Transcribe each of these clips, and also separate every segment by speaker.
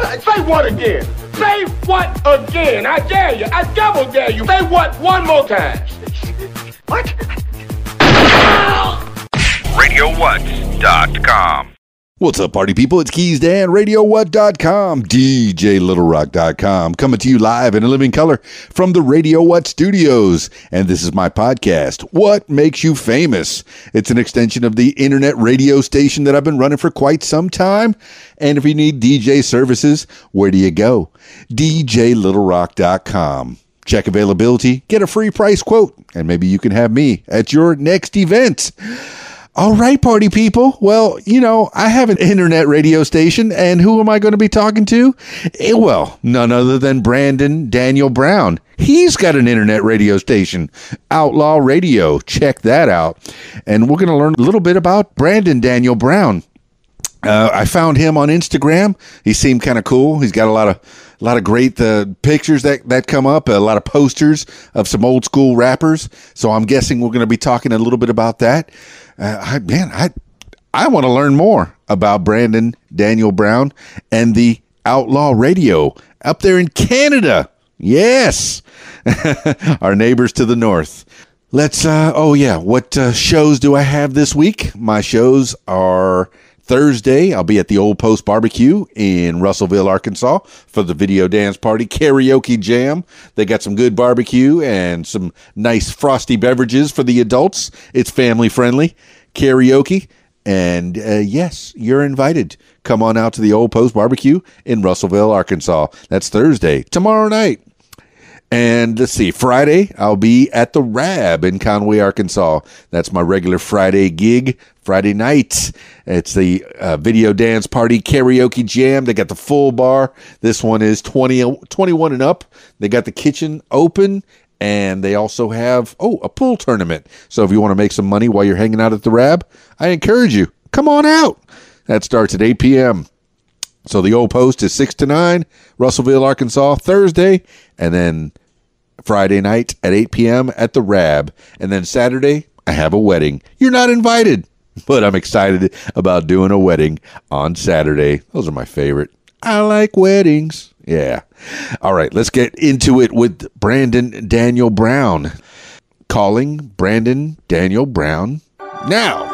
Speaker 1: what? Say what again? Say what again? I dare you. I double dare you. Say what one more time.
Speaker 2: What?
Speaker 3: RadioWhat.com.
Speaker 4: What's up, party people? It's Keys Dan, RadioWhat.com, DJLittleRock.com, coming to you live in a living color from the Radio What studios. And this is my podcast, What Makes You Famous? It's an extension of the internet radio station that I've been running for quite some time. And if you need DJ services, where do you go? DJLittleRock.com. Check availability, get a free price quote, and maybe you can have me at your next event. All right, party people. Well, you know, I have an internet radio station, and who am I going to be talking to? Eh, Well, none other than Brandon Daniel Brown. He's got an internet radio station, Outlaw Radio. Check that out. And we're going to learn a little bit about Brandon Daniel Brown. Uh, I found him on Instagram. He seemed kind of cool. He's got a lot of a lot of great uh, pictures that that come up, a lot of posters of some old school rappers. So I'm guessing we're going to be talking a little bit about that. Uh, I, man, I I want to learn more about Brandon Daniel Brown and the Outlaw Radio up there in Canada. Yes, our neighbors to the north. Let's. Uh, oh yeah, what uh, shows do I have this week? My shows are Thursday. I'll be at the Old Post Barbecue in Russellville, Arkansas, for the video dance party karaoke jam. They got some good barbecue and some nice frosty beverages for the adults. It's family friendly karaoke. And uh, yes, you're invited. Come on out to the Old Post Barbecue in Russellville, Arkansas. That's Thursday, tomorrow night. And let's see, Friday, I'll be at the Rab in Conway, Arkansas. That's my regular Friday gig, Friday night. It's the uh, video dance party karaoke jam. They got the full bar. This one is 20, 21 and up. They got the kitchen open. And they also have, oh, a pool tournament. So if you want to make some money while you're hanging out at the Rab, I encourage you, come on out. That starts at 8 p.m. So the old post is 6 to 9, Russellville, Arkansas, Thursday. And then Friday night at 8 p.m. at the Rab. And then Saturday, I have a wedding. You're not invited, but I'm excited about doing a wedding on Saturday. Those are my favorite. I like weddings. Yeah. All right, let's get into it with Brandon Daniel Brown. Calling Brandon Daniel Brown now.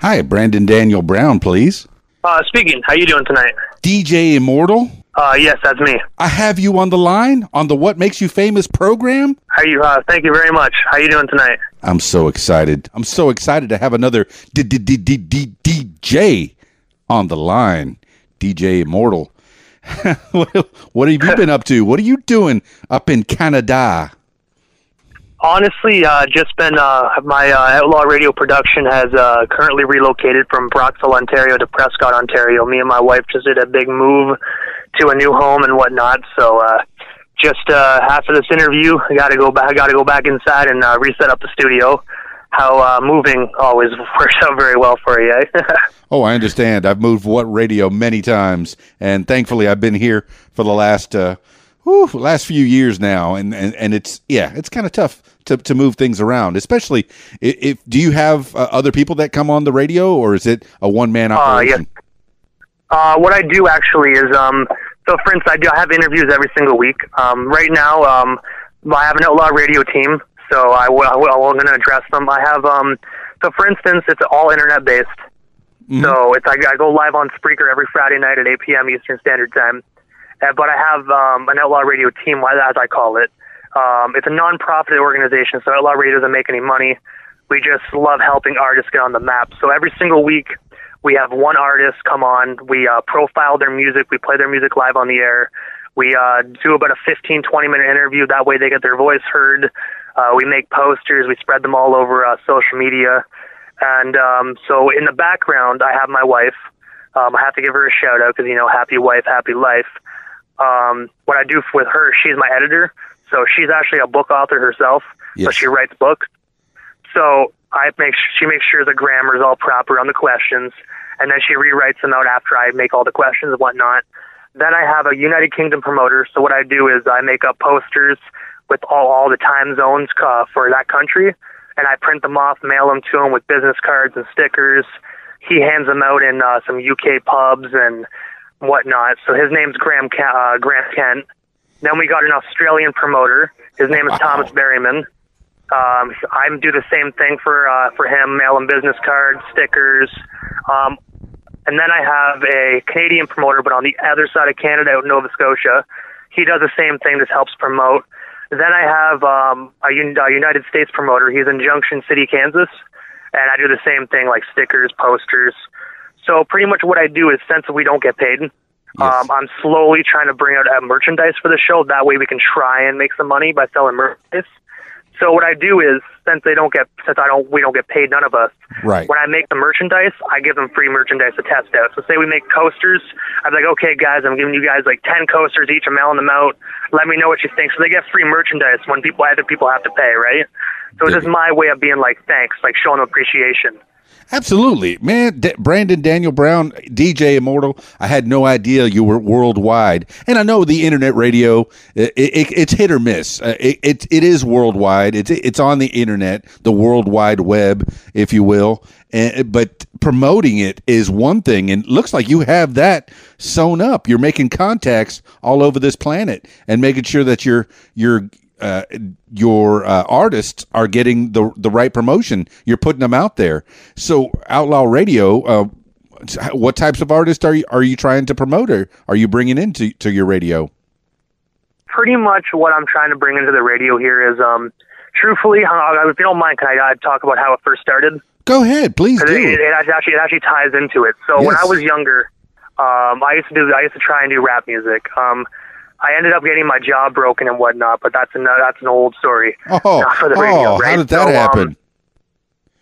Speaker 4: Hi, Brandon Daniel Brown, please.
Speaker 5: Uh, speaking. How you doing tonight?
Speaker 4: DJ Immortal.
Speaker 5: Uh, yes, that's me.
Speaker 4: I have you on the line on the What Makes You Famous program.
Speaker 5: How you? Uh, thank you very much. How you doing tonight?
Speaker 4: I'm so excited. I'm so excited to have another DJ on the line. DJ Immortal. what have you been up to? What are you doing up in Canada?
Speaker 5: Honestly, uh, just been uh, my uh, Outlaw Radio production has uh, currently relocated from Brockville, Ontario, to Prescott, Ontario. Me and my wife just did a big move to a new home and whatnot. So uh, just uh, after this interview, I got to go back. I got to go back inside and uh, reset up the studio. How uh, moving always works out very well for you. Eh?
Speaker 4: Oh, I understand. I've moved what radio many times, and thankfully, I've been here for the last uh, whew, last few years now, and and, and it's yeah, it's kind of tough to, to move things around, especially if, if do you have uh, other people that come on the radio, or is it a one man
Speaker 5: Uh,
Speaker 4: operation?
Speaker 5: yes. Uh, what I do actually is, um, so for instance, I do I have interviews every single week. Um, right now, um, I have an outlaw radio team, so I will, I will, I'm going to address them. I have, um, so for instance, it's all internet based. So it's I, I go live on Spreaker every Friday night at 8 p.m. Eastern Standard Time. Uh, but I have um, an outlaw radio team, as I call it. Um, it's a non-profit organization, so Outlaw Radio doesn't make any money. We just love helping artists get on the map. So every single week, we have one artist come on. We uh, profile their music. We play their music live on the air. We uh, do about a 15, 20 minute interview. That way they get their voice heard. Uh, we make posters. We spread them all over uh, social media. And um, so in the background, I have my wife. Um, I have to give her a shout out because, you know, happy wife, happy life. Um, what I do with her, she's my editor. So she's actually a book author herself. So
Speaker 4: Yes.
Speaker 5: she writes books. So I make she makes sure the grammar is all proper on the questions, and then she rewrites them out after I make all the questions and whatnot. Then I have a United Kingdom promoter. So what I do is I make up posters with all all the time zones uh, for that country, and I print them off, mail them to him with business cards and stickers. He hands them out in uh, some UK pubs and whatnot. So his name's Graham uh, Grant Kent. Then we got an Australian promoter. His name is
Speaker 4: Wow.
Speaker 5: Thomas Berryman. Um, I do the same thing for uh, for him. Mail him business cards, stickers. Um, and then I have a Canadian promoter, but on the other side of Canada, out in Nova Scotia. He does the same thing. This helps promote. Then I have um, a, Un- a United States promoter. He's in Junction City, Kansas, and I do the same thing, like stickers, posters. So pretty much what I do is, since we don't get paid,
Speaker 4: Yes.
Speaker 5: um, I'm slowly trying to bring out uh, merchandise for the show. That way, we can try and make some money by selling merchandise. So what I do is, since they don't get, since I don't, we don't get paid, none of us.
Speaker 4: Right.
Speaker 5: When I make the merchandise, I give them free merchandise to test out. So say we make coasters, I'm like, okay, guys, I'm giving you guys like ten coasters each. I'm mailing them out. Let me know what you think. So they get free merchandise when people, other people have to pay, right? So it's just my way of being like, thanks, like showing appreciation.
Speaker 4: Absolutely, man. D- Brandon Daniel Brown, DJ Immortal. I had no idea you were worldwide, and I know the internet radio. It, it, it's hit or miss. Uh, it, it it is worldwide. It's it's on the internet, the World Wide Web, if you will. And, but promoting it is one thing, and looks like you have that sewn up. You're making contacts all over this planet and making sure that your your uh, your uh, artists are getting the the right promotion. You're putting them out there. So Outlaw Radio, uh, what types of artists are you are you trying to promote or are you bringing into to your radio?
Speaker 5: pretty much what I'm trying to bring into the radio here is, um, truthfully, uh, if you don't mind, can I uh, talk about how it first started?
Speaker 4: Go ahead, please. do.
Speaker 5: it, it actually it actually ties into it. So when I was younger, um, I used to do I used to try and do rap music. Um, I ended up getting my jaw broken and whatnot, but that's an that's an old story.
Speaker 4: Oh,
Speaker 5: the radio,
Speaker 4: oh,
Speaker 5: right?
Speaker 4: how did that
Speaker 5: So, um,
Speaker 4: happen?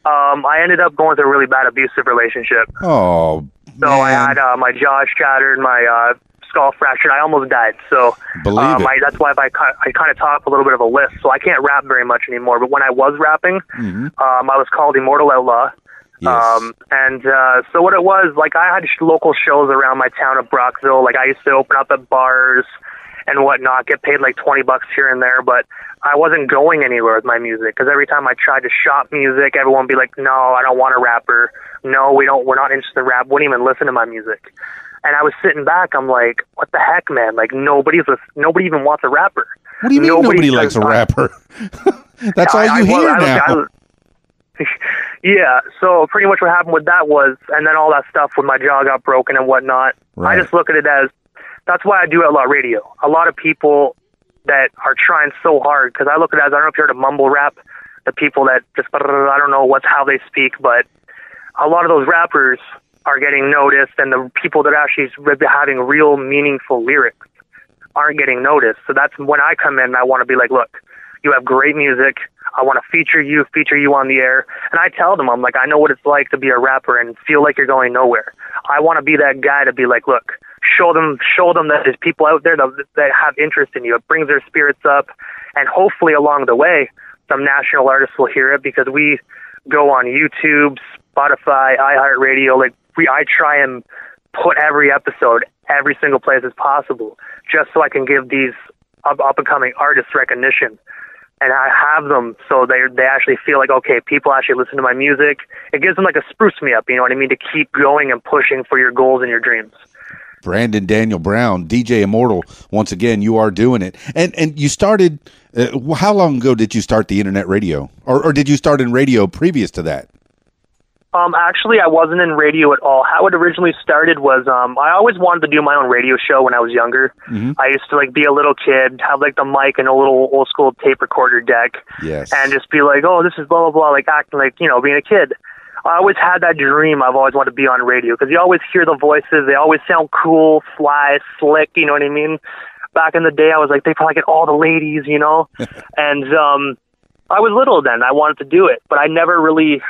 Speaker 5: Um, I ended up going through a really bad abusive relationship.
Speaker 4: oh,
Speaker 5: So I had uh, my jaw shattered, my uh, skull fractured. I almost died. So
Speaker 4: Believe
Speaker 5: um,
Speaker 4: it.
Speaker 5: I, that's why I, I kind of talk a little bit of a list. So I can't rap very much anymore. But when I was rapping, um, I was called Immortal Outlaw.
Speaker 4: Mm-hmm. Yes.
Speaker 5: Um, and uh, so what it was, like I had local shows around my town of Brockville. Like I used to open up at bars and whatnot, get paid like 20 bucks here and there, but I wasn't going anywhere with my music because every time I tried to shop music, everyone would be like, no, I don't want a rapper. No, we don't, we're not interested in rap. Wouldn't even listen to my music. And I was sitting back, I'm like, what the heck, man? Like nobody's, a, nobody even wants a rapper.
Speaker 4: what do you mean nobody, likes a rapper? That's all you
Speaker 5: I-
Speaker 4: hear
Speaker 5: I
Speaker 4: now.
Speaker 5: I was- yeah, so pretty much what happened with that was, and then all that stuff when my jaw got broken and whatnot.
Speaker 4: Right.
Speaker 5: I just look at it as that's why I do Outlaw Radio. A lot of people that are trying so hard because I look at it as I don't know if you heard of mumble rap, the people that just I don't know what's how they speak, but a lot of those rappers are getting noticed, and the people that actually is having real meaningful lyrics aren't getting noticed. So that's when I come in. I want to be like, look, you have great music. I want to feature you, feature you on the air. And I tell them, I'm like, I know what it's like to be a rapper and feel like you're going nowhere. I want to be that guy to be like, look, show them, show them that there's people out there that, that have interest in you. It brings their spirits up, and hopefully along the way, some national artists will hear it because we go on YouTube, Spotify, iHeartRadio. Like we, I try and put every episode every single place as possible, just so I can give these up, up and coming artists recognition. And I have them so they they actually feel like okay, people actually listen to my music. It gives them like a spruce me up, you know what I mean, to keep going and pushing for your goals and your dreams.
Speaker 4: Brandon Daniel Brown, DJ Immortal. Once again, you are doing it, and and you started. Uh, how long ago did you start the internet radio, or, or did you start in radio previous to that?
Speaker 5: Um, actually, I wasn't in radio at all. How it originally started was um, I always wanted to do my own radio show when I was younger. I used to like be a little kid, have like the mic and a little old school tape recorder deck,
Speaker 4: Yes.
Speaker 5: and just be like, "Oh, this is blah blah blah," like acting like you know being a kid. I always had that dream. I've always wanted to be on radio because you always hear the voices. They always sound cool, fly, slick. You know what I mean? Back in the day, I was like, they probably get all the ladies, you know. and um, I was little then. I wanted to do it, but I never really.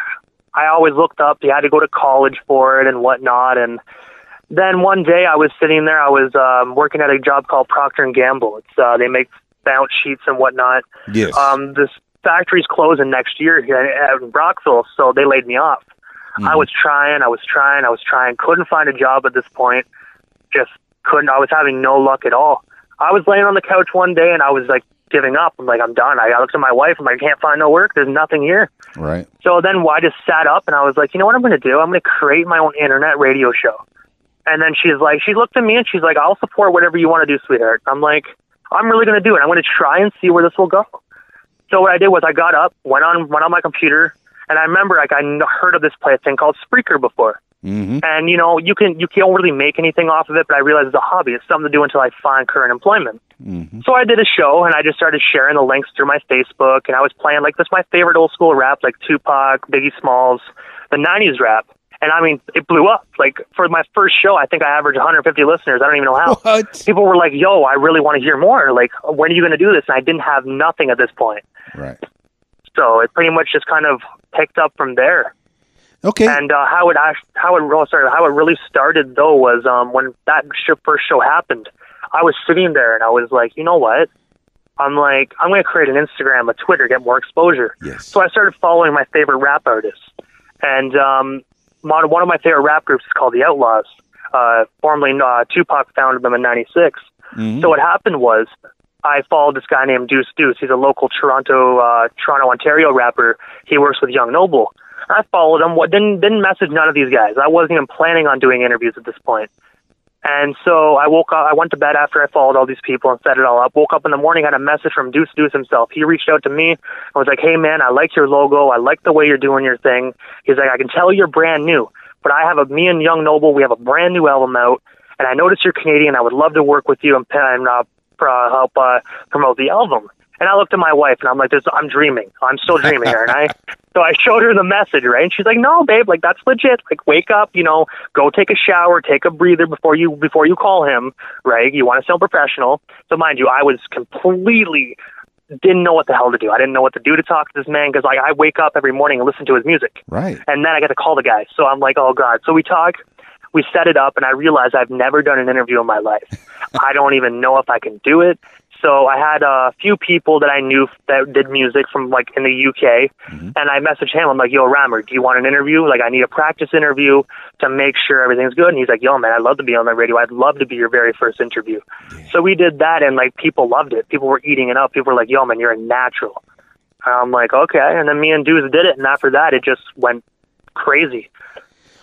Speaker 5: I always looked up. You had to go to college for it and whatnot. And then one day, I was sitting there. I was um, working at a job called Procter and Gamble. It's uh, they make bounce sheets and whatnot.
Speaker 4: Yes.
Speaker 5: Um, this factory's closing next year here in Brockville, so they laid me off. I mm-hmm. was trying, I was trying, I was trying, couldn't find a job at this point. Just couldn't. I was having no luck at all. I was laying on the couch one day and I was like giving up. I'm like, I'm done. I I looked at my wife. I'm like, I can't find no work. There's nothing here.
Speaker 4: right.
Speaker 5: So then I just sat up and I was like, you know what I'm going to do? I'm going to create my own internet radio show. And then she's like, she looked at me and she's like, I'll support whatever you want to do, sweetheart. I'm like, I'm really going to do it. I'm going to try and see where this will go. So what I did was I got up, went on, went on my computer, and I remember like I heard of this play thing called Spreaker before.
Speaker 4: Mm-hmm.
Speaker 5: And you know, you can you can't really make anything off of it, but I realized it's a hobby. It's something to do until I find current employment.
Speaker 4: Mm-hmm.
Speaker 5: So I did a show, and I just started sharing the links through my Facebook, and I was playing like this my favorite old school rap, like Tupac, Biggie Smalls, the '90s rap. And I mean, it blew up. Like for my first show, I think I averaged 150 listeners. I don't even know how.
Speaker 4: What?
Speaker 5: People were like, "Yo, I really want to hear more. Like, when are you going to do this?" And I didn't have nothing at this point,
Speaker 4: Right.
Speaker 5: so it pretty much just kind of picked up from there.
Speaker 4: Okay.
Speaker 5: And uh, how it how it oh, sorry how it really started though was um, when that first show happened. I was sitting there and I was like, you know what? I'm like, I'm going to create an Instagram, a Twitter, get more exposure.
Speaker 4: Yes.
Speaker 5: So I started following my favorite rap artists, and um, one of my favorite rap groups is called the Outlawz. Uh, formerly, uh, Tupac founded them in '96.
Speaker 4: Mhm.
Speaker 5: So what happened was I followed this guy named Deuce Deuce. He's a local Toronto, uh, Toronto, Ontario rapper. He works with Young Noble. I followed him. What didn't didn't message none of these guys. I wasn't even planning on doing interviews at this point. And so I woke up. I went to bed after I followed all these people and set it all up. Woke up in the morning, had a message from Deuce Deuce himself. He reached out to me and was like, "Hey man, I like your logo. I like the way you're doing your thing." He's like, "I can tell you're brand new, but I have a me and Young Noble. We have a brand new album out, and I noticed you're Canadian. I would love to work with you and, and uh, pro- help uh, promote the album." And I looked at my wife and I'm like, this, I'm dreaming. I'm still dreaming, aren't I? So I showed her the message, right? And she's like, no, babe, like that's legit. Like wake up, you know, go take a shower, take a breather before you, before you call him, right? You want to sound professional. So mind you, I was completely didn't know what the hell to do. I didn't know what to do to talk to this man because like I wake up every morning and listen to his music
Speaker 4: right.
Speaker 5: and then I get to call the guy. So I'm like, oh god. So we talk, we set it up, and I realize I've never done an interview in my life. I don't even know if I can do it. So I had a few people that I knew that did music from like in the UK, and I messaged him. I'm like, "Yo, Rammer, do you want an interview? Like, I need a practice interview to make sure everything's good." And he's like, "Yo, man, I'd love to be on the radio. I'd love to be your very first interview." So we did that, and like people loved it. People were eating it up. People were like, "Yo, man, you're a natural." And I'm like, "Okay." And then me and Deuce did it, and after that, it just went crazy.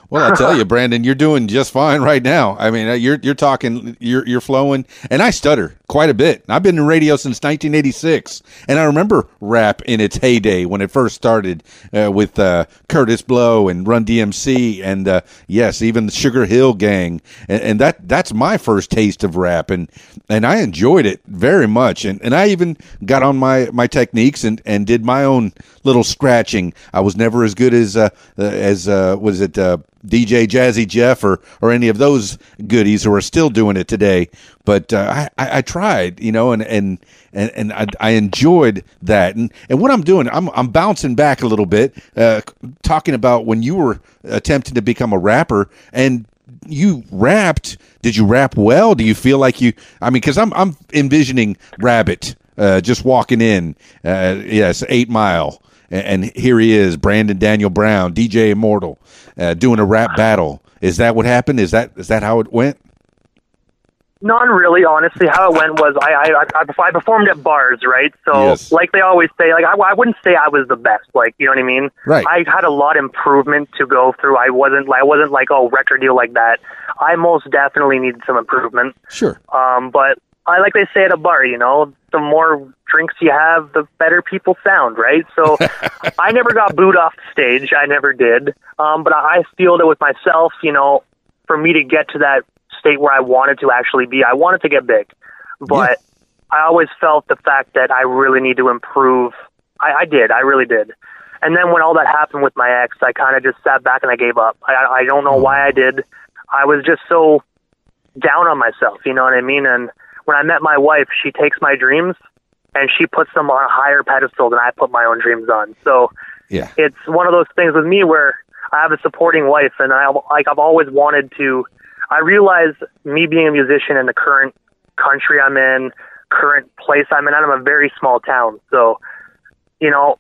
Speaker 4: Well, I tell you, Brandon, you're doing just fine right now. I mean, uh, you're you're talking, you're you're flowing, and I stutter quite a bit. I've been in radio since 1986, and I remember rap in its heyday when it first started uh, with uh, Kurtis Blow and Run DMC, and uh, yes, even the Sugar Hill Gang, and, and that that's my first taste of rap, and and I enjoyed it very much, and, and I even got on my my techniques and and did my own little scratching. I was never as good as uh, uh, as uh, was it. DJ Jazzy Jeff or or any of those goodies who are still doing it today. But I, I I tried, you know, and and and, and I, I enjoyed that. And and what I'm doing, I'm I'm bouncing back a little bit, uh, talking about when you were attempting to become a rapper and you rapped. Did you rap well? Do you feel like you? I mean, because I'm I'm envisioning Rabbit uh, just walking in. Uh, yes, Eight Mile. And and here he is, Brandon Daniel Brown, DJ Immortal, uh, doing a rap battle. Is that what happened? Is that is that how it went?
Speaker 5: Not really, honestly. How it went was I I, I, I performed at bars, right? So,
Speaker 4: Yes.
Speaker 5: like they always say, like I, I wouldn't say I was the best, like you know what I mean?
Speaker 4: Right.
Speaker 5: I had a lot of improvement to go through. I wasn't I wasn't like oh record deal like that. I most definitely needed some improvement.
Speaker 4: Sure.
Speaker 5: Um, but I like they say at a bar, you know, the more drinks you have, the better people sound, right? So I never got booed off the stage. I never did. Um, but I feel that with myself, you know, for me to get to that state where I wanted to actually be, I wanted to get big. But I always felt the fact that I really need to improve. I, I did. I really did. And then when all that happened with my ex, I kind of just sat back and I gave up. I, I don't know why I did. I was just so down on myself, you know what I mean? And when I met my wife, she takes my dreams and she puts them on a higher pedestal than I put my own dreams on. So
Speaker 4: Yeah.
Speaker 5: it's one of those things with me where I have a supporting wife, and I like I've always wanted to. I realize me being a musician in the current country I'm in, current place I'm in. I'm a very small town, so you know,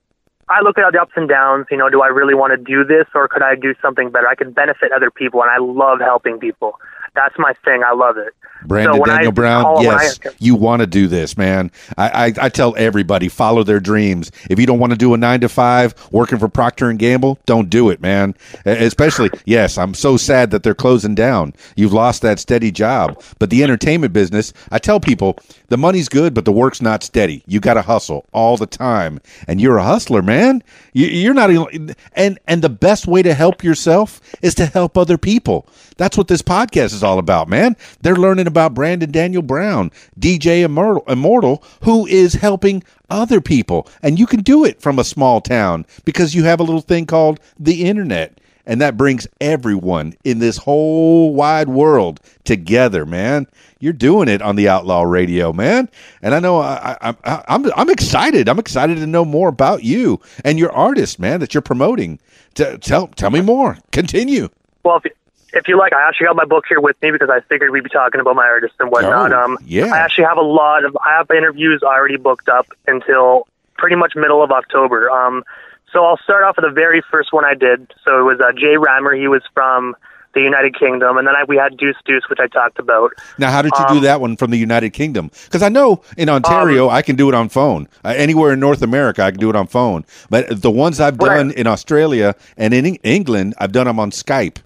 Speaker 5: I look at the ups and downs. You know, do I really want to do this, or could I do something better? I could benefit other people, and I love helping people. That's my thing. I love it.
Speaker 4: Brandon
Speaker 5: So when I
Speaker 4: Daniel Brown, yes, you want to do this, man. I, I, I tell everybody follow their dreams. If you don't want to do a nine to five working for Procter and Gamble, don't do it, man. Especially, yes, I'm so sad that they're closing down. You've lost that steady job. But the entertainment business, I tell people the money's good, but the work's not steady. You got to hustle all the time, and you're a hustler, man. You, you're not, even- and and the best way to help yourself is to help other people. That's what this podcast is all about, man. They're learning about Brandon Daniel Brown, DJ Immortal, Immortal, who is helping other people. And you can do it from a small town because you have a little thing called the internet. And that brings everyone in this whole wide world together, man. You're doing it on the Outlaw Radio, man. And I know I, I, I, I'm I'm excited. I'm excited to know more about you and your artist, man, that you're promoting. T- tell tell me more. Continue.
Speaker 5: Well, if, if you like, I actually got my book here with me because I figured we'd be talking about my artists and whatnot.
Speaker 4: Oh,
Speaker 5: um,
Speaker 4: yeah.
Speaker 5: I actually have a lot of I have interviews already booked up until pretty much middle of October. Um, so I'll start off with the very first one I did. So it was uh, Jay Rammer. He was from the United Kingdom, and then I, we had Deuce Deuce, which I talked about.
Speaker 4: Now, how did you do
Speaker 5: Um,
Speaker 4: that one from the United Kingdom? Because I know in Ontario I can do it on phone. Uh, anywhere in North America I can do it on phone. But the ones I've
Speaker 5: What I-
Speaker 4: done in Australia and in Eng- England, I've done them on Skype.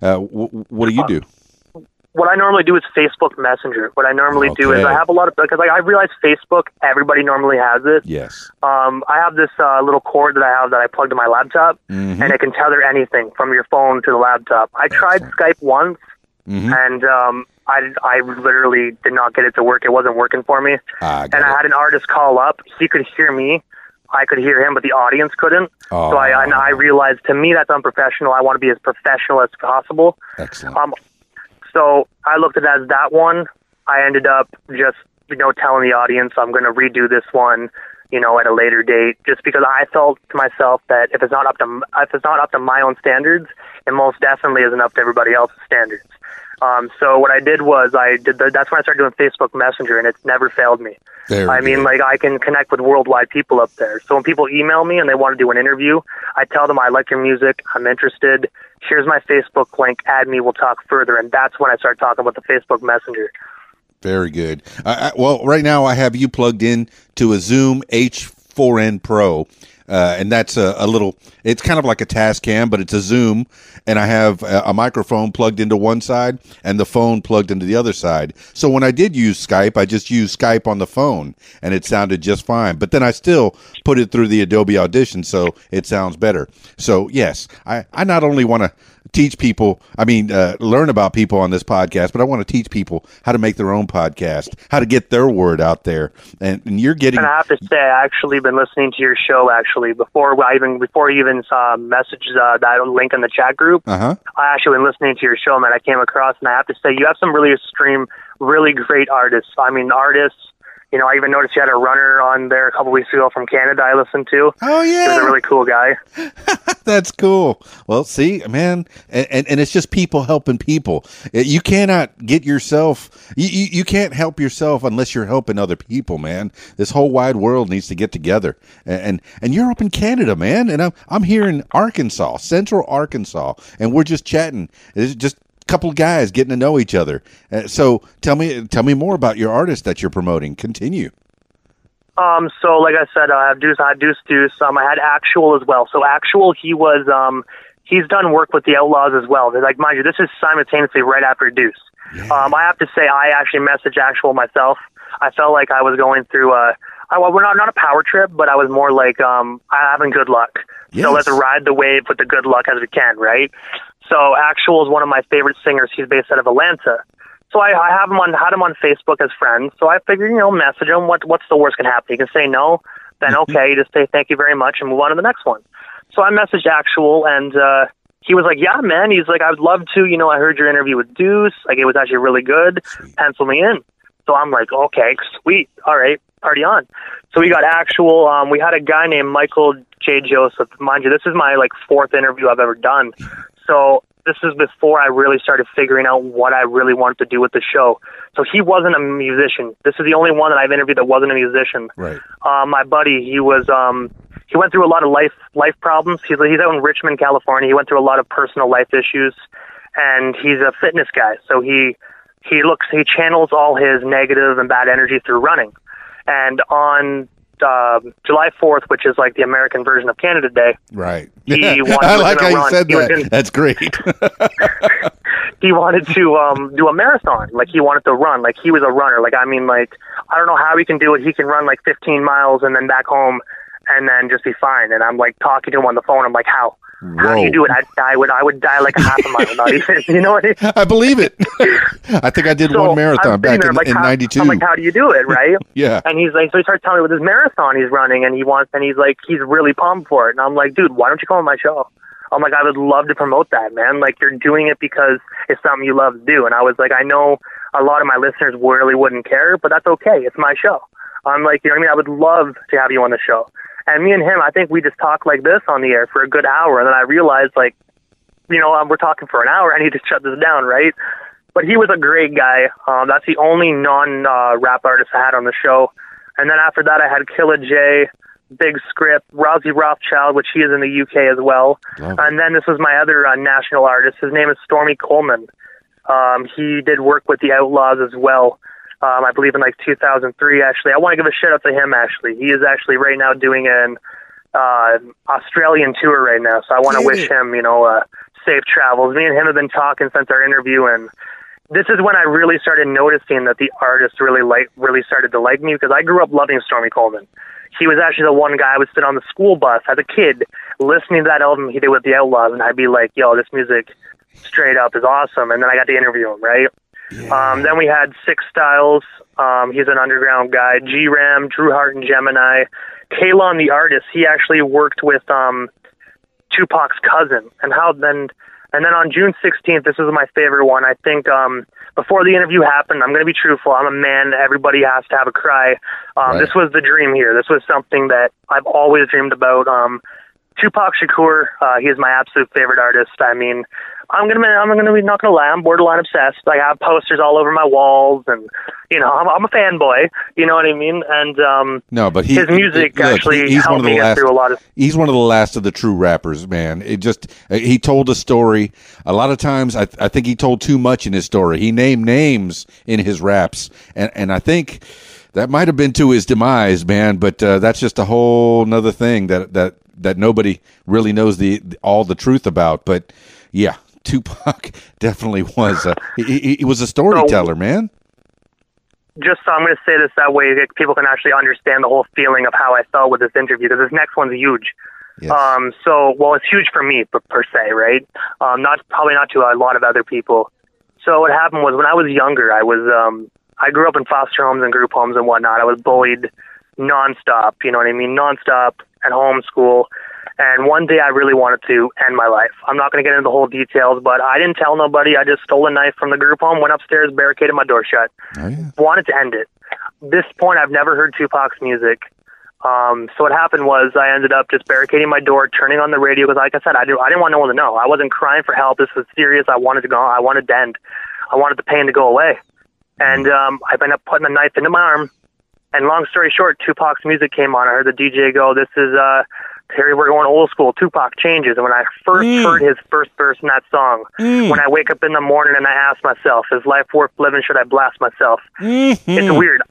Speaker 4: Uh, w- what do you do?
Speaker 5: what I normally do is Facebook Messenger. What I normally do is I have a lot of because like I realize Facebook, everybody normally has it.
Speaker 4: Yes.
Speaker 5: Um, I have this uh, little cord that I have that I plug to my laptop,
Speaker 4: Mhm.
Speaker 5: and it can tether anything from your phone to the laptop. I tried Skype once,
Speaker 4: Mhm.
Speaker 5: and um, I I literally did not get it to work. It wasn't working for me,
Speaker 4: got
Speaker 5: and I had an artist call up. He could hear me. I could hear him, but the audience couldn't.
Speaker 4: Oh.
Speaker 5: So I, and I realized to me that's unprofessional. I want to be as professional as possible.
Speaker 4: Excellent.
Speaker 5: Um, so I looked at it as that one. I ended up just, you know, telling the audience I'm going to redo this one, you know, at a later date, just because I felt to myself that if it's not up to if it's not up to my own standards, it most definitely isn't up to everybody else's standards. Um, so what I did was I did the, that's when I started doing Facebook Messenger, and it's never failed me. I mean, like I can connect with worldwide people up there. So when people email me and they want to do an interview, I tell them I like your music, I'm interested. Here's my Facebook link. Add me. We'll talk further. And that's when I start talking about the Facebook Messenger.
Speaker 4: Very good. I, well, right now I have you plugged in to a Zoom H4n Pro, uh, and that's a, a little. It's kind of like a Tascam, but it's a Zoom, and I have a, a microphone plugged into one side and the phone plugged into the other side. So when I did use Skype, I just used Skype on the phone, and it sounded just fine. But then I still put it through the Adobe Audition, so it sounds better. So yes, I I not only want to teach people i mean uh, learn about people on this podcast but i want to teach people how to make their own podcast how to get their word out there and, and you're getting
Speaker 5: And I have to say, I actually been listening to your show actually before I even before you even saw messages uh, that link in the chat group.
Speaker 4: uh-huh
Speaker 5: I actually been listening to your show, man. I came across, and I have to say, you have some really extreme, really great artists. I mean, artists. You know, I even noticed you had a runner on there a couple weeks ago from Canada. I listened to.
Speaker 4: oh
Speaker 5: He was a really cool guy.
Speaker 4: that's cool well see man and, and, and it's just people helping people Uh, you cannot get yourself you, you, you can't help yourself unless you're helping other people man this whole wide world needs to get together and and, and you're up in canada man and I'm, I'm here in arkansas central arkansas and we're just chatting it's just couple guys getting to know each other uh, so tell me tell me more about your artist that you're promoting continue
Speaker 5: Um, so like I said, I have Deuce, I had Deuce Deuce. Um, I had Actual as well. So Actual, he was, um, he's done work with the Outlawz as well. Like, mind you, this is simultaneously right after Deuce. Um, I have to say, I actually messaged Actual myself. I felt like I was going through a, I, well, we're not not a power trip, but I was more like um, I'm having good luck.
Speaker 4: Yes.
Speaker 5: So let's ride the wave with the good luck as we can, right? So Actual is one of my favorite singers. He's based out of Atlanta. So I, I have him on had him on Facebook as friends. So I figured, you know, message him. What what's the worst can happen? You can say no, then okay, you just say thank you very much and move on to the next one. So I messaged Actual and uh he was like, Yeah, man. He's like, I would love to, you know, I heard your interview with Deuce. Like it was actually really good. Pencil me in. So I'm like, Okay, sweet. All right, party on. So we got actual um we had a guy named Michael J. Joseph. Mind you, this is my like fourth interview I've ever done. So this is before I really started figuring out what I really wanted to do with the show. So he wasn't a musician. This is the only one that I've interviewed that wasn't a musician.
Speaker 4: Right.
Speaker 5: Uh, my buddy, he was um, he went through a lot of life life problems. He's he's out in Richmond, California. He went through a lot of personal life issues, and he's a fitness guy. So he he looks he channels all his negative and bad energy through running. And on uh, July 4th, which is like the American version of Canada Day,
Speaker 4: Right.
Speaker 5: He wanted-
Speaker 4: I like how
Speaker 5: gonna
Speaker 4: you
Speaker 5: run.
Speaker 4: said
Speaker 5: He
Speaker 4: that.
Speaker 5: gonna-
Speaker 4: That's great.
Speaker 5: he wanted to um do a marathon. Like he wanted to run. Like he was a runner. Like I mean, like I don't know how he can do it. He can run like 15 miles and then back home, and then just be fine. And I'm like talking to him on the phone. I'm like, how? How do you do it? I, I would I would die like a half a mile, not even. You know what I mean?
Speaker 4: I believe it. I think I did
Speaker 5: So
Speaker 4: one marathon back
Speaker 5: there,
Speaker 4: in,
Speaker 5: like,
Speaker 4: in
Speaker 5: how-
Speaker 4: 92.
Speaker 5: I'm like, how do you do it, right?
Speaker 4: yeah.
Speaker 5: And he's like, so he starts telling me with this marathon he's running, and he wants, and he's like, he's really pumped for it. And I'm like, dude, why don't you come on my show? I'm like, I would love to promote that, man. Like, you're doing it because it's something you love to do. And I was like, I know a lot of my listeners really wouldn't care, but that's okay. It's my show. I'm like, you know what I mean? I would love to have you on the show. And me and him, I think we just talked like this on the air for a good hour, and then I realized, like, you know, um, we're talking for an hour. I need to shut this down, right? But he was a great guy. Um, that's the only non uh, rap artist I had on the show. And then after that, I had Killa J, Big Script, Rosie Rothschild, which he is in the UK as well.
Speaker 4: Love.
Speaker 5: And then this was my other uh, national artist. His name is Stormy Coleman. Um, he did work with the Outlawz as well. Um, I believe in like 2003. Actually, I want to give a shout out to him. Actually, he is actually right now doing an uh, Australian tour right now. So I want to wish him, you know, uh, safe travels. Me and him have been talking since our interview, and this is when I really started noticing that the artist really like really started to like me because I grew up loving Stormy Coleman. He was actually the one guy I would sit on the school bus as a kid listening to that album he did with the Outlawz, and I'd be like, "Yo, this music straight up is awesome." And then I got to interview him, right? Um, then we had Six Styles. Um, he's an underground guy. G Ram, Drew Hart, and Gemini. Kalon, the artist, he actually worked with um, Tupac's cousin. And how then? And then on June 16th, this is my favorite one. I think um, before the interview happened, I'm going to be truthful. I'm a man. Everybody has to have a cry. Um,
Speaker 4: Right.
Speaker 5: This was the dream here. This was something that I've always dreamed about. Um, Tupac Shakur, uh, he is my absolute favorite artist. I mean, I'm gonna, I'm gonna be not gonna lie, I'm borderline obsessed. I have posters all over my walls, and you know, I'm, I'm a fanboy. You know what I mean? And um,
Speaker 4: No, but he,
Speaker 5: his music
Speaker 4: look,
Speaker 5: actually
Speaker 4: he's one
Speaker 5: helped
Speaker 4: of the
Speaker 5: me
Speaker 4: last,
Speaker 5: through a lot of.
Speaker 4: He's one of the last of the true rappers, man. It just he told a story. A lot of times, I, I think he told too much in his story. He named names in his raps, and and I think that might have been to his demise, man. But uh, that's just a whole nother thing that that that nobody really knows the all the truth about. But yeah, Tupac definitely was. A, he, he, was a storyteller, man.
Speaker 5: Just so I'm going to say this that way that people can actually understand the whole feeling of how I felt with this interview because this next one's huge.
Speaker 4: Yes.
Speaker 5: Um, so, well, it's huge for me per, per se, right? Um, not probably not to a lot of other people. So what happened was when I was younger, I was um, I grew up in foster homes and group homes and whatnot. I was bullied nonstop. You know what I mean? Nonstop at home, school. And one day I really wanted to end my life. I'm not going to get into the whole details, but I didn't tell nobody. I just stole a knife from the group home, went upstairs, barricaded my door shut
Speaker 4: Oh, yeah.
Speaker 5: wanted to end it. This point, I've never heard Tupac's music. Um, so what happened was I ended up just barricading my door, turning on the radio because, like I said, I didn't, I didn't want no one to know. I wasn't crying for help. This was serious. I wanted to go. I wanted to end. I wanted the pain to go away. And um, I ended up putting a knife into my arm. And long story short, Tupac's music came on. I heard the DJ go, "This is uh, Terry. We're going old school. Tupac changes." And when I first mm. heard his first verse in that song, mm. when I wake up in the morning and I ask myself, "Is life worth living? Should I blast myself?" Mm-hmm. It's weird.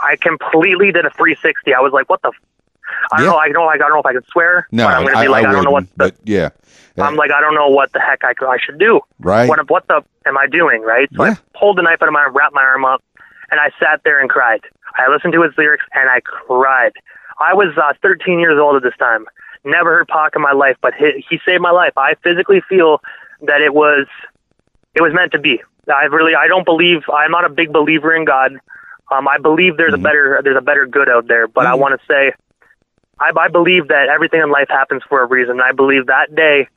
Speaker 5: I completely did a 360. I was like, "What the?" F-? I don't
Speaker 4: Yeah.
Speaker 5: know. I don't. I don't know if I can swear.
Speaker 4: No,
Speaker 5: but I'm gonna
Speaker 4: I,
Speaker 5: be like,
Speaker 4: I
Speaker 5: I, don't know what. The,
Speaker 4: but yeah,
Speaker 5: I'm uh, like, I don't know what the heck I, I should do.
Speaker 4: right.
Speaker 5: What what the am I doing? Right. So
Speaker 4: Yeah.
Speaker 5: I pulled the knife out of my arm, wrapped my arm up, and I sat there and cried. I listened to his lyrics and I cried. I was uh, 13 years old at this time. Never heard Pac in my life, but he, he saved my life. I physically feel that it was it was meant to be. I really I don't believe I'm not a big believer in God. Um, I believe there's a better there's a better good out there, but I want to say I, I believe that everything in life happens for a reason. I believe that day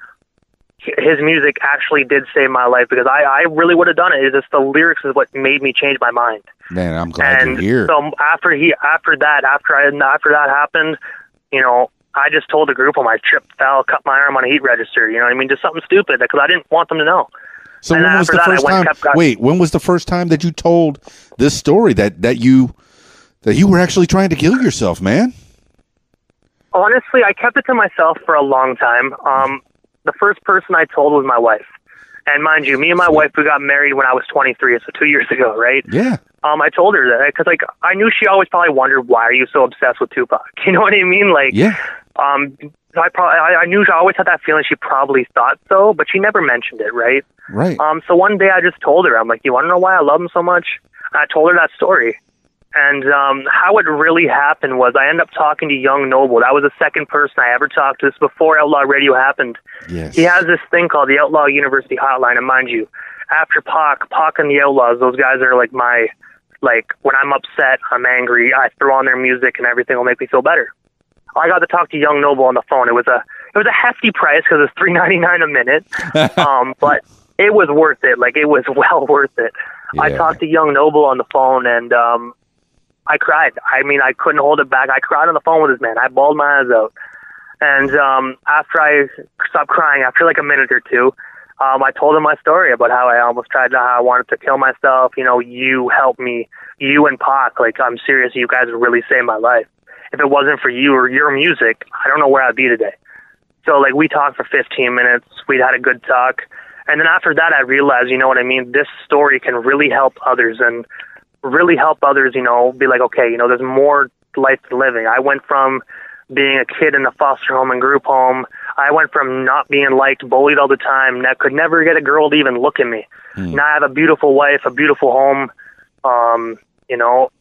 Speaker 5: his music actually did save my life because I, I really would have done it. It's just the lyrics is what made me change my mind.
Speaker 4: Man, I'm glad
Speaker 5: and
Speaker 4: you're here.
Speaker 5: so after he after that after I after that happened, you know, I just told the group home I tripped, fell, cut my arm on a heat register. You know what I mean? Just something stupid because I didn't want them to know.
Speaker 4: So
Speaker 5: And
Speaker 4: when was the
Speaker 5: that,
Speaker 4: first time?
Speaker 5: kept-
Speaker 4: Wait, when was the first time that you told this story that that you that you were actually trying to kill yourself, man?
Speaker 5: Honestly, I kept it to myself for a long time. Um, the first person I told was my wife. And mind you, me and my wife, we got married when I was 23, so two years ago, right?
Speaker 4: Yeah.
Speaker 5: Um, I told her that because, like, I knew she always probably wondered why are you so obsessed with Tupac. You know what I mean? Like,
Speaker 4: Yeah.
Speaker 5: um, I probably, I, I knew she always had that feeling. She probably thought so, but she never mentioned it, right?
Speaker 4: Right.
Speaker 5: Um, so one day I just told her, I'm like, you want to know why I love him so much? And I told her that story. And um, how it really happened was I ended up talking to Young Noble. That was the second person I ever talked to. This before Outlaw Radio happened.
Speaker 4: yes.
Speaker 5: He has this thing called the Outlaw University Hotline. And mind you, after Pac, Pac and the Outlawz, those guys are like my, like when I'm upset, I'm angry, I throw on their music and everything will make me feel better. I got to talk to Young Noble on the phone. It was a it was a hefty price because it's three ninety nine a minute, um, but it was worth it. Like it was well worth it. I talked to Young Noble on the phone and um, I cried. I mean, I couldn't hold it back. I cried on the phone with this man. I bawled my eyes out. And um, after I stopped crying, after like a minute or two, um, I told him my story about how I almost tried to, how I wanted to kill myself. You know, you helped me, you and Pac. Like, I'm serious. You guys really saved my life. If it wasn't for you or your music, I don't know where I'd be today. So, like, we talked for 15 minutes. We'd had a good talk. And then after that, I realized, you know what I mean? This story can really help others and really help others, you know, be like, okay, you know, there's more life to living. I went from being a kid in a foster home and group home. I went from not being liked, bullied all the time, that could never get a girl to even look at me. Now I have a beautiful wife, a beautiful home. Um, you know,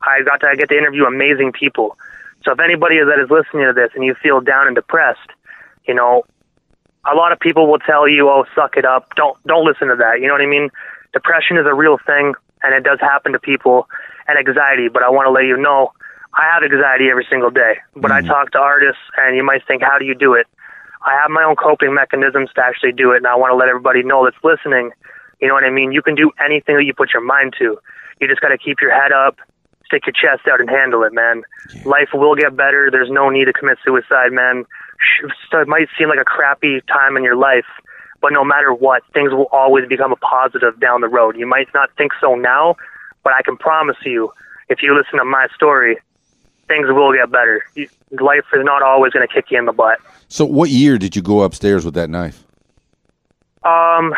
Speaker 5: I got to I get to interview amazing people. So if anybody that is listening to this and you feel down and depressed, you know, a lot of people will tell you, "Oh, suck it up." Don't don't listen to that. You know what I mean? Depression is a real thing, and it does happen to people, and anxiety. But I want to let you know, I have anxiety every single day. But I mm. talk to artists, and you might think, "How do you do it?" I have my own coping mechanisms to actually do it, and I want to let everybody know that's listening. You know what I mean? You can do anything that you put your mind to. You just got to keep your head up, stick your chest out, and handle it, man. Life will get better. There's no need to commit suicide, man. It might seem like a crappy time in your life, but no matter what, things will always become a positive down the road. You might not think so now, but I can promise you, if you listen to my story, things will get better. You- Life is not always going to kick you in the butt.
Speaker 4: So what year did you go upstairs with that knife?
Speaker 5: Um,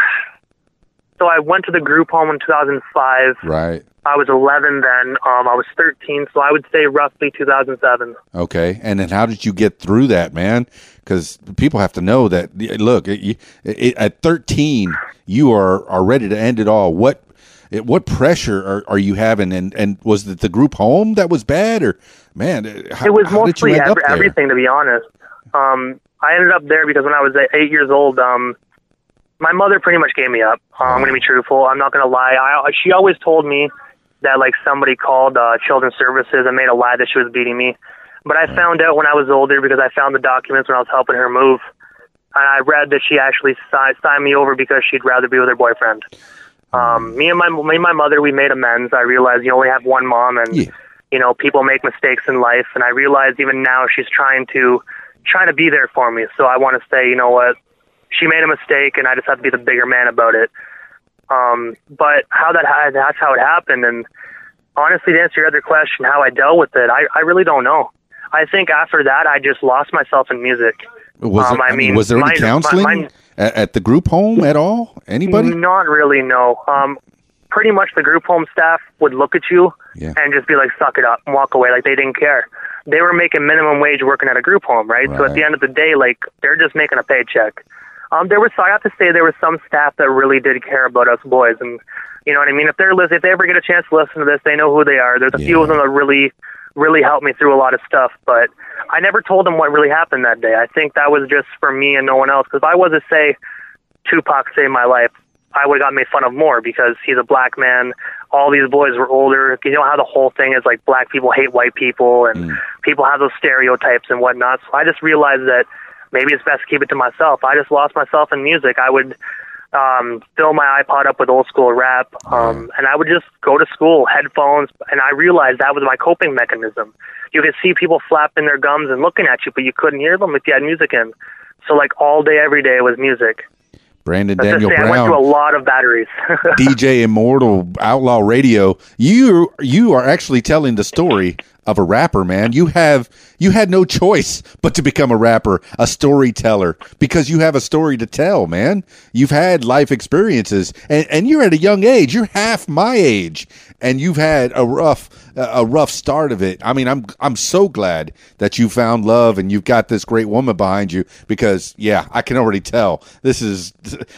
Speaker 5: so I went to the group home in 2005.
Speaker 4: Right.
Speaker 5: I was 11 then. Um, I was 13, so I would say roughly 2007.
Speaker 4: Okay. And then how did you get through that, man? Because people have to know that. Look, it, it, at 13, you are are ready to end it all. What it, what pressure are, are you having? And and was it the group home that was bad, or man? How,
Speaker 5: It was
Speaker 4: how did you
Speaker 5: mostly every, everything, to be honest. Um, I ended up there because when I was uh, eight years old, um, my mother pretty much gave me up. Uh, I'm going to be truthful. I'm not going to lie. I, she always told me that like somebody called uh, Children's Services and made a lie that she was beating me. But I found out when I was older because I found the documents when I was helping her move. And I read that she actually si- signed me over because she'd rather be with her boyfriend. Um, me and my me and my mother, we made amends. I realized you only have one mom, and
Speaker 4: Yeah.
Speaker 5: you know people make mistakes in life. And I realized even now she's trying to trying to be there for me. So I want to say, you know what, she made a mistake, and I just have to be the bigger man about it. Um, but how that that's how it happened. And honestly, to answer your other question, how I dealt with it, I, I really don't know. I think after that, I just lost myself in music.
Speaker 4: Was,
Speaker 5: Um,
Speaker 4: there,
Speaker 5: I
Speaker 4: mean, was there any
Speaker 5: mine- my-
Speaker 4: counseling
Speaker 5: mine-
Speaker 4: at, at the group home at all? Anybody?
Speaker 5: Not really, no. Um, pretty much the group home staff would look at you
Speaker 4: Yeah.
Speaker 5: and just be like, "Suck it up," and walk away like they didn't care. They were making minimum wage working at a group home, right? So at the end of the day, like they're just making a paycheck. Um, there was, I have to say, there was some staff that really did care about us boys, and you know what I mean. If they're if they ever get a chance to listen to this, they know who they are. There's a few of them that really, really helped me through a lot of stuff, but I never told them what really happened that day. I think that was just for me and no one else. Because if I was to say Tupac saved my life, I would have got made fun of more because he's a black man. All these boys were older. You know how the whole thing is like black people hate white people and people have those stereotypes and whatnot. So I just realized that maybe it's best to keep it to myself. I just lost myself in music. I would um, fill my iPod up with old school rap, um, and I would just go to school, headphones, and I realized that was my coping mechanism. You could see people flapping their gums and looking at you, but you couldn't hear them if you had music in. So like all day, every day it was music.
Speaker 4: Brandon
Speaker 5: Let's
Speaker 4: Daniel
Speaker 5: say I went through a lot of batteries.
Speaker 4: DJ Immortal Outlaw Radio. You you are actually telling the story of a rapper, man. You have you had no choice but to become a rapper, a storyteller, because you have a story to tell, man. You've had life experiences, and, and you're at a young age. You're half my age, and you've had a rough a rough start of it. I mean, I'm I'm so glad that you found love and you've got this great woman behind you because yeah, I can already tell this is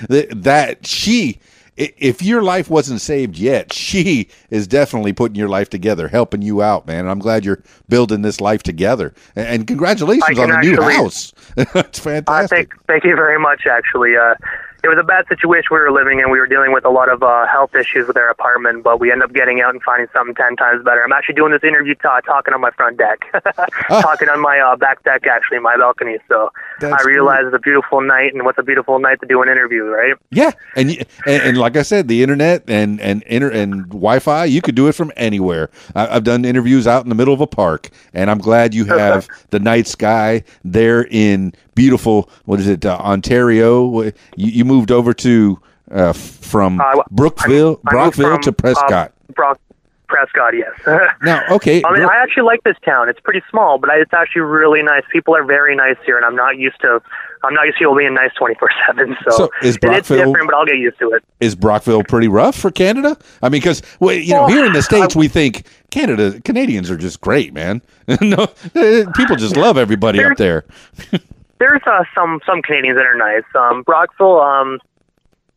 Speaker 4: that she if your life wasn't saved yet, she is definitely putting your life together, helping you out, man. And I'm glad you're building this life together. And, congratulations on the new house. it's
Speaker 5: Uh,
Speaker 4: fantastic.
Speaker 5: thank, thank you very much. Actually, uh, it was a bad situation we were living in. We were dealing with a lot of uh, health issues with our apartment, but we ended up getting out and finding something ten times better. I'm actually doing this interview ta talking on my front deck, talking on my uh, back deck, actually, my balcony. So
Speaker 4: That's
Speaker 5: I realized it's a beautiful night, and what's a beautiful night to do an interview, right?
Speaker 4: Yeah, and, and and like I said, the internet and and inter and Wi-Fi, you could do it from anywhere. I, I've done interviews out in the middle of a park, and I'm glad you have the night sky there in beautiful. What is it, uh, Ontario? You, you moved over to uh, from
Speaker 5: Uh,
Speaker 4: Brookville,
Speaker 5: I
Speaker 4: Brockville
Speaker 5: from,
Speaker 4: to Prescott.
Speaker 5: Uh, Brock, Prescott, yes.
Speaker 4: now, okay,
Speaker 5: I mean,
Speaker 4: Bro-
Speaker 5: I actually like this town. It's pretty small, but I, it's actually really nice. People are very nice here, and I'm not used to. I'm not used to people being nice 24 seven. So,
Speaker 4: So, is
Speaker 5: it- it's different, but I'll get used to it.
Speaker 4: is Brockville pretty rough for Canada? I mean, because well, you know,
Speaker 5: Well,
Speaker 4: here in the states, we think Canada Canadians are just great, man. no, eh, people just love everybody up there.
Speaker 5: There's uh, some some Canadians that are nice. Um, Brockville, um,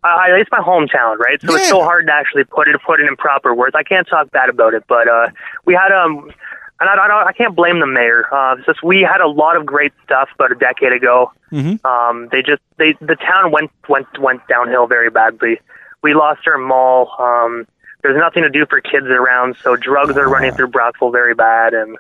Speaker 5: I, it's my hometown, right? So
Speaker 4: Yeah.
Speaker 5: it's so hard to actually put it put it in proper words. I can't talk bad about it, but uh, we had um, and I, I don't I can't blame the mayor. Uh, it's just we had a lot of great stuff about a decade ago.
Speaker 4: Mhm.
Speaker 5: Um, they just they the town went went went downhill very badly. We lost our mall. Um, there's nothing to do for kids around, so drugs are running through Brockville very bad, and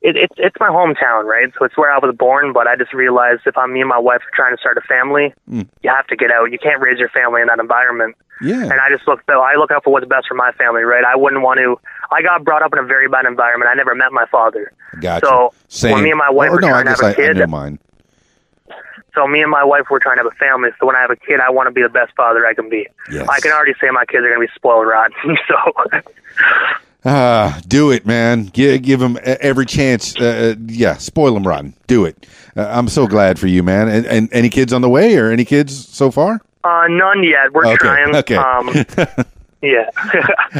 Speaker 5: it, it's it's my hometown, right? So it's where I was born. But I just realized if I'm me and my wife are trying to start a family,
Speaker 4: Mm.
Speaker 5: you have to get out. You can't raise your family in that environment.
Speaker 4: Yeah,
Speaker 5: And I just look though I look out for what's best for my family, right? I wouldn't want to. I got brought up in a very bad environment. I never met my father.
Speaker 4: gotcha.
Speaker 5: So
Speaker 4: Same.
Speaker 5: when me and my wife
Speaker 4: or,
Speaker 5: were
Speaker 4: no, I
Speaker 5: trying to have a
Speaker 4: I, I
Speaker 5: kid,
Speaker 4: know mine.
Speaker 5: so me and my wife were trying to have a family. So when I have a kid, I want to be the best father I can be.
Speaker 4: Yes.
Speaker 5: I can already say my kids are going to be spoiled rotten. so
Speaker 4: Ah, do it, man. Give give them every chance. Uh, yeah, spoil them rotten. Do it. Uh, I'm so glad for you, man. And, and any kids on the way, or any kids so far?
Speaker 5: uh, none yet. We're
Speaker 4: Okay,
Speaker 5: trying.
Speaker 4: okay.
Speaker 5: Um, yeah.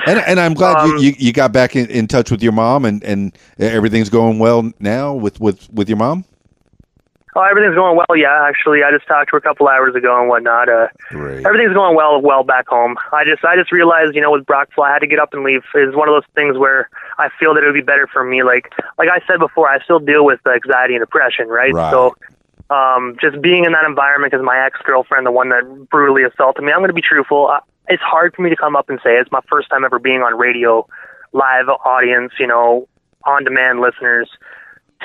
Speaker 4: And, and I'm glad
Speaker 5: Um,
Speaker 4: you, you, you got back in, in touch with your mom, and, and everything's going well now with, with, with your mom.
Speaker 5: Oh, everything's going well. Yeah, actually, I just talked to her a couple hours ago and whatnot. Uh,
Speaker 4: Great.
Speaker 5: everything's going well well back home. I just I just realized, you know, with Brockville, I had to get up and leave. It's one of those things where I feel that it would be better for me. Like like I said before, I still deal with anxiety and depression, right?
Speaker 4: Right.
Speaker 5: So um, just being in that environment because my ex girlfriend, the one that brutally assaulted me, I'm going to be truthful. I, it's hard for me to come up and say it's my first time ever being on radio, live audience, you know, on demand listeners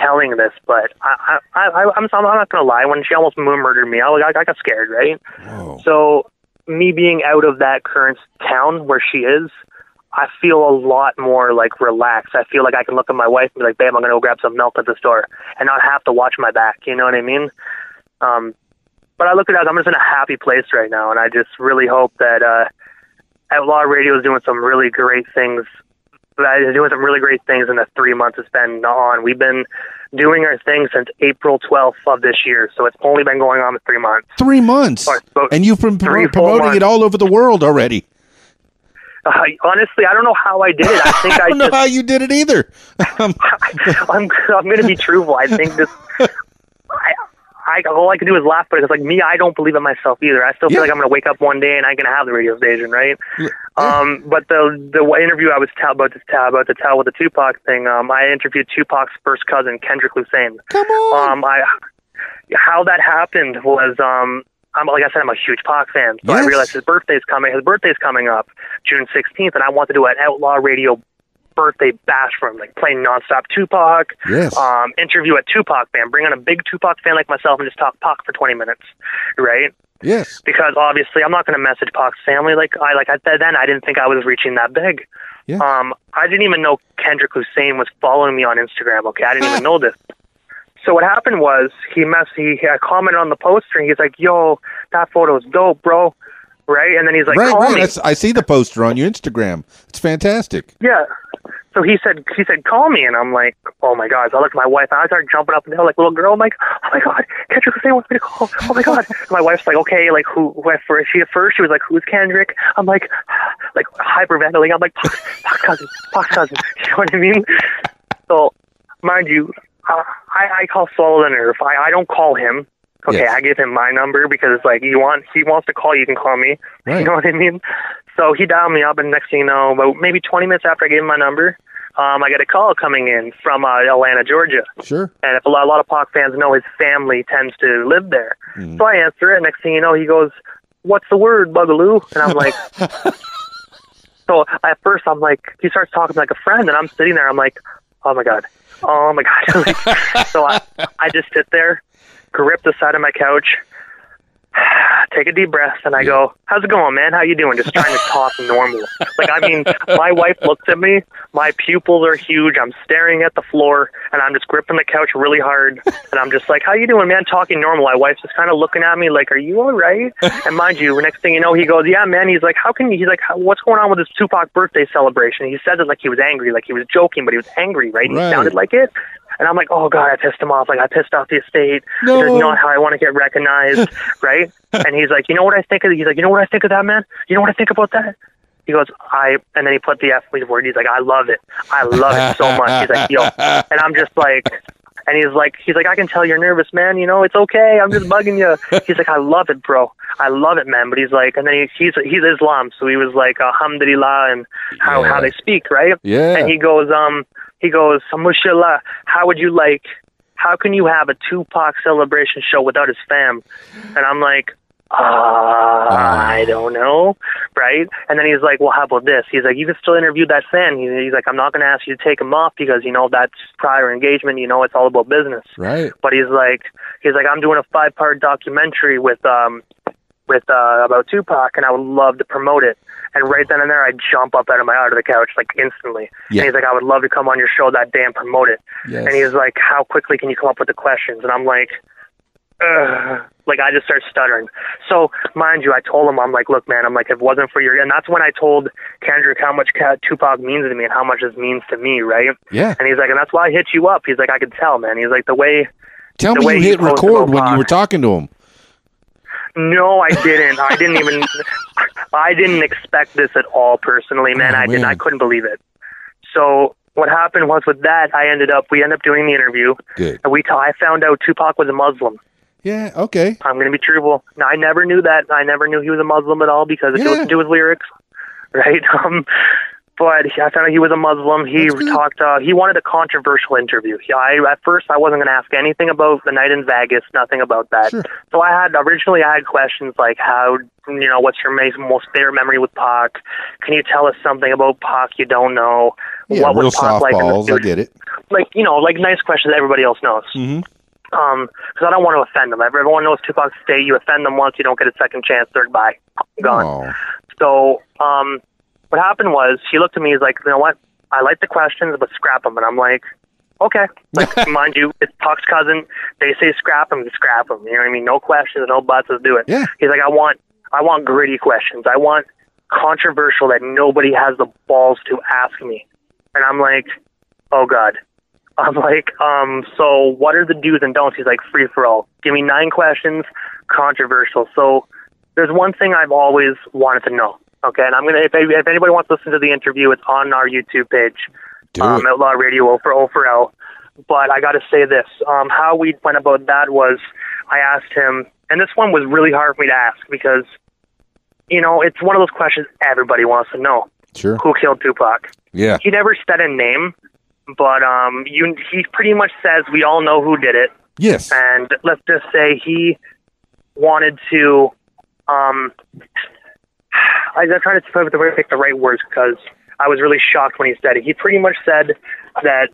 Speaker 5: telling this, but I, I, I, I'm, I'm not going to lie. When she almost moon murdered me, I, was- I got scared, right?
Speaker 4: Whoa.
Speaker 5: So, me being out of that current town where she is, I feel a lot more like relaxed. I feel like I can look at my wife and be like, "Babe, I'm gonna go grab some milk at the store," and not have to watch my back. You know what I mean? Um, but I look at it as I'm just in a happy place right now, and I just really hope that uh, Outlaw Radio is doing some really great things. That is doing some really great things in the three months it's been on. We've been doing our thing since April 12th of this year, so it's only been going on for three months.
Speaker 4: Three months.
Speaker 5: Or
Speaker 4: And you've been
Speaker 5: three,
Speaker 4: promoting it all over the world already.
Speaker 5: Uh, honestly, I don't know how I did it. I think
Speaker 4: I
Speaker 5: I
Speaker 4: don't know
Speaker 5: just
Speaker 4: how you did it either. Um,
Speaker 5: I'm I'm going to be truthful. I think this. I, all I can do is laugh, but it's like me. I don't believe in myself either. I still feel
Speaker 4: Yeah.
Speaker 5: like I'm going to wake up one day and I'm going to have the radio station, right? Um, but the the interview I was tell, about to tell about to tell with the Tupac thing, um, I interviewed Tupac's first cousin, Kendrick Hussein.
Speaker 4: Come on.
Speaker 5: Um, I how that happened was um. I'm, like I said, I'm a huge Pac fan, so
Speaker 4: Yes.
Speaker 5: I realized his birthday's coming. His birthday's coming up, June 16th, and I want to do an Outlaw Radio birthday bash for him, like playing nonstop Tupac,
Speaker 4: yes.
Speaker 5: um, interview a Tupac fan, bring on a big Tupac fan like myself, and just talk Pac for 20 minutes, right?
Speaker 4: Yes.
Speaker 5: because obviously I'm not going to message Pac's family. Like I like I said then, I didn't think I was reaching that big.
Speaker 4: Yeah.
Speaker 5: Um, I didn't even know Kendrick Hussein was following me on Instagram. Okay, I didn't even know this. So what happened was he mess he, he I commented on the poster and he's like, "Yo, that photo's dope, bro." Right, and then he's like,
Speaker 4: right,
Speaker 5: "Call
Speaker 4: right.
Speaker 5: me."
Speaker 4: That's, I see the poster on your Instagram. It's fantastic.
Speaker 5: Yeah. So he said, he said, call me, and I'm like, oh my god. So I look at my wife, and I start jumping up and down like little girl. I'm like, oh my god, Kendrick Hussein wants me to call. Oh my god. My wife's like, okay, like who? who at first, she at first she was like, who's Kendrick? I'm like, like hyperventilating. I'm like, Pac's, Pac's cousin, Pac's cousin. You know what I mean? So, mind you, uh, I I call Swallow the Nerve. I I don't call him. Okay,
Speaker 4: Yes.
Speaker 5: I give him my number because it's like you want he wants to call you can call me.
Speaker 4: Right.
Speaker 5: You know what I mean? So he dialed me up, and next thing you know, about maybe 20 minutes after I gave him my number, um, I get a call coming in from uh, Atlanta, Georgia.
Speaker 4: Sure.
Speaker 5: And if a lot, a lot of Pac fans know, his family tends to live there. So I answer it. And next thing you know, he goes, "What's the word, Bugaloo?" And I'm like, so at first I'm like, he starts talking like a friend, and I'm sitting there. I'm like, oh my god, oh my god. So I, I just sit there, grip the side of my couch, take a deep breath, and I go, "How's it going, man? How you doing?" Just trying to talk normal. Like I mean, my wife looks at me, my pupils are huge. I'm staring at the floor, and I'm just gripping the couch really hard, and I'm just like, "How you doing, man?" Talking normal. My wife's just kind of looking at me like, "Are you all right?" And mind you, next thing you know, he goes, "Yeah, man." He's like, "How can you?" He's like, "What's going on with this Tupac birthday celebration?" He says it like he was angry, like he was joking, but he was angry, right? He
Speaker 4: Right.
Speaker 5: sounded like it. And I'm like, oh god, I pissed him off. Like I pissed off the estate.
Speaker 4: No.
Speaker 5: This is not how I want to get recognized, right? And he's like, you know what I think of? He's like, you know what I think of that man? You know what I think about that? He goes, I, and then he put the F word. He's like, I love it. I love it so much. He's like, yo, and I'm just like, and he's like, he's like, I can tell you're nervous, man. You know, it's okay. I'm just bugging you. He's like, I love it, bro. I love it, man. But he's like, and then he, he's he's Islam, so he was like, Alhamdulillah, and how
Speaker 4: Yeah.
Speaker 5: how they speak, right?
Speaker 4: Yeah.
Speaker 5: And he goes, um, he goes, Mushallah, how would you like, how can you have a Tupac celebration show without his fam? And I'm like, uh, I don't know, right? And then he's like, well, how about this? He's like, you can still interview that fan. He's like, I'm not going to ask you to take him off because, you know, that's prior engagement. You know, it's all about business.
Speaker 4: Right.
Speaker 5: But he's like, he's like, I'm doing a five part documentary with, um, with, uh, about Tupac and I would love to promote it. And right then and there, I jump up out of my, out of the couch, like instantly.
Speaker 4: Yeah.
Speaker 5: And he's like, I would love to come on your show that day and promote it.
Speaker 4: Yes.
Speaker 5: And he's like, how quickly can you come up with the questions? And I'm like, Ugh. like I just start stuttering. So mind you, I told him I'm like, look, man, I'm like, if it wasn't for your, and that's when I told Kendrick how much Tupac means to me and how much this means to me, right?
Speaker 4: Yeah.
Speaker 5: And he's like, and that's why I hit you up. He's like, I could tell, man. He's like, the way.
Speaker 4: Tell
Speaker 5: the
Speaker 4: me
Speaker 5: way
Speaker 4: you hit record when you were talking to him.
Speaker 5: No, I didn't. I didn't even. I didn't expect this at all, personally, man.
Speaker 4: Oh,
Speaker 5: I didn't. I couldn't believe it. So what happened was with that, I ended up. We ended up doing the interview,
Speaker 4: Good.
Speaker 5: and we. T- I found out Tupac was a Muslim.
Speaker 4: Yeah. Okay.
Speaker 5: I'm going to be truthful. Now, I never knew that. I never knew he was a Muslim at all because you
Speaker 4: Yeah.
Speaker 5: listen to his lyrics, right? Um, but I found out he was a Muslim. He talked. Uh, he wanted a controversial interview. He, I at first I wasn't going to ask anything about the night in Vegas. Nothing about that.
Speaker 4: Sure.
Speaker 5: So I had originally I had questions like how you know what's your most favorite memory with Pac? Can you tell us something about Pac you don't know?
Speaker 4: Yeah.
Speaker 5: what
Speaker 4: real
Speaker 5: was Pac like in the.
Speaker 4: I get it.
Speaker 5: Like you know, like nice questions everybody else knows
Speaker 4: hmm
Speaker 5: um, because I don't want to offend them. Everyone knows Tupac's state. You offend them once, you don't get a second chance. Third, bye, gone.
Speaker 4: Oh.
Speaker 5: So, um, what happened was she looked at me. He's like, you know what? I like the questions, but scrap them. And I'm like, okay. Like, mind you, it's Pac's cousin. They say scrap them, scrap them. You know what I mean? No questions, no buts. Let's do it.
Speaker 4: Yeah.
Speaker 5: He's like, I want, I want gritty questions. I want controversial that nobody has the balls to ask me. And I'm like, oh god. I'm like, um, so what are the do's and don'ts? He's like, free for all. Give me nine questions, controversial. So there's one thing I've always wanted to know. Okay, and I'm gonna if, if anybody wants to listen to the interview, it's on our YouTube page,
Speaker 4: Do
Speaker 5: um,
Speaker 4: it.
Speaker 5: Outlaw Radio O for O for L. But I got to say this: um, how we went about that was, I asked him, and this one was really hard for me to ask because, you know, it's one of those questions everybody wants to know:
Speaker 4: Sure.
Speaker 5: who killed Tupac?
Speaker 4: Yeah.
Speaker 5: He never said a name, but um, you he pretty much says we all know who did it
Speaker 4: Yes.
Speaker 5: and let's just say he wanted to um I- I'm trying to pick the right words because I was really shocked when he said it. He pretty much said that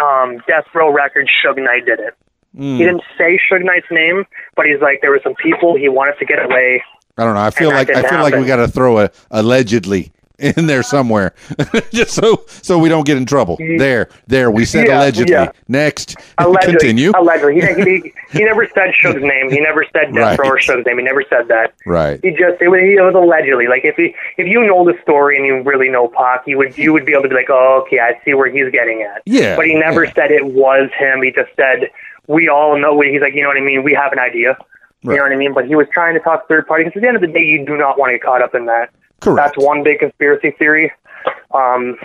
Speaker 5: um Death Row Records Suge Knight did it. He didn't say Suge Knight's name, but he's like there were some people he wanted to get away.
Speaker 4: I don't know. I feel like I feel like we got to throw a allegedly in there somewhere, just so so we don't get in trouble. There, there. We said
Speaker 5: Yeah,
Speaker 4: allegedly.
Speaker 5: yeah.
Speaker 4: Next,
Speaker 5: Allegedly,
Speaker 4: continue.
Speaker 5: Allegedly, he, he, he never said Suge's name. He never said Death Row or
Speaker 4: Right.
Speaker 5: Suge's name. He never said that.
Speaker 4: Right.
Speaker 5: He just it was, it was allegedly like if he if you know the story and you really know Pac, you would you would be able to be like, oh, okay, I see where he's getting at.
Speaker 4: Yeah,
Speaker 5: But he never
Speaker 4: yeah.
Speaker 5: said it was him. He just said we all know. He's like, you know what I mean. We have an idea.
Speaker 4: Right.
Speaker 5: You know what I mean. But he was trying to talk third party because at the end of the day, you do not want to get caught up in that.
Speaker 4: Correct.
Speaker 5: That's one big conspiracy theory. Um,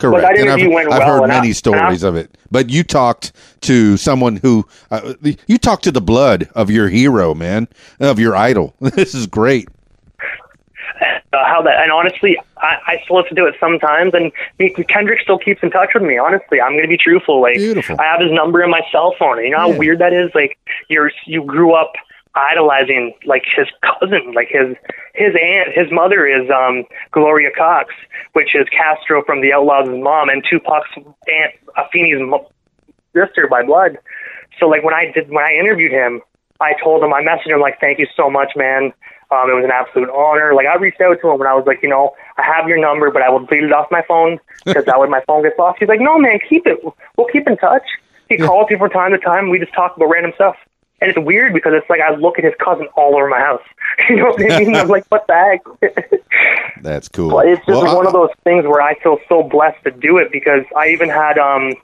Speaker 4: Correct.
Speaker 5: that
Speaker 4: and I've,
Speaker 5: went
Speaker 4: I've
Speaker 5: well,
Speaker 4: heard many
Speaker 5: I-
Speaker 4: stories of it. But you talked to someone who uh, you talked to the blood of your hero, man, of your idol. This is great.
Speaker 5: uh, how that and honestly I, I still listen to do it sometimes and me, Kendrick still keeps in touch with me honestly I'm gonna be truthful like
Speaker 4: Beautiful.
Speaker 5: I have his number in my cell phone you know how
Speaker 4: Yeah.
Speaker 5: weird that is like you're you grew up idolizing like his cousin like his his aunt his mother is um Gloria Cox which is Kastro from the Outlawz' mom and Tupac's aunt Afeni's mo- sister by blood so like when I did when I interviewed him, I told him I messaged him like, "Thank you so much, man. Um, it was an absolute honor." Like I reached out to him and I was like, you know, I have your number, but I will delete it off my phone because that way my phone gets lost. He's like, "No, man, keep it. We'll keep in touch." He calls me from time to time. We just talk about random stuff. And it's weird because it's like I look at his cousin all over my house. You know what I mean? I'm like, what the heck?
Speaker 4: That's cool.
Speaker 5: But it's just
Speaker 4: Well,
Speaker 5: one
Speaker 4: I-
Speaker 5: of those things where I feel so blessed to do it because I even had um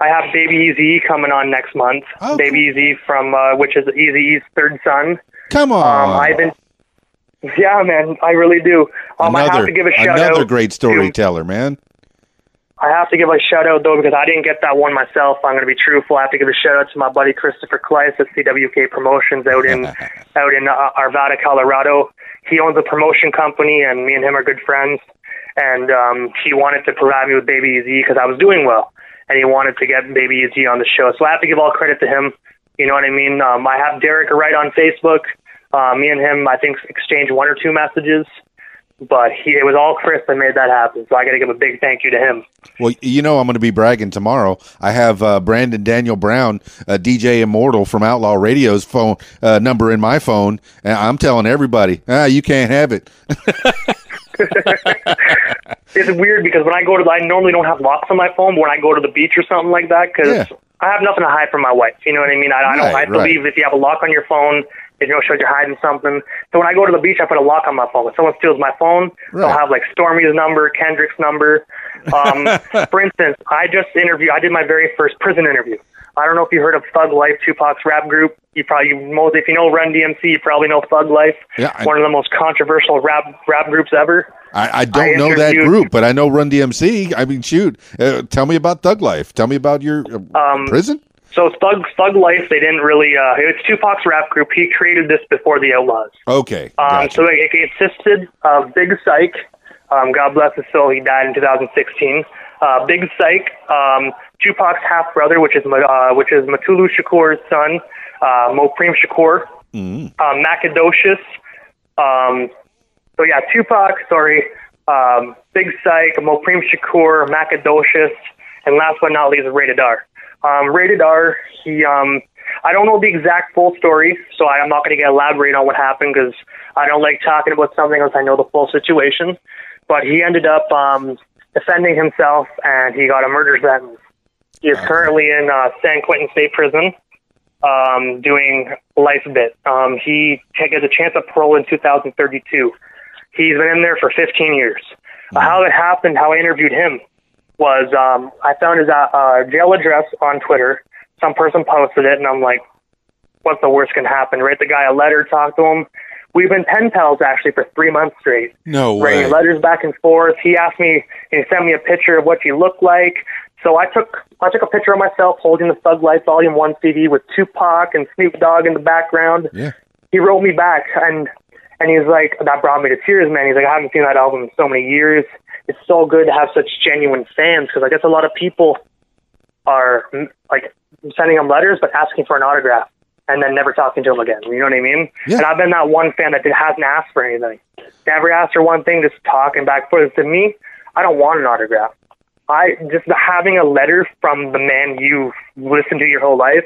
Speaker 5: I have Baby Eazy coming on next month.
Speaker 4: Oh,
Speaker 5: Baby Eazy from uh, which is Eazy-E's third son.
Speaker 4: Come on.
Speaker 5: Um, I've been yeah, man, I really do. Um, I have
Speaker 4: another
Speaker 5: to give a shout
Speaker 4: another
Speaker 5: out.
Speaker 4: great
Speaker 5: to-
Speaker 4: storyteller, man.
Speaker 5: I have to give a shout out though because I didn't get that one myself. I'm going to be truthful. I have to give a shout out to my buddy Christopher Kleiss at CWK Promotions out in out in uh, Arvada, Colorado. He owns a promotion company, and me and him are good friends. And um, he wanted to provide me with Baby Eazy because I was doing well, and he wanted to get Baby Eazy on the show. So I have to give all credit to him. You know what I mean? Um, I have Derek right on Facebook. Uh, me and him, I think, exchanged one or two messages. But he, it was all Chris that made that happen. So I got to give a big thank you to him.
Speaker 4: Well, you know I'm going to be bragging tomorrow. I have uh, Brandon Daniel Brown, uh, DJ Immortal from Outlaw Radio's phone uh, number in my phone, and I'm telling everybody, ah, you can't have it.
Speaker 5: it's weird because when I go to the, I normally don't have locks on my phone, but when I go to the beach or something like that, because
Speaker 4: Yeah.
Speaker 5: I have nothing to hide from my wife. You know what I mean? I, I don't.
Speaker 4: Right,
Speaker 5: I believe if you have a lock on your phone, it you know shows you're hiding something. So when I go to the beach, I put a lock on my phone. If someone steals my phone,
Speaker 4: Right.
Speaker 5: they'll have like Stormy's number, Kendrick's number. Um, for instance, I just interviewed. I did my very first prison interview. I don't know if you heard of Thug Life, Tupac's rap group. You probably most if you know Run DMC, you probably know Thug Life.
Speaker 4: Yeah, I-
Speaker 5: one of the most controversial rap rap groups ever.
Speaker 4: I, I don't
Speaker 5: I
Speaker 4: know that group, but I know Run DMC. I mean, shoot, uh, tell me about Thug Life. Tell me about your uh,
Speaker 5: Um,
Speaker 4: prison.
Speaker 5: So Thug Thug Life, they didn't really. Uh, it's Tupac's rap group. He created this before the Outlawz.
Speaker 4: Okay,
Speaker 5: Um,
Speaker 4: gotcha.
Speaker 5: So it, it consisted of Big Syke. Um, God bless his soul. He died in 2016. Uh, Big Syke, um, Tupac's half brother, which is uh, which is Mutulu Shakur's son, uh, Mopreme Shakur,
Speaker 4: Mm.
Speaker 5: um, Macadoshis. Um, so yeah, Tupac. Sorry, um, Big Syke, Mopreme Shakur, Macadoshis, and last but not least, Rated R. Um, Rated R. He. Um, I don't know the exact full story, so I, I'm not going to get elaborate on what happened because I don't like talking about something unless I know the full situation. But he ended up um, defending himself, and he got a murder sentence. He is currently in uh, San Quentin State Prison um, doing life bit. Um, he gets a chance of parole in 2032. He's been in there for 15 years. How it happened, how I interviewed him, was um, I found his uh, uh, jail address on Twitter. Some person posted it, and I'm like, what's the worst can happen? Write the guy a letter, talk to him. We've been pen pals actually for three months straight
Speaker 4: no way.
Speaker 5: writing letters back and forth. He asked me, he sent me a picture of what you look like. So I took I took a picture of myself holding the Thug Life Volume One CD with Tupac and Snoop Dogg in the background.
Speaker 4: Yeah.
Speaker 5: He wrote me back and and he's like that brought me to tears, man. He's like I haven't seen that album in so many years. It's so good to have such genuine fans because I guess a lot of people are like sending him letters but asking for an autograph and then never talking to him again. You know what I mean?
Speaker 4: Yeah.
Speaker 5: And I've been that one fan that hasn't asked for anything. Never asked for one thing, just talking back and forth. To me, I don't want an autograph. I just having a letter from the man you listened to your whole life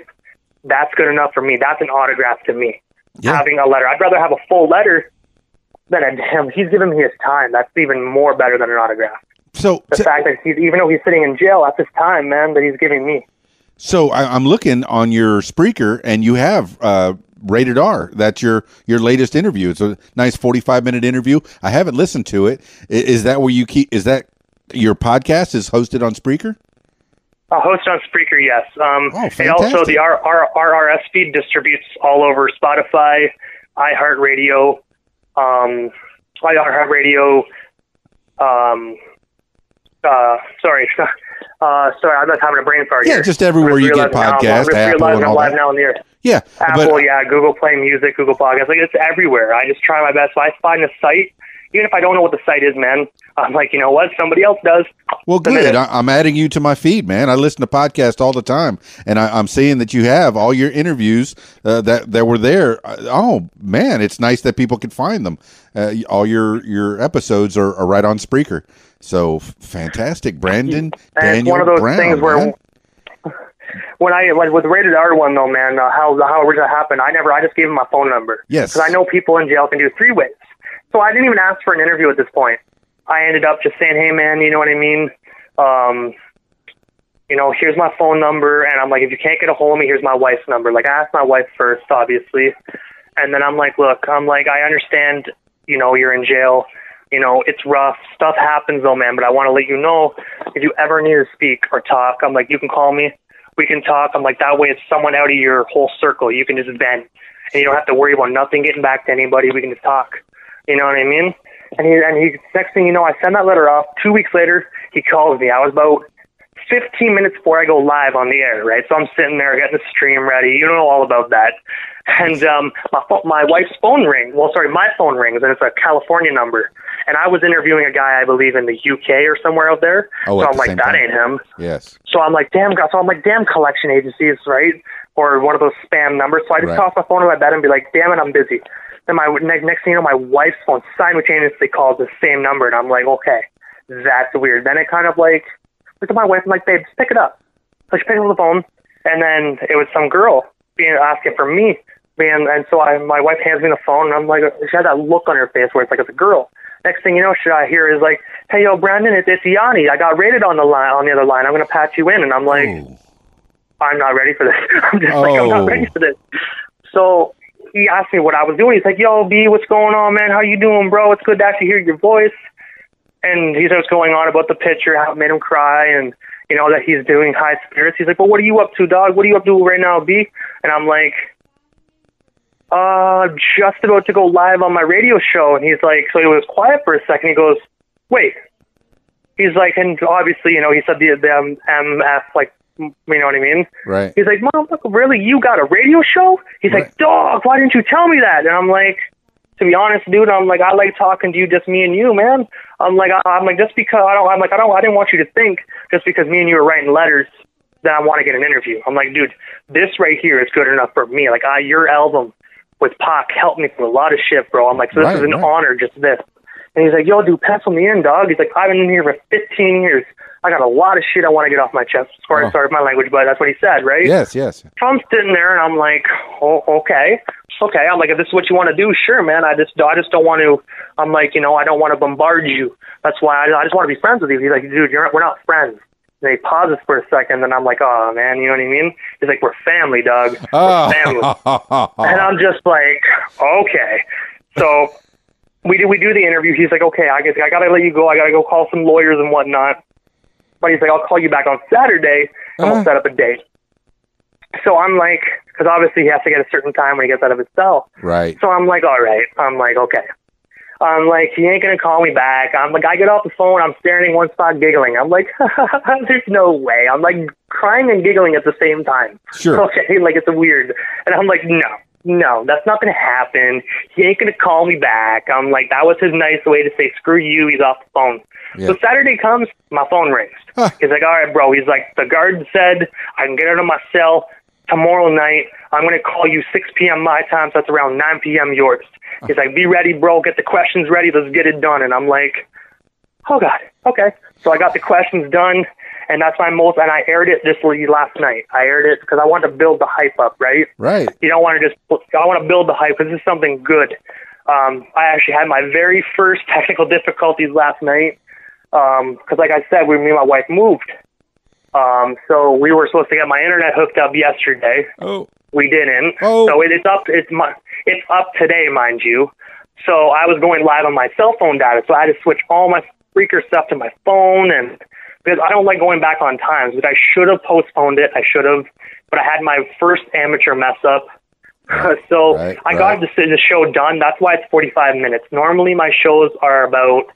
Speaker 5: that's good enough for me. That's an autograph to me.
Speaker 4: Yeah.
Speaker 5: Having a letter, I'd rather have a full letter a damn. He's giving me his time. That's even more better than an autograph.
Speaker 4: So,
Speaker 5: The
Speaker 4: t-
Speaker 5: fact that he's even though he's sitting in jail, that's his time, man. That he's giving me.
Speaker 4: so I, I'm looking on your Spreaker, and you have uh, rated R. That's your your latest interview. It's a nice 45 minute interview. I haven't listened to it. Is, Is that where you keep? Is that your podcast is hosted on Spreaker?
Speaker 5: A host on Spreaker, yes. Um,
Speaker 4: Oh,
Speaker 5: and also the R- R- RRS feed distributes all over Spotify, iHeartRadio, um, iHeartRadio. Um, uh, sorry, uh, sorry, I'm just having a brain fart
Speaker 4: Yeah,
Speaker 5: here.
Speaker 4: just everywhere you get
Speaker 5: realizing now I'm-
Speaker 4: podcasts,
Speaker 5: I'm
Speaker 4: Apple and all that.
Speaker 5: now in the air.
Speaker 4: Yeah,
Speaker 5: Apple,
Speaker 4: but
Speaker 5: yeah, Google Play Music, Google Podcasts, like it's everywhere. I just try my best. If I find a site, even if I don't know what the site is, man, I'm like, you know what? Somebody else does.
Speaker 4: Well, good. I, I'm adding you to my feed, man. I listen to podcasts all the time, and I, I'm seeing that you have all your interviews uh, that that were there. Uh, Oh man, it's nice that people can find them. Uh, all your your episodes are, are right on Spreaker. So fantastic, Brandon
Speaker 5: And
Speaker 4: Daniel
Speaker 5: it's one of those
Speaker 4: Brown.
Speaker 5: things where
Speaker 4: man.
Speaker 5: when I like with rated R one though, man, uh, how how originally happened, I never, I just gave him my phone number.
Speaker 4: Yes.
Speaker 5: Because I know people in jail can do three ways. So I didn't even ask for an interview at this point. I ended up just saying, hey man, you know what I mean? Um, you know, here's my phone number, and I'm like, if you can't get a hold of me, here's my wife's number. Like I asked my wife first, obviously, and then I'm like, look, I'm like, I understand, you know, you're in jail. You know, it's rough. Stuff happens though, man. But I want to let you know if you ever need to speak or talk, I'm like, you can call me. We can talk. I'm like, that way it's someone out of your whole circle. You can just vent. And you don't have to worry about nothing getting back to anybody. We can just talk. You know what I mean? And he, and he, next thing you know, I send that letter off. Two weeks later, he calls me. I was about 15 minutes before I go live on the air, right? So I'm sitting there getting the stream ready. You know all about that. And um, my pho- my wife's phone rings. Well, sorry, my phone rings, and it's a California number. And I was interviewing a guy, I believe, in the UK or somewhere out there.
Speaker 4: Oh,
Speaker 5: so I'm like, that
Speaker 4: time.
Speaker 5: ain't him.
Speaker 4: Yes.
Speaker 5: So I'm like, damn, God. So I'm like, damn collection agencies, right? Or one of those spam numbers. So I just
Speaker 4: Right.
Speaker 5: toss my phone in my bed and be like, damn it, I'm busy. Then my next, next thing you know, my wife's phone simultaneously calls the same number, and I'm like, okay, that's weird. Then it kind of like, look at my wife. I'm like, babe, just pick it up. So she picked up the phone, and then it was some girl being asking for me. Being, and so I, my wife hands me the phone, and I'm like, she had that look on her face where it's like it's a girl. Next thing you know, shit I hear is like, "Hey, yo, Brandon, it's, it's Yanni. I got rated on the line on the other line. I'm gonna patch you in." And I'm like,
Speaker 4: Oh.
Speaker 5: I'm not ready for this. I'm just like, I'm
Speaker 4: Oh.
Speaker 5: not ready for this. So he asked me what I was doing. He's like, Yo, B, what's going on, man? How you doing, bro? It's good to actually hear your voice. And he starts going on about the picture, how it made him cry, and you know that he's doing high spirits. He's like, "Well, what are you up to, dog? What are you up to right now, B?" And I'm like, "Uh, just about to go live on my radio show." And he's like, so he was quiet for a second. He goes, "Wait." He's like, and obviously, you know, he said the the MF, like, you know what I mean?
Speaker 4: Right.
Speaker 5: He's like, Mom, look, really? You got a radio show? He's
Speaker 4: Right.
Speaker 5: like, Dog, why didn't you tell me that? And I'm like, to be honest, dude, I'm like, I like talking to you, just me and you, man. I'm like, I, I'm like, just because I don't, I'm like, I don't, I didn't want you to think just because me and you were writing letters that I want to get an interview. I'm like, dude, this right here is good enough for me. Like, I, your album with Pac helped me through a lot of shit, bro. I'm like, so this
Speaker 4: Right,
Speaker 5: is an
Speaker 4: right.
Speaker 5: honor, just this. And he's like, yo, dude, pencil me in, dog. He's like, I've been in here for 15 years. I got a lot of shit I want to get off my chest. Sorry,
Speaker 4: Oh.
Speaker 5: sorry my language, but that's what he said, right?
Speaker 4: Yes. Yes.
Speaker 5: So I'm sitting there and I'm like, oh, okay, okay. I'm like, if this is what you want to do, sure, man. I just, I just don't want to. I'm like, you know, I don't want to bombard you. That's why I, I just want to be friends with you. He's like, dude, you're we're not friends. And he pauses for a second, and I'm like, oh man, you know what I mean? He's like, we're family, Doug. We're oh. family. And I'm just like, okay. So we do we do the interview. He's like, okay, I guess I gotta let you go. I gotta go call some lawyers and whatnot. But he's like, I'll call you back on Saturday and
Speaker 4: Uh.
Speaker 5: we'll set up a date. So I'm like, because obviously he has to get a certain time when he gets out of his cell.
Speaker 4: right.
Speaker 5: So I'm like, all right. I'm like, okay. I'm like, he ain't gonna call me back. I'm like, I get off the phone. I'm staring in one spot, giggling. I'm like, there's no way. I'm like crying and giggling at the same time.
Speaker 4: Sure.
Speaker 5: Okay, like it's weird. And I'm like, no, no, that's not gonna happen. He ain't gonna call me back. I'm like, that was his nice way to say, screw you. He's off the phone.
Speaker 4: Yeah.
Speaker 5: So Saturday comes, my phone rings.
Speaker 4: Huh.
Speaker 5: He's like, all right, bro. He's like, the guard said I can get out of my cell tomorrow night. I'm going to call you 6 p.m. my time, so that's around 9 p.m. yours. He's like, be ready, bro. Get the questions ready. Let's get it done. And I'm like, oh, God. Okay. So I got the questions done. and that's my most. And I aired it this last night. I aired it because I want to build the hype up, right?
Speaker 4: Right.
Speaker 5: You don't want to just. I want to build the hype because this is something good. Um, I actually had my very first technical difficulties last night because, like I said, we, me and my wife moved. Um, so we were supposed to get my internet hooked up yesterday.
Speaker 4: Oh.
Speaker 5: We didn't.
Speaker 4: Oh.
Speaker 5: So it, it's up. It's my. It's up today, mind you. So I was going live on my cell phone data, so I had to switch all my Spreaker stuff to my phone, and because I don't like going back on times. But I should have postponed it. I should have, but I had my first amateur mess up. so
Speaker 4: right,
Speaker 5: I got
Speaker 4: right.
Speaker 5: the, the show done. That's why it's 45 minutes. Normally my shows are about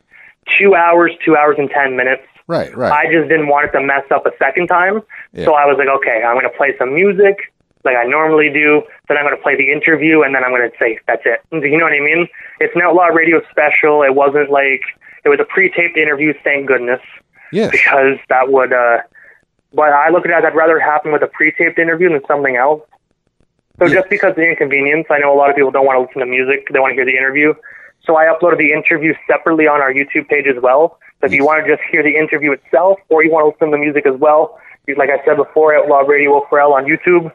Speaker 5: two hours, two hours and 10 minutes.
Speaker 4: Right. Right.
Speaker 5: I just didn't want it to mess up a second time.
Speaker 4: Yeah.
Speaker 5: So I was like, okay, I'm going to play some music like I normally do. Then I'm going to play the interview, and then I'm going to say, that's it. You know what I mean? It's an Outlaw Radio special. It wasn't like, it was a pre taped interview, thank goodness,
Speaker 4: yes.
Speaker 5: because that would, uh, but I look at it as I'd rather happen with a pre taped interview than something else. So
Speaker 4: Yeah.
Speaker 5: just because of the inconvenience, I know a lot of people don't want to listen to music, they want to hear the interview. So I uploaded the interview separately on our YouTube page as well. So if you want to just hear the interview itself, or you want to listen to the music as well, like I said before, Outlaw Radio O for L on YouTube.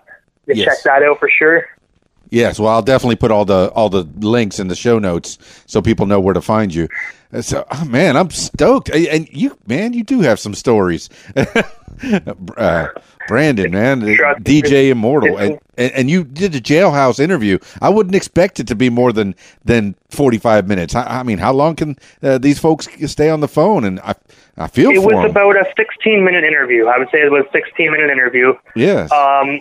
Speaker 5: You
Speaker 4: Yes.
Speaker 5: check that out for sure.
Speaker 4: Yes, well, I'll definitely put all the all the links in the show notes so people know where to find you. Uh, So, oh, man, I'm stoked, and you, man, you do have some stories. uh, Brandon, man, uh, DJ Immortal, and, and you did a jailhouse interview. I wouldn't expect it to be more than than 45 minutes. I, I mean, how long can uh, these folks stay on the phone? And I I feel
Speaker 5: It was
Speaker 4: them.
Speaker 5: about a 16 minute interview. I would say it was a 16 minute interview.
Speaker 4: yes,
Speaker 5: Um,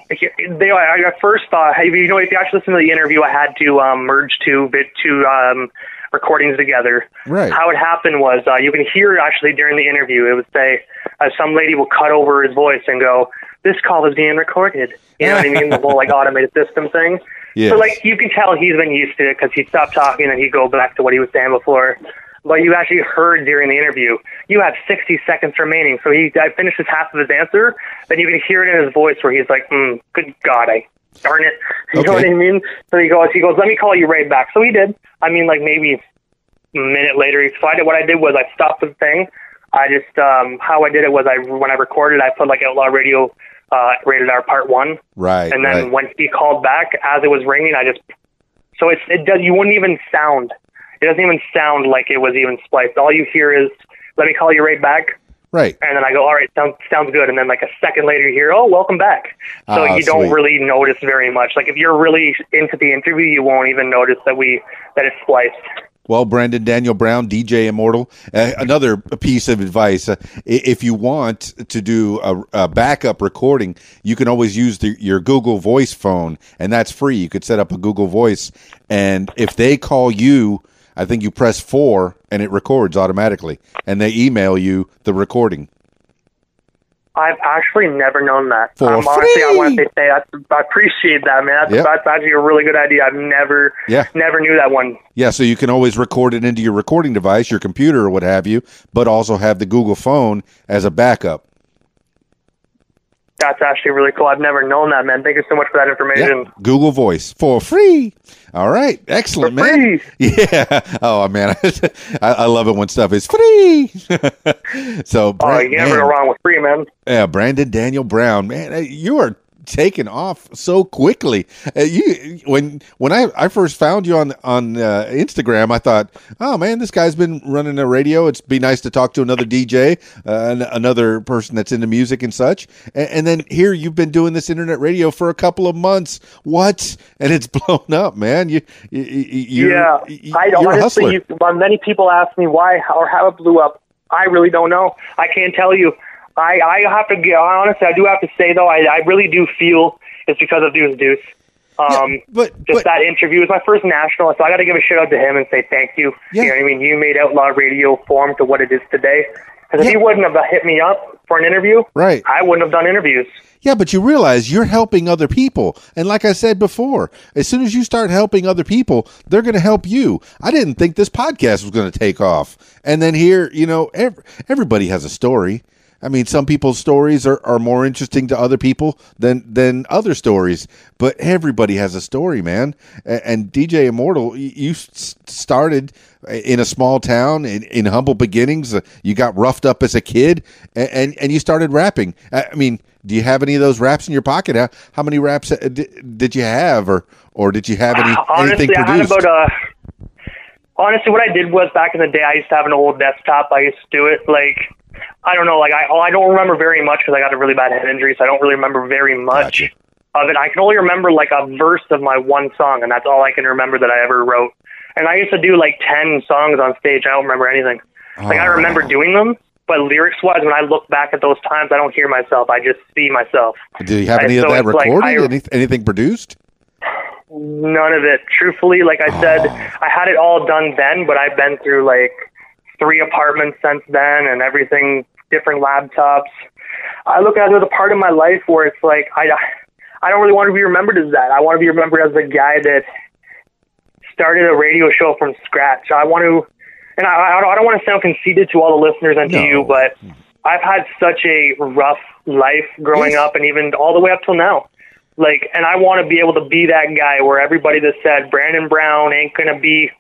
Speaker 5: they, I I first thought, hey, you know, if you actually listen to the interview, I had to um, merge two bit two um, recordings together.
Speaker 4: Right.
Speaker 5: How it happened was uh, you can hear actually during the interview. It would say uh, some lady will cut over his voice and go, "This call is being recorded." You know what I mean? The whole like automated system thing.
Speaker 4: Yes.
Speaker 5: So like you can tell he's been used to it because he stopped talking and he'd go back to what he was saying before. But you actually heard during the interview, you have 60 seconds remaining. So he I finishes half of his answer, then you can hear it in his voice where he's like, mm, "Good God, I darn it," you know what I mean? So he goes, he goes, "Let me call you right back." So he did. I mean, like maybe a minute later, he did. What I did was I stopped the thing. I just um, how I did it was I when I recorded, I put like Outlaw Radio uh, rated R Part One.
Speaker 4: right,
Speaker 5: And then
Speaker 4: right.
Speaker 5: when he called back, as it was ringing, I just so it's it does you wouldn't even sound. It doesn't even sound like it was even spliced. All you hear is "Let me call you right back,"
Speaker 4: right.
Speaker 5: and then I go, "All right, sounds sounds good." And then like a second later, you hear, "Oh, welcome back." So
Speaker 4: Ah,
Speaker 5: you don't
Speaker 4: sweet.
Speaker 5: really notice very much. Like if you're really into the interview, you won't even notice that we that it's spliced.
Speaker 4: Well, Brandon Daniel Brown, DJ Immortal. Uh, another piece of advice: uh, if you want to do a, a backup recording, you can always use the, your Google Voice phone, and that's free. You could set up a Google Voice, and if they call you, I think you press four, and it records automatically, and they email you the recording.
Speaker 5: I've actually never known that.
Speaker 4: For
Speaker 5: um, honestly, I want to say that's, I appreciate that, man. That's,
Speaker 4: Yep.
Speaker 5: that's actually a really good idea. I've never,
Speaker 4: Yeah.
Speaker 5: never knew that one.
Speaker 4: Yeah, so you can always record it into your recording device, your computer, or what have you, but also have the Google phone as a backup.
Speaker 5: That's actually really cool. I've never known that, man. Thank you so much for that information.
Speaker 4: Yeah, Google Voice for free. All right, excellent,
Speaker 5: For
Speaker 4: man.
Speaker 5: free.
Speaker 4: Yeah. Oh man, I, I love it when stuff is free. so,
Speaker 5: Oh, you never
Speaker 4: man,
Speaker 5: go wrong with free, man.
Speaker 4: yeah, Brandon Daniel Brown, man, you are taking off so quickly. Uh, you when when I, I first found you on on uh, Instagram, I thought, oh man, this guy's been running a radio. It's be nice to talk to another DJ, uh, an- another person that's into music and such. And, and then here you've been doing this internet radio for a couple of months. What? And it's blown up, man. You, you, you
Speaker 5: yeah, I honestly, you, many people ask me why or how it blew up. I really don't know. I can't tell you. I, I have to get honestly. I do have to say though, I, I really do feel it's because of Deuce Deuce. Um,
Speaker 4: Yeah, but-
Speaker 5: just
Speaker 4: but-
Speaker 5: that interview was my first national, so I got to give a shout out to him and say thank you.
Speaker 4: Yeah.
Speaker 5: You know what I mean? You made Outlaw Radio form to what it is today. Because if
Speaker 4: Yeah.
Speaker 5: you wouldn't have hit me up for an interview,
Speaker 4: Right.
Speaker 5: I wouldn't have done interviews.
Speaker 4: Yeah, but you realize you're helping other people. And like I said before, as soon as you start helping other people, they're going to help you. I didn't think this podcast was going to take off. And then here, you know, ev- everybody has a story. I mean, some people's stories are, are more interesting to other people than than other stories, but everybody has a story, man. And, and DJ Immortal, you started in a small town in, in humble beginnings. Uh, You got roughed up as a kid, and, and and you started rapping. I mean, do you have any of those raps in your pocket? How, how many raps uh, di- did you have, or or did you have any
Speaker 5: honestly,
Speaker 4: anything produced?
Speaker 5: about uh honestly what I did was back in the day I used to have an old desktop. I used to do it like I don't know, like I oh, I don't remember very much because I got a really bad head injury, so I don't really remember very much
Speaker 4: Gotcha.
Speaker 5: of it. I can only remember like a verse of my one song, and that's all I can remember that I ever wrote. And I used to do like ten songs on stage. I don't remember anything. Like I
Speaker 4: Oh.
Speaker 5: remember doing them, but lyrics wise, when I look back at those times, I don't hear myself. I just see myself.
Speaker 4: Do you have
Speaker 5: I-
Speaker 4: any of
Speaker 5: so
Speaker 4: that
Speaker 5: it's like
Speaker 4: recorded?
Speaker 5: I-
Speaker 4: Any, anything produced?
Speaker 5: None of it. Truthfully, like I said, oh. I had it all done then, but I've been through like three apartments since then and everything, different laptops. I look at it as a part of my life where it's like I, I don't really want to be remembered as that. I want to be remembered as the guy that started a radio show from scratch. I want to, and I, I don't, want to sound conceited to all the listeners and
Speaker 4: No.
Speaker 5: to you, but I've had such a rough life growing
Speaker 4: Yes.
Speaker 5: up and even all the way up till now. Like, and I want to be able to be that guy where everybody that said Brandon Brown ain't gonna be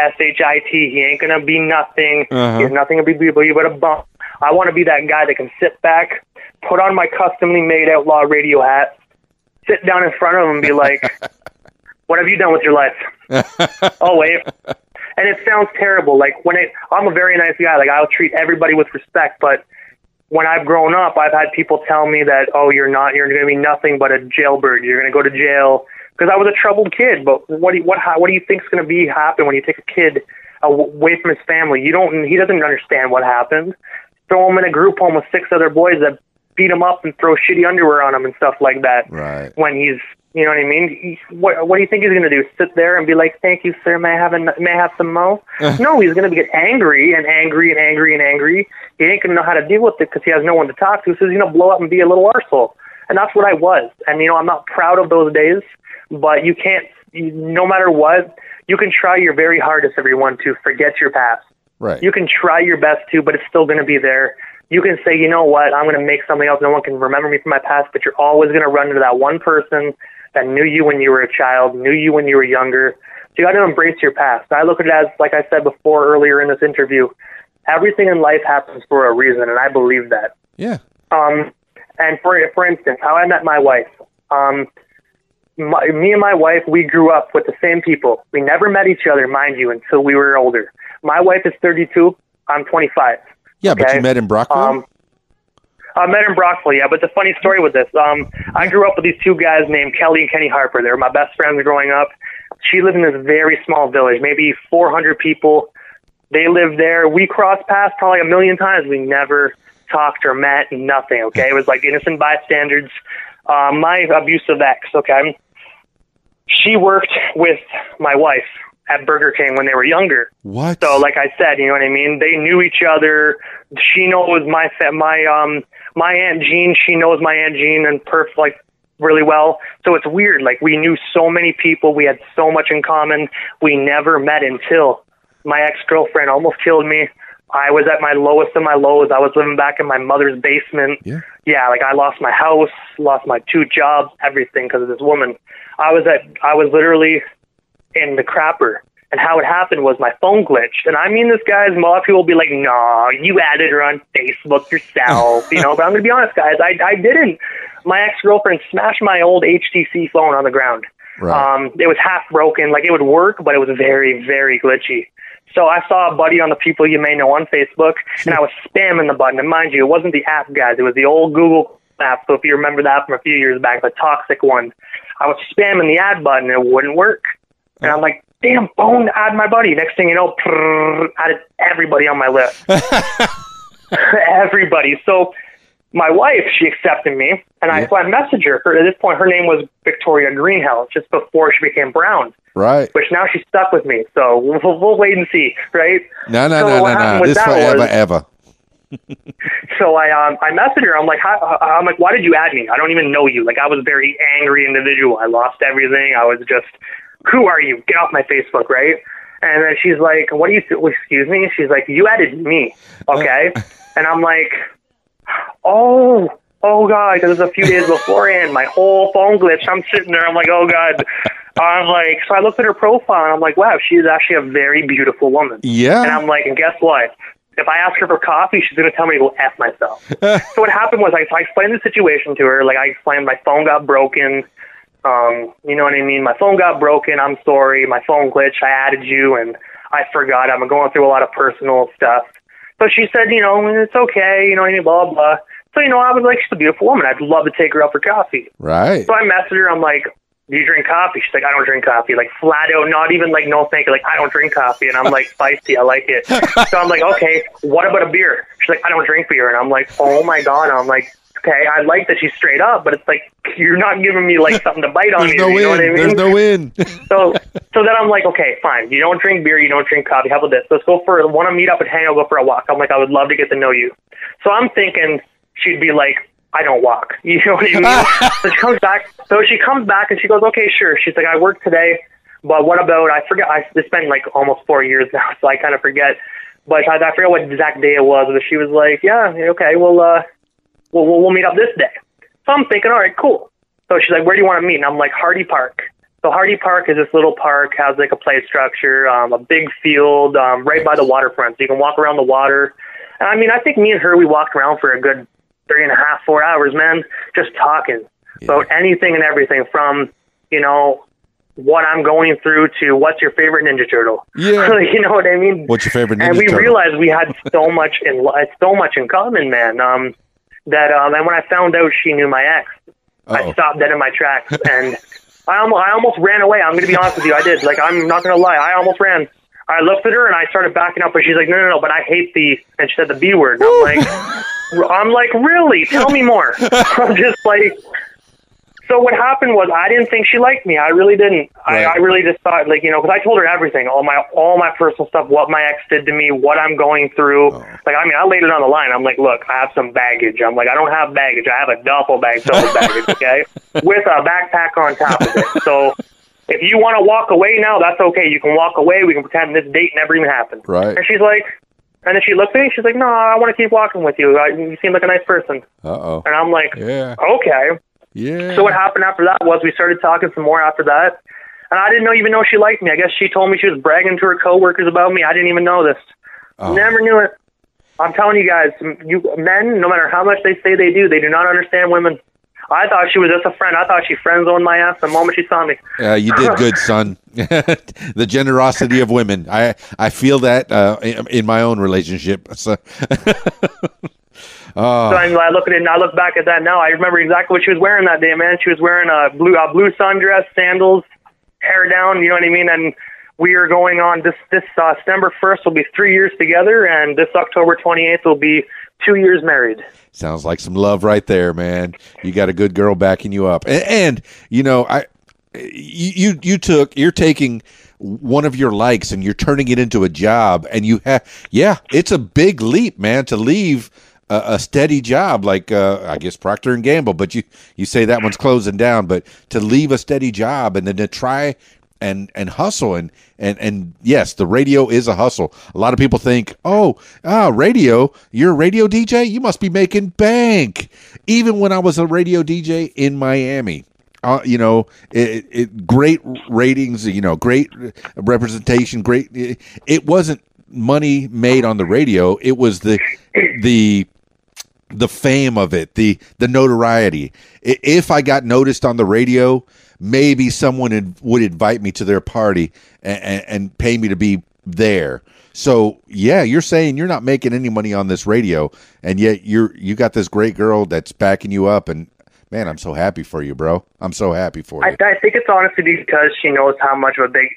Speaker 5: S H I T, he ain't gonna be nothing,
Speaker 4: Uh-huh.
Speaker 5: he's nothing to be but a bum. I want to be that guy that can sit back, put on my customly made outlaw radio hat, sit down in front of him and be like, "What have you done with your life?" oh wait, and it sounds terrible. Like when it, I'm a very nice guy. Like I'll treat everybody with respect, but when I've grown up, I've had people tell me that, oh, you're not, you're going to be nothing but a jailbird. You're going to go to jail because I was a troubled kid. But what do you, what how, what do you think's going to be happen when you take a kid away from his family? You don't. He doesn't understand what happened. Throw him in a group home with six other boys that beat him up and throw shitty underwear on him and stuff like that
Speaker 4: Right.
Speaker 5: when he's you know what I mean? He, what what do you think he's going to do? Sit there and be like, "Thank you, sir. May I have a may I have some mo?" no, he's going to get angry and angry and angry and angry. He ain't going to know how to deal with it because he has no one to talk to. So he's going to blow up and be a little arsehole. And that's what I was. And you know, I'm not proud of those days, but you can't. You, no matter what, you can try your very hardest, everyone, to forget your past.
Speaker 4: Right.
Speaker 5: You can try your best to, but it's still going to be there. You can say, you know what, I'm going to make something else. No one can remember me from my past, but you're always going to run into that one person that knew you when you were a child, knew you when you were younger. So you got to embrace your past. I look at it as, like I said before earlier in this interview, everything in life happens for a reason, and I believe that.
Speaker 4: yeah.
Speaker 5: Um, and for for instance, how I met my wife. Um, my, me and my wife, we grew up with the same people. We never met each other, mind you, until we were older. My wife is 32. I'm 25.
Speaker 4: Yeah, but you met in Brockville.
Speaker 5: Um, I met in Brockville, yeah. But the funny story with this, um, I grew up with these two guys named Kelly and Kenny Harper. They were my best friends growing up. She lived in this very small village, maybe 400 people. They lived there. We crossed paths probably a million times. We never talked or met, nothing, okay? It was like innocent bystanders. Uh, my abusive ex, okay? She worked with my wife at Burger King when they were younger.
Speaker 4: what?
Speaker 5: So, like I said, you know what I mean. They knew each other. She knows my my um my aunt Jean. She knows my aunt Jean and perf like really well. So it's weird. Like we knew so many people. We had so much in common. We never met until my ex girlfriend almost killed me. I was at my lowest of my lows. I was living back in my mother's basement.
Speaker 4: Yeah.
Speaker 5: Yeah, like I lost my house, lost my two jobs, everything because of this woman. I was at I was literally in the crapper. And how it happened was my phone glitched. And I mean, this guy's, a lot of people will be like, nah, you added her on Facebook yourself, you know, but I'm going to be honest, guys, I, I didn't. My ex girlfriend smashed my old HTC phone on the ground.
Speaker 4: Right.
Speaker 5: Um, it was half broken, like it would work, but it was very, very glitchy. So I saw a buddy on the people you may know on Facebook, and I was spamming the button. And mind you, it wasn't the app, guys. It was the old Google app. So if you remember that from a few years back, the toxic one, I was spamming the add button, and it wouldn't work. And I'm like, damn, phone, add my buddy. Next thing you know, prrr, added everybody on my list. everybody. So my wife, she accepted me, and I,
Speaker 4: Yeah.
Speaker 5: so I messaged her. her. At this point, her name was Victoria Greenhouse, just before she became Brown.
Speaker 4: Right.
Speaker 5: Which now she's stuck with me. So we'll, we'll wait and see, right?
Speaker 4: No, no,
Speaker 5: so
Speaker 4: no, no, no. This forever,
Speaker 5: was-
Speaker 4: ever.
Speaker 5: So I um I messaged her. I'm like, How, I'm like, why did you add me? I don't even know you. Like I was a very angry individual. I lost everything. I was just, who are you? Get off my Facebook, right? And then she's like, what do you? Th- excuse me. She's like, you added me, okay? and I'm like, oh, oh god, because it was a few days beforehand. My whole phone glitched. I'm sitting there. I'm like, oh god. I'm like, so I looked at her profile and I'm like, wow, she is actually a very beautiful woman.
Speaker 4: Yeah.
Speaker 5: And I'm like, and guess what? If I ask her for coffee, she's going to tell me to go F myself. so what happened was I, I explained the situation to her. Like I explained my phone got broken. Um, you know what I mean? My phone got broken. I'm sorry. My phone glitched. I added you and I forgot. I'm going through a lot of personal stuff. So she said, you know, it's okay. You know, what I mean, blah, blah. So, you know, I was like, she's a beautiful woman. I'd love to take her out for coffee.
Speaker 4: Right.
Speaker 5: So I messaged her. I'm like, do you drink coffee? She's like, I don't drink coffee. Like flat out, not even like no thank you. Like I don't drink coffee, and I'm like spicy. I like it. So I'm like, okay, what about a beer? She's like, I don't drink beer, and I'm like, oh my god. I'm like, okay, I like that she's straight up, but it's like you're not giving me like something to bite on
Speaker 4: There's
Speaker 5: here.
Speaker 4: no
Speaker 5: you know
Speaker 4: win.
Speaker 5: what I mean?
Speaker 4: There's no win.
Speaker 5: so so then I'm like, okay, fine. You don't drink beer, you don't drink coffee. How about this? Let's go for want to meet up and hang out, go for a walk. I'm like, I would love to get to know you. So I'm thinking she'd be like, I don't walk. You know what I mean? so she comes back. So she comes back and she goes, okay, sure. She's like, I work today, but what about? I forget. I it's been like almost four years now, so I kind of forget. But I, I forget what exact day it was. But she was like, yeah, okay, well, uh, we'll we'll, we'll meet up this day. So I'm thinking, all right, cool. So she's like, where do you want to meet? And I'm like, Hardy Park. So Hardy Park is this little park, has like a play structure, um, a big field, um, right by the waterfront. So you can walk around the water. And I mean, I think me and her, we walked around for a good three and a half, four hours, man, just talking about anything and everything from, you know, what I'm going through to what's your favorite Ninja Turtle.
Speaker 4: Yeah.
Speaker 5: you know what I mean?
Speaker 4: What's your favorite
Speaker 5: and we
Speaker 4: Turtle?
Speaker 5: realized we had so much in li- so much in common, man. Um, that um, and when I found out she knew my ex, I
Speaker 4: Uh-oh.
Speaker 5: stopped dead in my tracks and I almost I almost ran away. I'm gonna be honest with you, I did. Like I'm not gonna lie, I almost ran. I looked at her and I started backing up, but she's like, no, no, no. But I hate the and she said the B word. And I'm like, I'm like, really? Tell me more. I'm just like. So what happened was I didn't think she liked me. I really didn't.
Speaker 4: Right.
Speaker 5: I, I really just thought like you know because I told her everything, all my all my personal stuff, what my ex did to me, what I'm going through. Oh. Like I mean, I laid it on the line. I'm like, look, I have some baggage. I'm like, I don't have baggage. I have a duffel bag filled with baggage, okay, with a backpack on top of it. So if you want to walk away now, that's okay. You can walk away. We can pretend this date never even happened.
Speaker 4: Right.
Speaker 5: And she's like, and then she looked at me. She's like, no, I want to keep walking with you. I, you seem like a nice person.
Speaker 4: Uh oh.
Speaker 5: And I'm like,
Speaker 4: Yeah.
Speaker 5: okay.
Speaker 4: Yeah.
Speaker 5: So what happened after that was we started talking some more after that, and I didn't know even know she liked me. I guess she told me she was bragging to her coworkers about me. I didn't even know this.
Speaker 4: Oh.
Speaker 5: Never knew it. I'm telling you guys, you men, no matter how much they say they do, they do not understand women. I thought she was just a friend. I thought she friend zoned my ass the moment she saw me.
Speaker 4: Uh, you did good, son. the generosity of women. I I feel that uh, in, in my own relationship. So,
Speaker 5: So I, I look at it and I look back at that now. I remember exactly what she was wearing that day, man. She was wearing a blue a blue sundress, sandals, hair down. You know what I mean? And we are going on this this uh, December first will be three years together, and this October twenty eighth will be two years married.
Speaker 4: Sounds like some love right there, man. You got a good girl backing you up, and, and you know, I you you took you're taking one of your likes and you're turning it into a job, and you have yeah, it's a big leap, man, to leave. A, a steady job like uh, I guess Procter and Gamble, but you you say that one's closing down. But to leave a steady job and then to try and and hustle and and and yes, the radio is a hustle. A lot of people think, "Oh, ah, radio, you're a radio DJ, you must be making bank." Even when I was a radio DJ in Miami, uh, you know, it, it great ratings, you know, great representation, great it, it wasn't money made on the radio, it was the the the fame of it, the the notoriety. If I got noticed on the radio, maybe someone would- invite me to their party and, and, and pay me to be there. So yeah, you're saying you're not making any money on this radio, and yet you're you got this great girl that's backing you up, and man, I'm so happy for you, bro. I'm so happy for you.
Speaker 5: I think it's honestly because she knows how much of a big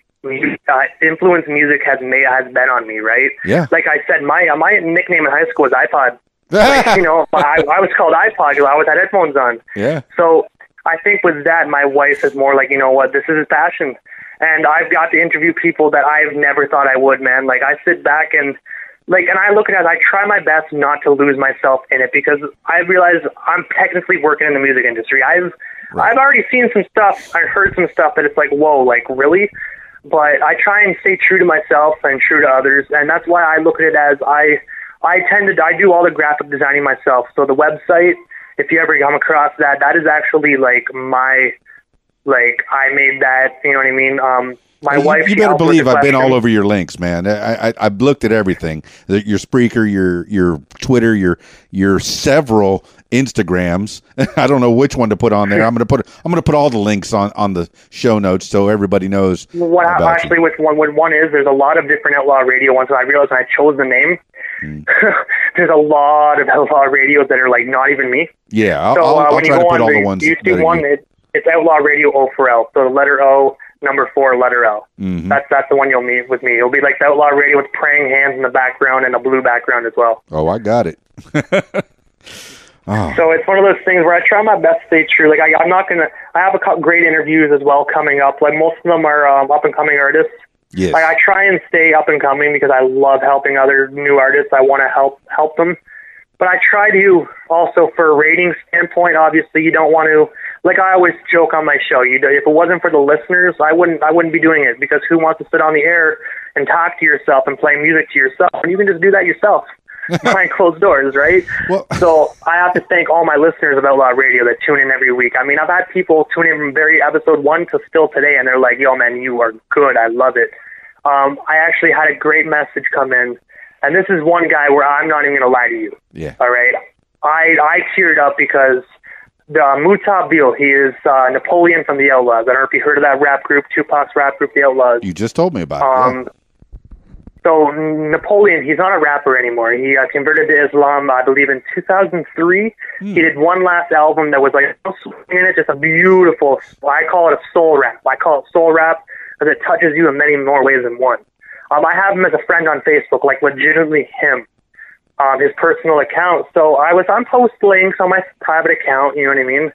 Speaker 5: uh, influence music has made has been on me. Right?
Speaker 4: Yeah.
Speaker 5: Like I said, my uh, my nickname in high school was iPod. Like, you know, I, I was called iPod. I always had headphones on.
Speaker 4: yeah,
Speaker 5: So I think with that, my wife is more like, you know what, this is his passion. And I've got to interview people that I've never thought I would, man. Like I sit back and like, and I look at it, I try my best not to lose myself in it because I realize I'm technically working in the music industry. I've, I've already seen some stuff. I heard some stuff that it's like, whoa, like really? But I try and stay true to myself and true to others. And that's why I look at it as I, I tend to I do all the graphic designing myself. So the website, if you ever come across that, that is actually like my like I made that. You know what I mean? Um, my
Speaker 4: you,
Speaker 5: wife.
Speaker 4: You better believe I've been all over your links, man. I, I I've looked at everything. Your Spreaker, your your Twitter, your your several Instagrams. I don't know which one to put on there. I'm gonna put I'm gonna put all the links on on the show notes so everybody knows.
Speaker 5: What
Speaker 4: you.
Speaker 5: actually, which one? What one is? There's a lot of different outlaw radio ones. So I realized when I chose the name,
Speaker 4: Hmm.
Speaker 5: there's a lot of outlaw radios that are like not even me.
Speaker 4: Yeah, I'll,
Speaker 5: So
Speaker 4: I'll,
Speaker 5: uh,
Speaker 4: I'll
Speaker 5: when you
Speaker 4: try to
Speaker 5: go
Speaker 4: put
Speaker 5: on
Speaker 4: all
Speaker 5: the
Speaker 4: the ones.
Speaker 5: YouTube
Speaker 4: are
Speaker 5: one,
Speaker 4: you.
Speaker 5: it, it's Outlaw Radio O for L. So the letter O, number four, letter L.
Speaker 4: Mhm.
Speaker 5: That's that's the one you'll meet with me. It'll be like the Outlaw Radio with praying hands in the background and a blue background as well.
Speaker 4: Oh, I got it. oh,
Speaker 5: So it's one of those things where I try my best to stay true. Like I, I'm not gonna. I have a couple great interviews as well coming up. Like most of them are um, up and coming artists.
Speaker 4: yes.
Speaker 5: Like I try and stay up and coming because I love helping other new artists. I want to help help them, but I try to also for a rating standpoint. Obviously, you don't want to. Like I always joke on my show, you if it wasn't for the listeners, I wouldn't I wouldn't be doing it because who wants to sit on the air and talk to yourself and play music to yourself? And you can just do that yourself behind closed doors, right?
Speaker 4: Well-
Speaker 5: so I have to thank all my listeners of Outlaw Radio that tune in every week. I mean, I've had people tune in from very episode one to still today, and they're like, "Yo, man, you are good. I love it." Um, I actually had a great message come in, and this is one guy where I'm not even going to lie to you.
Speaker 4: yeah.
Speaker 5: All right, I I teared up because the Mutah Beale, he is uh, Napoleon from the Outlawz. I don't know if you heard of that rap group, Tupac's rap group, the Outlawz.
Speaker 4: You just told me about it.
Speaker 5: Um, so Napoleon, he's not a rapper anymore. He uh, converted to Islam, I believe, in 2003. He did one last album that was like in it, just a beautiful. I call it a soul rap. I call it soul rap because it touches you in many more ways than one. Um, I have him as a friend on Facebook, like legitimately him, um, his personal account. So I was on post links on my private account. You know what I mean?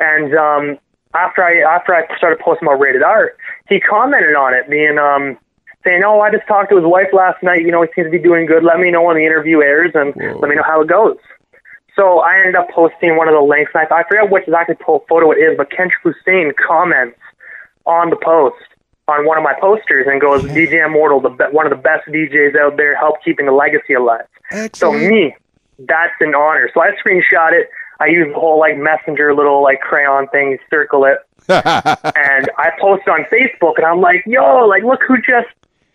Speaker 5: And um, after I after I started posting about rated art, he commented on it, being um, saying, "Oh, I just talked to his wife last night. You know, he seems to be doing good. Let me know when the interview airs, and
Speaker 4: Whoa.
Speaker 5: let me know how it goes." So I ended up posting one of the links. And I, I forget which exactly photo it is, but Kendrick Hussein comments on the post on one of my posters and goes, "DJ Immortal, the be- one of the best DJs out there, help keeping the legacy alive." So me, that's an honor. So I screenshot it. I use the whole like messenger little like crayon thing, circle it, and I posted on Facebook, and I'm like, yo, like, look who just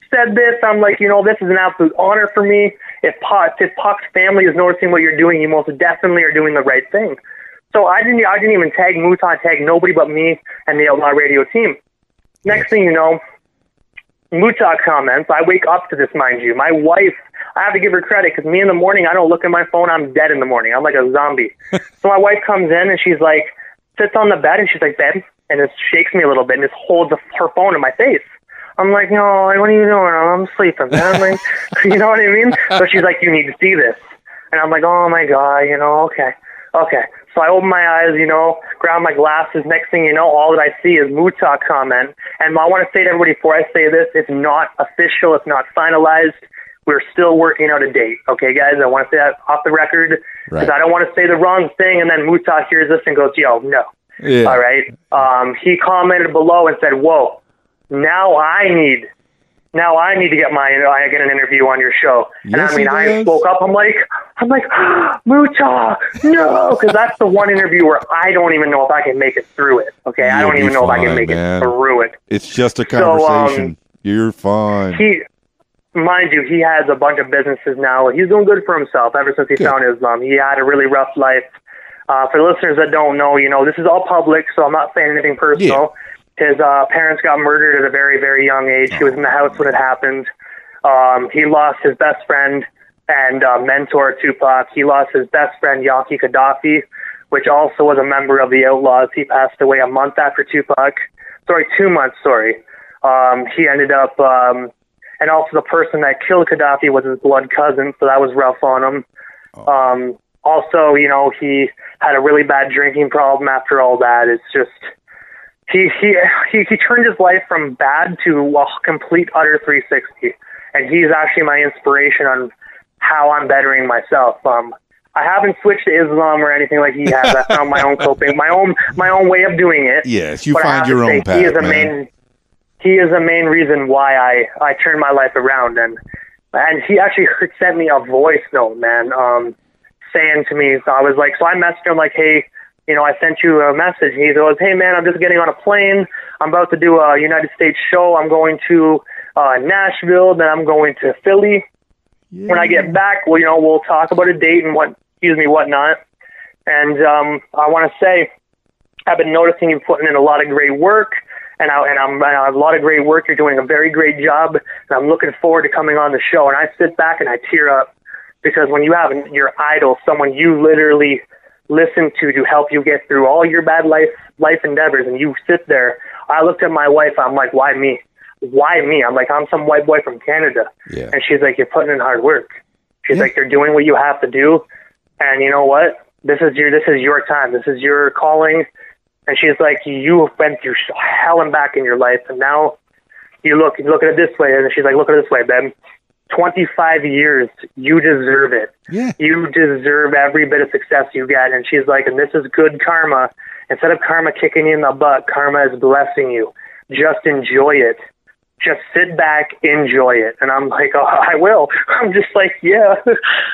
Speaker 5: said this. I'm like, you know, this is an absolute honor for me. If Pot, if Pac's family is noticing what you're doing, you most definitely are doing the right thing. So I didn't, I didn't even tag Mutan, tag nobody but me and the Outlaw Radio team. Next thing you know, Mutah comments. I wake up to this, mind you. My wife, I have to give her credit because me in the morning, I don't look at my phone. I'm dead in the morning. I'm like a zombie. so my wife comes in and she's like, sits on the bed and she's like, babe, and just shakes me a little bit and just holds her phone in my face. I'm like, no, I what are you doing? I'm sleeping, man. Like, you know what I mean? So she's like, you need to see this. And I'm like, oh my God, you know, okay, okay. So I open my eyes, you know, grab my glasses. Next thing you know, all that I see is Mutah comment. And I want to say to everybody before I say this, it's not official, it's not finalized. We're still working out a date. Okay, guys, I want to say that off the record because
Speaker 4: Right.
Speaker 5: I don't want to say the wrong thing and then Mutah hears this and goes, yo, no.
Speaker 4: yeah.
Speaker 5: All right. Um, he commented below and said, "Whoa, now I need, now I need to get my, I get an interview on your show." and
Speaker 4: Yes,
Speaker 5: I mean, I spoke up. I'm like, I'm like, Mutah, no, because that's the one interview where I don't even know if I can make it through it. Okay, I
Speaker 4: You'll
Speaker 5: don't
Speaker 4: be
Speaker 5: even know if I can make
Speaker 4: man.
Speaker 5: it through it.
Speaker 4: It's just a
Speaker 5: So, um,
Speaker 4: conversation. You're fine.
Speaker 5: He, mind you, he has a bunch of businesses now. He's doing good for himself ever since he
Speaker 4: Good.
Speaker 5: found Islam. He had a really rough life. Uh, for listeners that don't know, you know, this is all public, so I'm not saying anything personal. His uh, parents got murdered at a very, very young age. He was in the house when it happened. Um, he lost his best friend and uh, mentor, Tupac. He lost his best friend, Yaki Kadafi, which also was a member of the Outlawz. He passed away a month after Tupac. Sorry, two months, sorry. Um, he ended up, um, and also the person that killed Gaddafi was his blood cousin, so that was rough on him. Um, also, you know, he had a really bad drinking problem after all that. It's just, he, he, he, he turned his life from bad to a complete utter 360. And he's actually my inspiration on how I'm bettering myself. Um, I haven't switched to Islam or anything like he has. I found my own coping, my own, my own way of doing it.
Speaker 4: yes, you
Speaker 5: But
Speaker 4: find your own path,
Speaker 5: He is a
Speaker 4: man.
Speaker 5: main, he is a main reason why I I turned my life around, and and he actually sent me a voice note, man, um, saying to me, so I was like, so I messaged him like, hey, you know, I sent you a message. He goes, hey man, I'm just getting on a plane. I'm about to do a United States show. I'm going to uh, Nashville, then I'm going to Philly.
Speaker 4: Yeah.
Speaker 5: When I get back, well, you know, we'll talk about a date and what, excuse me, whatnot. And um, I want to say, I've been noticing you putting in a lot of great work, and I and I'm and I have a lot of great work. You're doing a very great job, and I'm looking forward to coming on the show. And I sit back and I tear up because when you have your idol, someone you literally listen to to help you get through all your bad life life endeavors, and you sit there. I looked at my wife. I'm like, why me? Why me? I'm like, I'm some white boy from Canada,
Speaker 4: Yeah.
Speaker 5: and she's like, you're putting in hard work. She's
Speaker 4: Yeah.
Speaker 5: like, you're doing what you have to do, and you know what? This is your this is your time. This is your calling. And she's like, you've been through hell and back in your life, and now you look you look at it this way. And she's like, look at it this way, Ben. 25 years, you deserve it.
Speaker 4: Yeah.
Speaker 5: You deserve every bit of success you get. And she's like, and this is good karma. Instead of karma kicking you in the butt, karma is blessing you. Just enjoy it. Just sit back, enjoy it. And I'm like, oh, I will. I'm just like, yeah.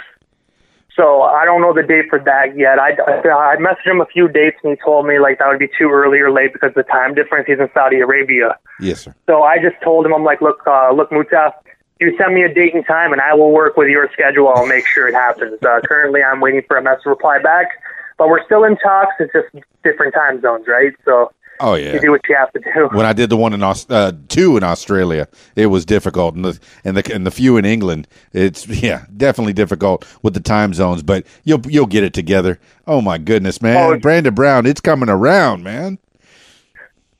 Speaker 5: so I don't know the date for that yet. I, I messaged him a few dates and he told me like that would be too early or late because the time difference. He's in Saudi Arabia.
Speaker 4: Yes, sir.
Speaker 5: So I just told him, I'm like, look, uh, look, Mutah, you send me a date and time, and I will work with your schedule. I'll make sure it happens. Uh, currently, I'm waiting for a message reply back, but we're still in talks. It's just different time zones, right? So
Speaker 4: Oh yeah.
Speaker 5: you do what you have to do.
Speaker 4: when I did the one in uh, two in Australia, it was difficult, and the and the and the few in England, it's yeah, definitely difficult with the time zones. But you'll you'll get it together. Oh my goodness, man,
Speaker 5: Oh.
Speaker 4: Brandon Brown, it's coming around, man.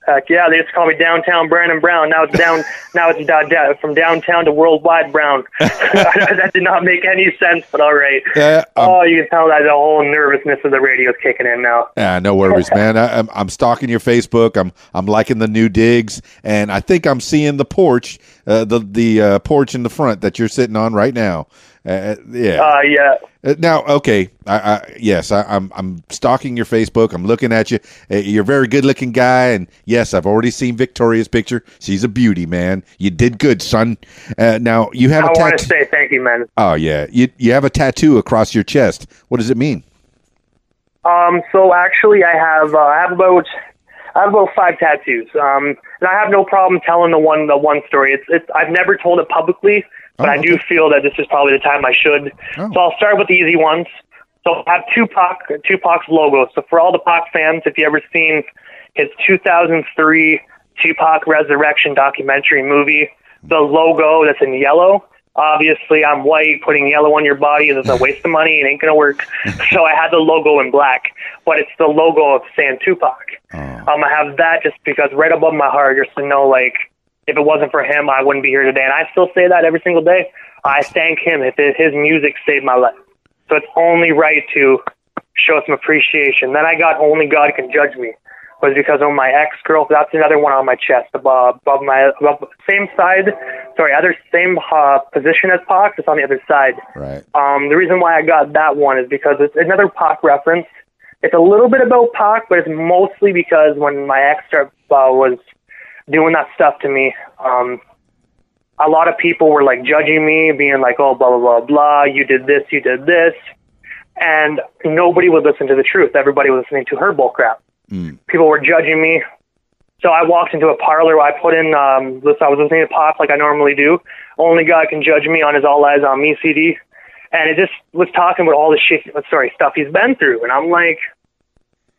Speaker 5: Heck yeah, they used to call me downtown Brandon Brown. Now it's down. now it's da- da- from downtown to worldwide Brown. that did not make any sense, but all right.
Speaker 4: Yeah, um,
Speaker 5: oh, you can tell that the whole nervousness of the radio is kicking in now.
Speaker 4: Yeah, no worries, man. I, I'm I'm stalking your Facebook. I'm I'm liking the new digs, and I think I'm seeing the porch, uh, the the uh, porch in the front that you're sitting on right now. Uh, yeah.
Speaker 5: Uh, yeah.
Speaker 4: Uh, now, okay, I, I yes, I, I'm I'm stalking your Facebook. I'm looking at you. Uh, you're a very good looking guy, and yes, I've already seen Victoria's picture. She's a beauty, man. You did good, son. Uh, now you have
Speaker 5: I
Speaker 4: a
Speaker 5: want to say thank you, man.
Speaker 4: Oh yeah, you you have a tattoo across your chest. What does it mean?
Speaker 5: Um, so actually, I have uh, I have about I have about five tattoos. Um, and I have no problem telling the one the one story. It's it's I've never told it publicly, but
Speaker 4: Oh,
Speaker 5: I do feel that this is probably the time I should.
Speaker 4: Oh.
Speaker 5: So I'll start with the easy ones. So I have Tupac Tupac's logo. So for all the Pac fans, if you ever seen his 2003 Tupac Resurrection documentary movie, the logo that's in yellow. Obviously, I'm white. Putting yellow on your body is a waste of money. It ain't gonna work. so I had the logo in black, but it's the logo of San Tupac. Um, I have that just because right above my heart, just to know like if it wasn't for him, I wouldn't be here today. And I still say that every single day. I thank him if his music saved my life. So it's only right to show some appreciation. Then I got only God can judge me was because of my ex girl. That's another one on my chest above, above my above, same side. Sorry, other same uh, position as Pac, just on the other side.
Speaker 4: Right.
Speaker 5: Um, the reason why I got that one is because it's another Pac reference. It's a little bit about Pac, but it's mostly because when my ex uh, was doing that stuff to me, um, a lot of people were like judging me, being like, "Oh, blah blah blah blah. You did this, you did this," and nobody would listen to the truth. Everybody was listening to her bullcrap. People were judging me. So I walked into a parlor. I put in, um, I was listening to pop like I normally do. Only God can judge me on his All Eyez on Me CD, and it just was talking about all the shit, sorry, stuff he's been through. And I'm like,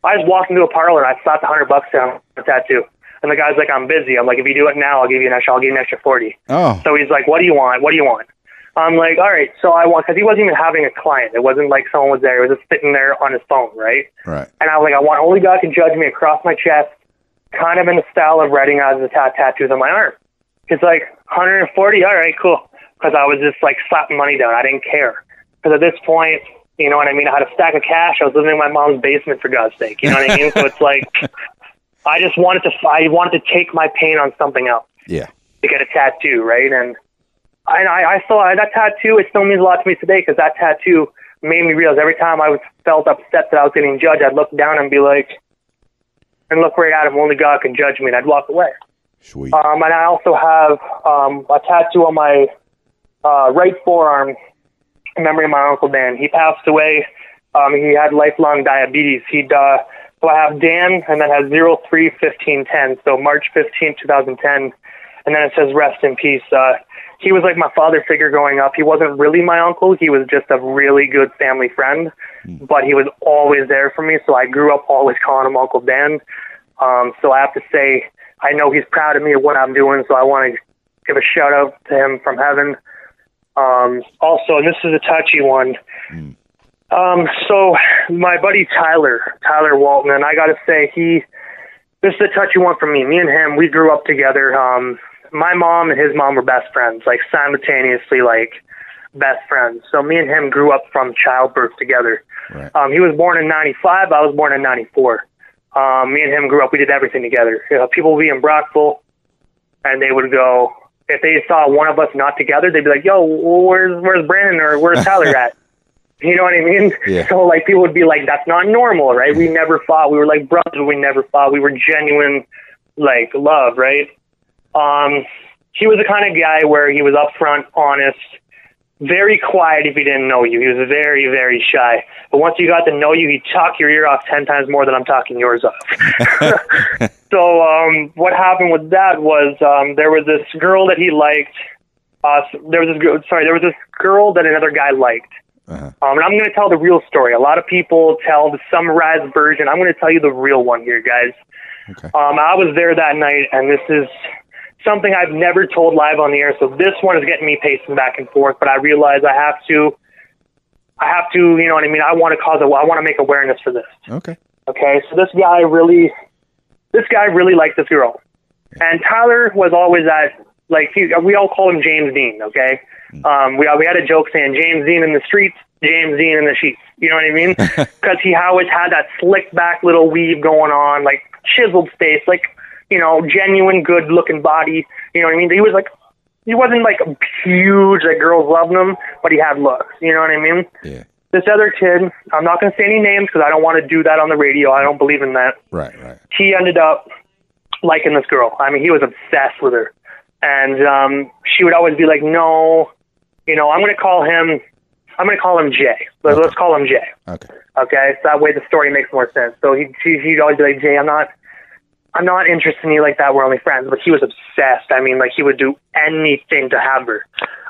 Speaker 5: I just walked into a parlor and I slapped a hundred bucks down a tattoo. And the guy's like, I'm busy. I'm like, if you do it now, I'll give you an extra. I'll give you an extra forty.
Speaker 4: Oh.
Speaker 5: So he's like, what do you want? What do you want? I'm like, all right. So I want because he wasn't even having a client. It wasn't like someone was there. He was just sitting there on his phone, right?
Speaker 4: Right.
Speaker 5: And I was like, I want only God can judge me across my chest, kind of in the style of writing out of the tat- tattoos on my arm. He's like, 140? All right, cool. Because I was just like slapping money down. I didn't care. Because at this point, you know what I mean? I had a stack of cash. I was living in my mom's basement, for God's sake. You know what I mean? So it's like, I just wanted to, I wanted to take my pain on something else
Speaker 4: Yeah.
Speaker 5: to get a tattoo, right? And and I, I saw that tattoo. It still means a lot to me today because that tattoo made me realize every time I was felt upset that I was getting judged, I'd look down and be like, and look right at him. Only God can judge me, and I'd walk away.
Speaker 4: Sweet.
Speaker 5: Um, and I also have um, a tattoo on my uh, right forearm, in memory of my uncle Dan. He passed away. Um, he had lifelong diabetes. He'd uh, so I have Dan, and then has zero three fifteen ten. So March 15, 2010, and then it says rest in peace. Uh, he was like my father figure growing up. He wasn't really my uncle. He was just a really good family friend, but he was always there for me. So I grew up always calling him Uncle Dan. Um, so I have to say, I know he's proud of me of what I'm doing. So I want to give a shout out to him from heaven. Um, also, and this is a touchy one. Um, so my buddy Tyler, Tyler Walton, and I got to say he, this is a touchy one for me. Me and him, we grew up together. Um, my mom and his mom were best friends, like simultaneously, like best friends. So me and him grew up from childbirth together.
Speaker 4: Right.
Speaker 5: Um, he was born in '95. I was born in '94. Um, me and him grew up. We did everything together. You know, people would be in Brockville, and they would go. If they saw one of us not together, they'd be like, "Yo, where's where's Brandon or where's Tyler at?" You know what I mean?
Speaker 4: Yeah.
Speaker 5: So like people would be like, "That's not normal, right?" We never fought. We were like brothers. We never fought. We were genuine, like love, right? Um, he was the kind of guy where he was upfront, honest, very quiet if he didn't know you. He was very, very shy. But once you got to know you, he'd talk your ear off ten times more than I'm talking yours off. so um, what happened with that was um, there was this girl that he liked. Uh, there was this girl, sorry, there was this girl that another guy liked.
Speaker 4: Uh-huh.
Speaker 5: Um, and I'm going to tell the real story. A lot of people tell the summarized version. I'm going to tell you the real one here, guys.
Speaker 4: Okay.
Speaker 5: Um, I was there that night, and this is something I've never told live on the air. So this one is getting me pacing back and forth. But I realize I have to, I have to, you know what I mean. I want to cause a, I want to make awareness for this.
Speaker 4: Okay.
Speaker 5: Okay, so this guy really, this guy really liked this girl, and Tyler was always at like he, we all call him James Dean. Okay, um, we we had a joke saying James Dean in the streets, James Dean in the sheets. You know what I mean? Because he always had that slick back little weave going on, like chiseled face, like you know, genuine good looking body. You know what I mean? He was like. He wasn't like huge, like girls loved him, but he had looks. You know what I mean?
Speaker 4: Yeah.
Speaker 5: this other kid, I'm not going to say any names because I don't want to do that on the radio. I don't believe in that.
Speaker 4: Right. Right.
Speaker 5: He ended up liking this girl. I mean, he was obsessed with her. And um, she would always be like, no, you know, I'm going to call him, I'm going to call him Jay. Let's, let's call him Jay.
Speaker 4: Okay.
Speaker 5: Okay. So that way the story makes more sense. So he, he, he'd always be like, Jay, I'm not, I'm not interested in you like that. We're only friends. But he was obsessed. I mean, like he would do anything to have her.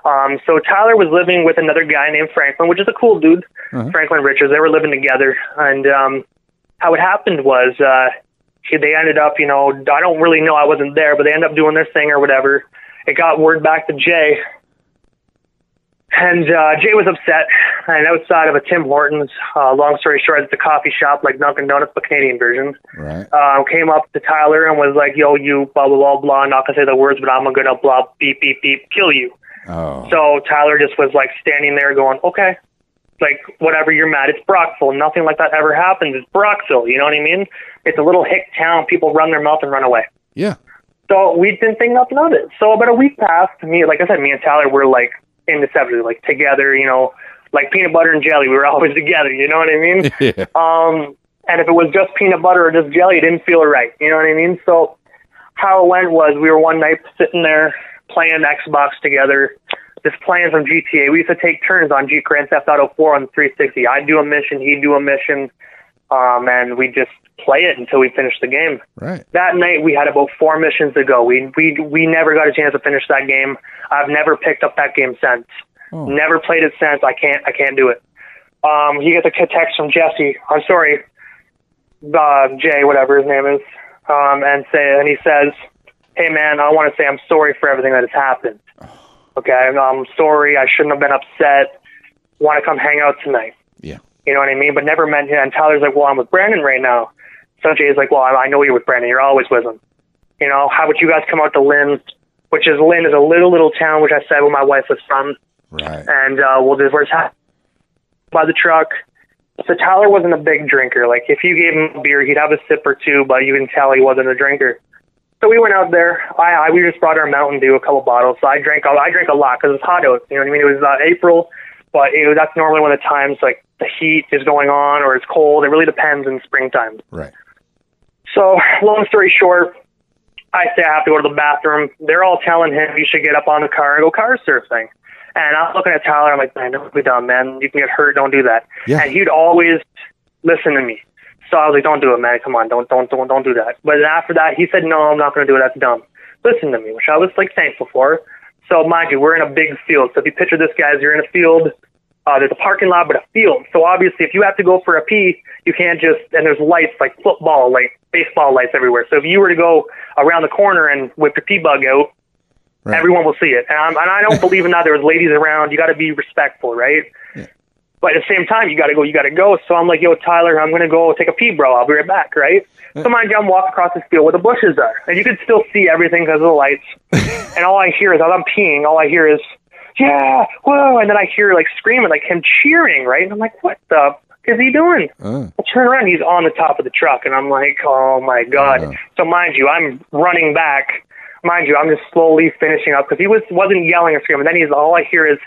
Speaker 5: Um, so Tyler was living with another guy named Franklin, which is a cool dude, Franklin Richards. They were living together, and um, how it happened was uh, he, they ended up, you know, I don't really know, I wasn't there, but they ended up doing their thing or whatever. It got word back to Jay, and uh, Jay was upset. And outside of a Tim Hortons, uh, long story short, it's a coffee shop like Dunkin' Donuts, but Canadian version
Speaker 4: Right.
Speaker 5: uh, came up to Tyler and was like, "Yo, you blah blah blah blah." I'm not gonna say the words, but I'm gonna blah beep beep beep kill you.
Speaker 4: Oh.
Speaker 5: So Tyler just was like standing there going, "Okay, like whatever. You're mad. It's Brockville. Nothing like that ever happens. It's Brockville. You know what I mean? It's a little hick town. People run their mouth and run away."
Speaker 4: yeah.
Speaker 5: So we didn't think nothing of it. So about a week passed. Me, like I said, me and Tyler were like inseparable, like together. You know, like peanut butter and jelly. We were always together. You know what I mean?
Speaker 4: Yeah.
Speaker 5: Um, and if it was just peanut butter or just jelly, it didn't feel right. You know what I mean? So how it went was we were one night sitting there playing Xbox together, just playing some GTA. We used to take turns on G Grand Theft Auto 4 on the 360. I'd do a mission, he'd do a mission, um, and we just play it until we finished the game.
Speaker 4: Right.
Speaker 5: That night we had about four missions to go. We we we never got a chance to finish that game. I've never picked up that game since.
Speaker 4: Oh.
Speaker 5: Never played it since. I can't I can't do it. Um, he gets a text from Jesse. I'm sorry, uh, Jay, whatever his name is, um, and say and he says, "Hey man, I want to say I'm sorry for everything that has happened. Okay, I'm sorry. I shouldn't have been upset. Want to come hang out tonight?
Speaker 4: Yeah.
Speaker 5: You know what I mean? But never meant And Tyler's like, well, I'm with Brandon right now. So Jay's like, well, I I know you're with Brandon. You're always with him. You know, how about you guys come out to Lyn, which is Lyn is a little little town which I said where my wife was from,
Speaker 4: Right.
Speaker 5: and uh, we'll just we're just by the truck. So Tyler wasn't a big drinker. Like if you gave him a beer, he'd have a sip or two, but you can tell he wasn't a drinker. So we went out there. I, I we just brought our Mountain Dew, a couple bottles. So I drank a- I drank a lot because it's hot out. You know what I mean? It was uh, April, but it was, that's normally when the times like the heat is going on or it's cold. It really depends in springtime.
Speaker 4: Right.
Speaker 5: So, long story short, I say I have to go to the bathroom. They're all telling him you should get up on the car and go car surfing. And I'm looking at Tyler. I'm like, man, don't be dumb, man. You can get hurt. Don't do that.
Speaker 4: Yeah.
Speaker 5: And he'd always listen to me. So I was like, don't do it, man. Come on, don't, don't, don't, don't do that. But after that, he said, no, I'm not going to do it. That's dumb. Listen to me, which I was like thankful for. So mind you, we're in a big field. So if you picture this, guys, you're in a field. Uh, there's a parking lot, but a field. So obviously, if you have to go for a pee, you can't just. And there's lights like football, like baseball lights everywhere. So if you were to go around the corner and whip your pee bug out,
Speaker 4: Right.
Speaker 5: everyone will see it. And, I'm, and I don't believe in that. There's ladies around. You got to be respectful, right? But at the same time, you got to go. You got to go. So I'm like, yo, Tyler, I'm gonna go take a pee, bro. I'll be right back, right? So mind you, I'm walking across this field where the bushes are, and you can still see everything because of the lights. and all I hear is, as I'm peeing, all I hear is, yeah, whoa, and then I hear like screaming, like him cheering, right? And I'm like, what the is he doing?
Speaker 4: Uh,
Speaker 5: I turn around, he's on the top of the truck, and I'm like, oh my god.
Speaker 4: Uh.
Speaker 5: So mind you, I'm running back. Mind you, I'm just slowly finishing up because he was wasn't yelling or screaming. And then he's all I hear is,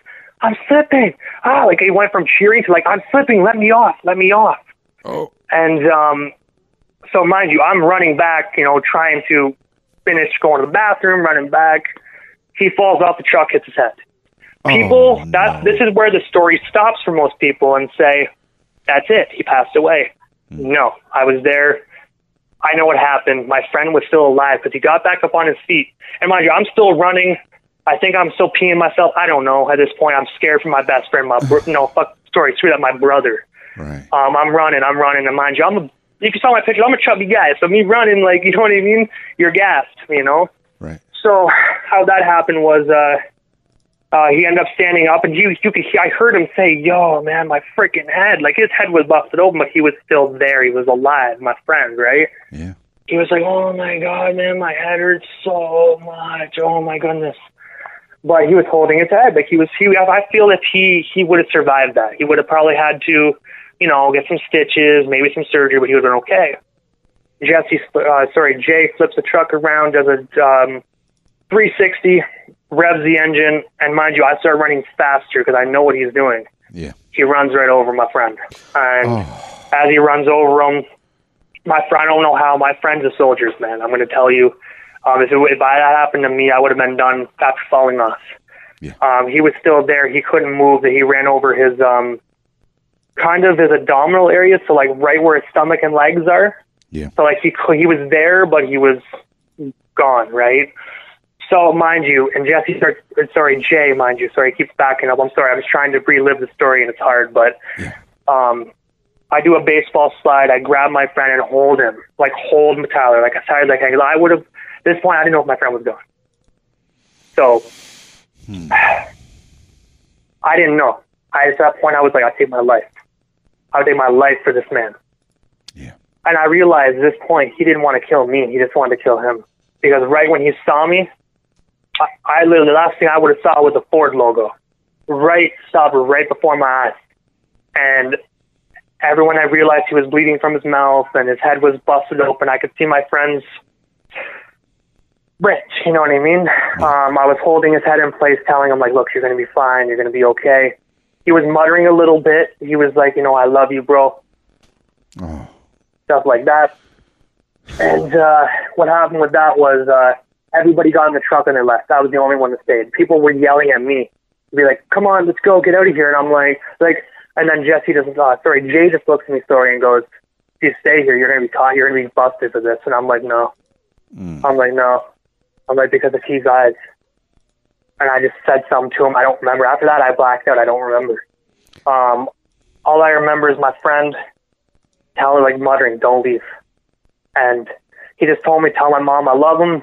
Speaker 5: I'm slipping. Ah, like he went from cheering to like, I'm slipping. Let me off. Let me off.
Speaker 4: oh,
Speaker 5: And um, so mind you, I'm running back, you know, trying to finish going to the bathroom, running back. He falls off the truck, hits his head. People,
Speaker 4: Oh,
Speaker 5: that this is where the story stops for most people and say, that's it. He passed away.
Speaker 4: Hmm.
Speaker 5: No, I was there. I know what happened. My friend was still alive because he got back up on his feet. And mind you, I'm still running. I think I'm still peeing myself. I don't know. At this point, I'm scared for my best friend. My bro- no, fuck, sorry, screw that. My brother.
Speaker 4: right.
Speaker 5: Um, I'm running, I'm running, and mind you, I'm a, if you saw my picture, I'm a chubby guy. So me running, like, you know what I mean? You're gassed, you know?
Speaker 4: Right.
Speaker 5: So how that happened was, uh, uh, he ended up standing up, and you, you could, hear, I heard him say, "Yo, man, my freaking head!" Like his head was busted open, but he was still there. He was alive, my friend, right?
Speaker 4: Yeah.
Speaker 5: He was like, "Oh my god, man, my head hurts so much. Oh my goodness." But he was holding his head, like he was. He, I feel if he he would have survived that, he would have probably had to, you know, get some stitches, maybe some surgery, but he would have been okay. Jesse, uh, sorry, Jay flips the truck around, does a um, 360, revs the engine, and mind you, I start running faster because I know what he's doing.
Speaker 4: Yeah.
Speaker 5: He runs right over my friend, and
Speaker 4: Oh,
Speaker 5: as he runs over him, my friend, I don't know how. My friend's a soldier's man. I'm going to tell you. Um, if, it, if that happened to me, I would have been done after falling off.
Speaker 4: Yeah.
Speaker 5: Um, he was still there. He couldn't move. He ran over his um, kind of his abdominal area, so like right where his stomach and legs are.
Speaker 4: Yeah.
Speaker 5: So like he he was there, but he was gone, right? So mind you, and Jesse starts. Sorry, Jay, mind you. Sorry, he keeps backing up. I'm sorry. I was trying to relive the story, and it's hard, but
Speaker 4: Yeah.
Speaker 5: um, I do a baseball slide. I grab my friend and hold him, like hold Tyler, like I started like I would have. This point, I didn't know if my friend was gone. So I didn't know. I at that point, I was like, I'll take my life. I would take my life for this man.
Speaker 4: Yeah.
Speaker 5: And I realized at this point he didn't want to kill me. He just wanted to kill him. Because right when he saw me, I, I literally the last thing I would have saw was the Ford logo. Right stopped right before my eyes. And everyone I realized he was bleeding from his mouth and his head was busted open. I could see my friends rich, you know what I mean? Um, I was holding his head in place, telling him like, look, you're gonna be fine, you're gonna be okay. He was muttering a little bit. He was like, you know, I love you, bro
Speaker 4: Oh,
Speaker 5: stuff like that. And uh, what happened with that was uh, everybody got in the truck and they left. I was the only one that stayed. People were yelling at me, be like, "Come on, let's go, get out of here!" And I'm like, like, and then Jesse just, uh, sorry, Jay just looks at me, sorry, and goes, "If you stay here, you're gonna be caught. You're gonna be busted for this." And I'm like, "No."
Speaker 4: Mm.
Speaker 5: I'm like, "No." I'm like, because if he dies, and I just said something to him. I don't remember. After that, I blacked out. I don't remember. Um, all I remember is my friend telling, like muttering, "Don't leave," and he just told me, "Tell my mom I love him."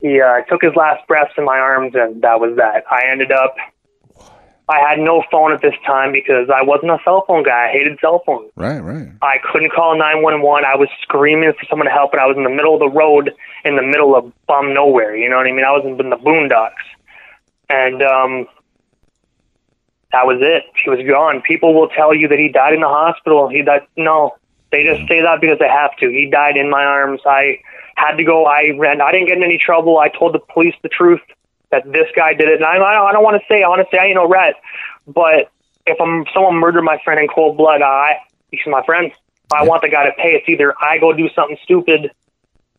Speaker 5: He uh, took his last breaths in my arms, and that was that. I ended up. I had no phone at this time because I wasn't a cell phone guy. I hated cell phones.
Speaker 4: right, right.
Speaker 5: I couldn't call 911. I was screaming for someone to help, and I was in the middle of the road, in the middle of bum nowhere. You know what I mean? I was in the boondocks, and um, that was it. He was gone. People will tell you that he died in the hospital. He died. No, they just say that because they have to. He died in my arms. I had to go. I ran. I didn't get in any trouble. I told the police the truth that this guy did it. And I, I don't, want to say honestly, I ain't no rat, but if I'm someone murdered my friend in cold blood, I he's my friend. I want the guy to pay. It's either I go do something stupid,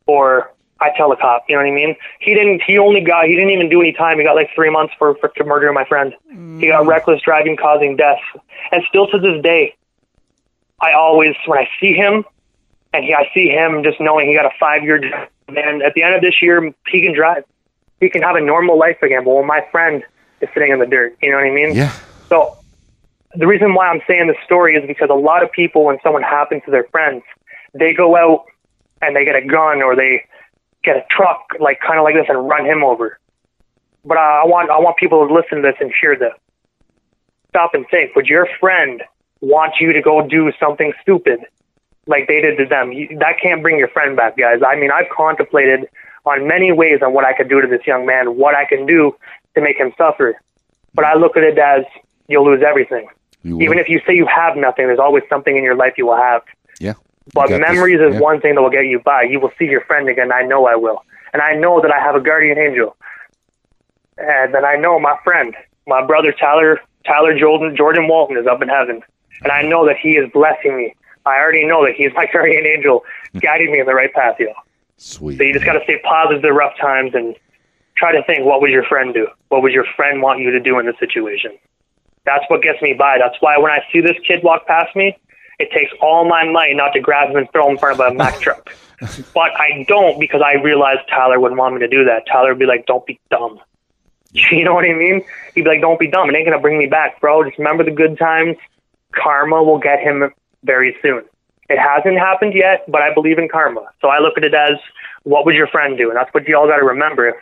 Speaker 5: or I tell the cop. You know what I mean? He didn't. He only got. He didn't even do any time. He got like three months for for murdering my friend. He got mm. reckless driving causing death, and still to this day, I always when I see him, and he, I see him just knowing he got a five year. And at the end of this year, he can drive. He can have a normal life again. But when my friend is sitting in the dirt, you know what I mean?
Speaker 4: Yeah.
Speaker 5: So the reason why I'm saying this story is because a lot of people, when someone happens to their friends, they go out and they get a gun or they get a truck, like kind of like this, and run him over. But I want I want people to listen to this and hear this. Stop and think. Would your friend want you to go do something stupid like they did to them? You, that can't bring your friend back, guys. I mean, I've contemplated on many ways on what I could do to this young man, what I can do to make him suffer. But I look at it as you'll lose everything.
Speaker 4: You
Speaker 5: Even if you say you have nothing, there's always something in your life you will have.
Speaker 4: yeah.
Speaker 5: But
Speaker 4: got this.
Speaker 5: memories is
Speaker 4: Yeah.
Speaker 5: one thing that will get you by. You will see your friend again. I know I will. And I know that I have a guardian angel. And then I know my friend, my brother Tyler, Tyler Jordan, Jordan Walton is up in heaven. And I know that he is blessing me. I already know that he's my guardian angel, hmm. guiding me in the right path, yo.
Speaker 4: Sweet.
Speaker 5: So you just got to stay positive through rough times and try to think, what would your friend do? What would your friend want you to do in this situation? That's what gets me by. That's why when I see this kid walk past me, it takes all my might not to grab him and throw him in front of a Mack truck. But I don't because I realize Tyler wouldn't want me to do that. Tyler would be like, don't be dumb. You know what I mean? He'd be like, don't be dumb. It ain't going to bring me back, bro. Just remember the good times. Karma will get him very soon. It hasn't happened yet, but I believe in karma. So I look at it as, what would your friend do? And that's what y'all got to remember. If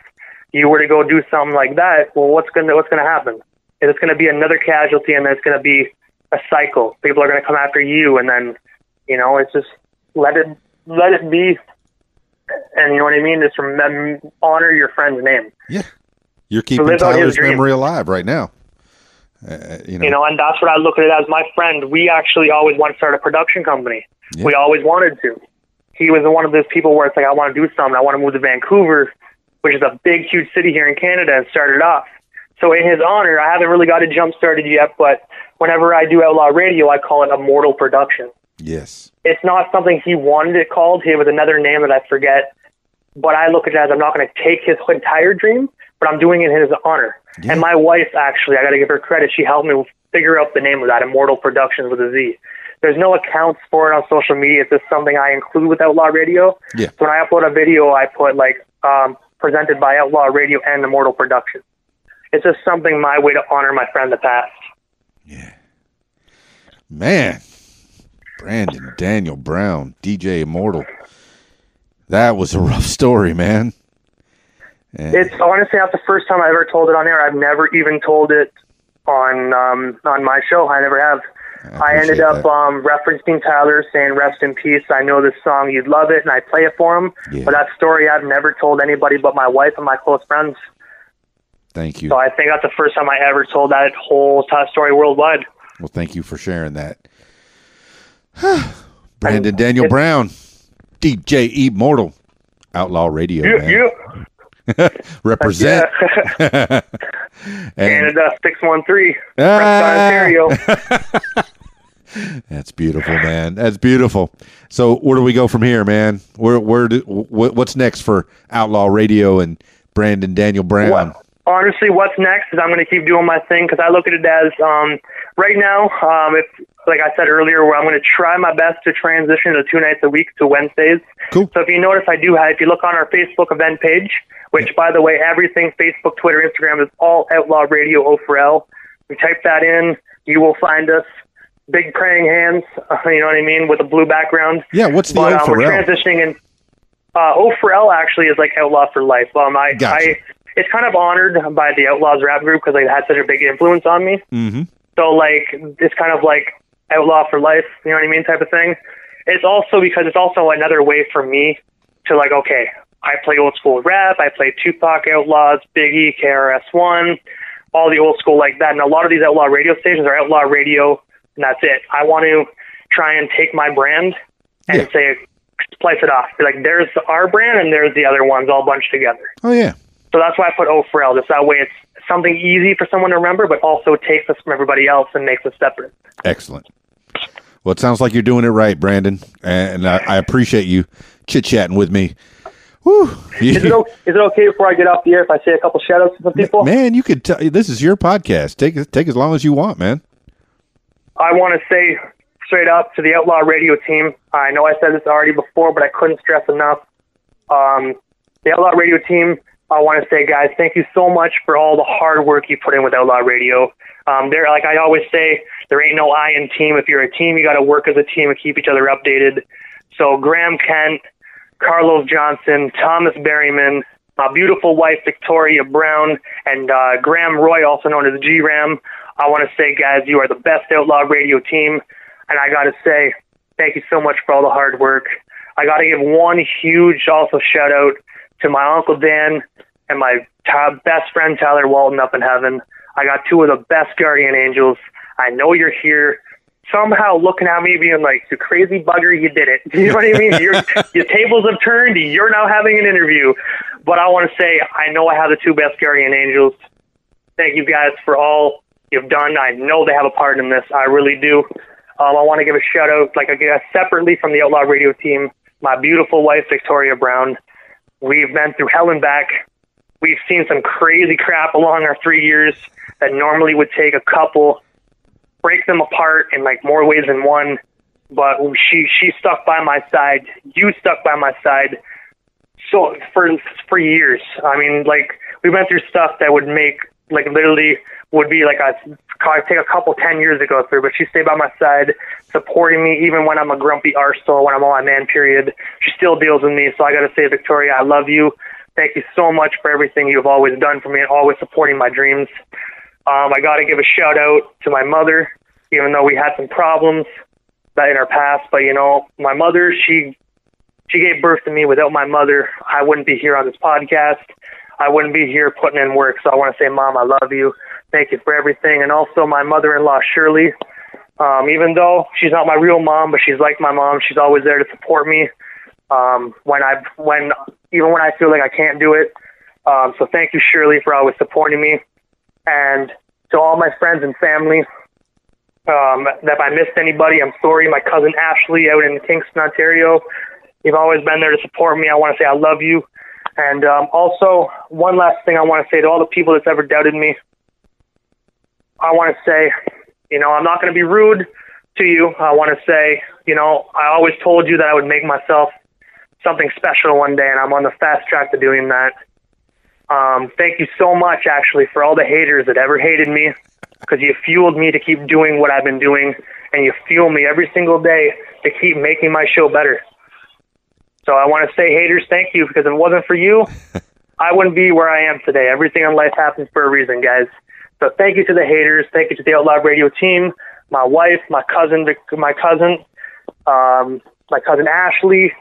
Speaker 5: you were to go do something like that, well, what's gonna what's gonna happen? It's gonna be another casualty, and it's gonna be a cycle. People are gonna come after you, and then, you know, it's just let it let it be. And you know what I mean? Just remember, honor your friend's name.
Speaker 4: Yeah. You're keeping Tyler's memory alive right now. Uh, you know.
Speaker 5: You know, and that's what I look at it as. My friend, we actually always wanted to start a production company.
Speaker 4: Yeah.
Speaker 5: We always wanted to. He was one of those people where it's like, I want to do something. I want to move to Vancouver, which is a big, huge city here in Canada, and start it off. So in his honor, I haven't really got it jump started yet, but whenever I do Outlaw Radio, I call it Immortal Production.
Speaker 4: yes.
Speaker 5: It's not something he wanted it called. He was another name that I forget. But I look at it as I'm not going to take his entire dream, but I'm doing it in his honor.
Speaker 4: Yeah.
Speaker 5: And my wife, actually, I got to give her credit. She helped me figure out the name of that, Immortal Productions with a Z. There's no accounts for it on social media. It's just something I include with Outlaw Radio.
Speaker 4: Yeah.
Speaker 5: So when I upload a video, I put like um, presented by Outlaw Radio and Immortal Productions. It's just something my way to honor my friend the past. Yeah.
Speaker 4: Man. Brandon Daniel Brown, DJ Immortal. That was a rough story, man.
Speaker 5: It's honestly not the first time I ever told it on air. I've never even told it on um, on my show. I never have. I, ended up um, referencing Tyler, saying "Rest in peace." I know this song, you'd love it, and I play it for him.
Speaker 4: Yeah.
Speaker 5: But that story I've never told anybody but my wife and my close friends.
Speaker 4: Thank you.
Speaker 5: So I think that's the first time I ever told that whole story worldwide.
Speaker 4: Well, thank you for sharing that. Brandon Daniel Brown, DJ Immortal, Outlaw Radio, man.
Speaker 5: yeah.
Speaker 4: Represent. and,
Speaker 5: Canada six one three,
Speaker 4: Ah.
Speaker 5: Ontario.
Speaker 4: that's beautiful, man. That's beautiful. So, where do we go from here, man? Where, where, do, wh- what's next for Outlaw Radio and Brandon Daniel Brown?
Speaker 5: What, honestly, what's next is I'm going to keep doing my thing because I look at it as um, right now, um, if like I said earlier, where I'm going to try my best to transition to two nights a week to Wednesdays.
Speaker 4: Cool.
Speaker 5: So if you notice, I do have. If you look on our Facebook event page, which by the way, everything Facebook, Twitter, Instagram is all Outlaw Radio O4L. You type that in, you will find us. Big praying hands, you know what I mean, with a blue background.
Speaker 4: Yeah, what's the
Speaker 5: but,
Speaker 4: O
Speaker 5: um,
Speaker 4: for
Speaker 5: we're transitioning in. Uh, O for L actually is like Outlaw for Life. Um, I,
Speaker 4: Gotcha.
Speaker 5: I, it's kind of honored by the Outlawz rap group because they had such a big influence on me.
Speaker 4: Mm-hmm.
Speaker 5: So like, it's kind of like Outlaw for Life. You know what I mean, type of thing. It's also because it's also another way for me to like, okay, I play old school rap. I play Tupac Outlawz, Biggie, KRS One, all the old school like that. And a lot of these Outlaw radio stations are Outlaw Radio, and that's it. I want to try and take my brand and
Speaker 4: Yeah.
Speaker 5: say, splice it off. Be like, there's our brand and there's the other ones all bunched together.
Speaker 4: Oh, yeah.
Speaker 5: So that's why I put O for L. Just that way it's something easy for someone to remember, but also takes us from everybody else and makes us separate.
Speaker 4: Excellent. Well, it sounds like you're doing it right, Brandon, and I, I appreciate you chit chatting with me.
Speaker 5: Is it, o- is it okay before I get off the air if I say a couple shout outs to some people?
Speaker 4: Man, you could. T- this is your podcast. Take take as long as you want, man.
Speaker 5: I want to say straight up to the Outlaw Radio team. I know I said this already before, but I couldn't stress enough. Um, the Outlaw Radio team, I want to say, guys, thank you so much for all the hard work you put in with Outlaw Radio. Um, there, like I always say, there ain't no I in team. If you're a team, you got to work as a team and keep each other updated. So Graham Kent, Carlos Johnson, Thomas Berryman, my beautiful wife Victoria Brown, and uh, Graham Roy, also known as G Ram. I want to say, guys, you are the best Outlaw Radio team, and I got to say, thank you so much for all the hard work. I got to give one huge also shout out to my uncle Dan and my t- best friend Tyler Walton up in heaven. I got two of the best guardian angels. I know you're here. Somehow looking at me being like, "You crazy bugger, you did it." You know what I mean? Your your tables have turned. You're now having an interview. But I want to say, I know I have the two best guardian angels. Thank you guys for all you've done. I know they have a part in this. I really do. Um, I want to give a shout out, like I guess, separately from the Outlaw Radio team, my beautiful wife Victoria Brown. We've been through hell and back. We've seen some crazy crap along our three years that normally would take a couple, break them apart in like more ways than one. But she she stuck by my side. You stuck by my side. So for for years, I mean, like we went through stuff that would make like literally would be like a take a couple ten years to go through, but she stayed by my side, supporting me even when I'm a grumpy arsehole, when I'm on my man period. She still deals with me. So I got to say, Victoria, I love you. Thank you so much for everything you've always done for me and always supporting my dreams. Um, I got to give a shout out to my mother, even though we had some problems that in our past. But you know, my mother, she she gave birth to me. Without my mother, I wouldn't be here on this podcast. I wouldn't be here putting in work. So I want to say, Mom, I love you. Thank you for everything. And also my mother-in-law, Shirley. Um, even though she's not my real mom, but she's like my mom. She's always there to support me um, when I when even when I feel like I can't do it. Um, so thank you, Shirley, for always supporting me. And to all my friends and family, um, that if I missed anybody, I'm sorry. My cousin Ashley out in Kingston, Ontario, you've always been there to support me. I want to say I love you. And um, also, one last thing I want to say to all the people that's ever doubted me, I want to say, you know, I'm not going to be rude to you. I want to say, you know, I always told you that I would make myself something special one day, and I'm on the fast track to doing that. Um, thank you so much, actually, for all the haters that ever hated me, because you fueled me to keep doing what I've been doing, and you fuel me every single day to keep making my show better. So I want to say, haters, thank you, because if it wasn't for you, I wouldn't be where I am today. Everything in life happens for a reason, guys. So thank you to the haters. Thank you to the Outlaw Radio team, my wife, my cousin, my cousin, um, my cousin Ashley,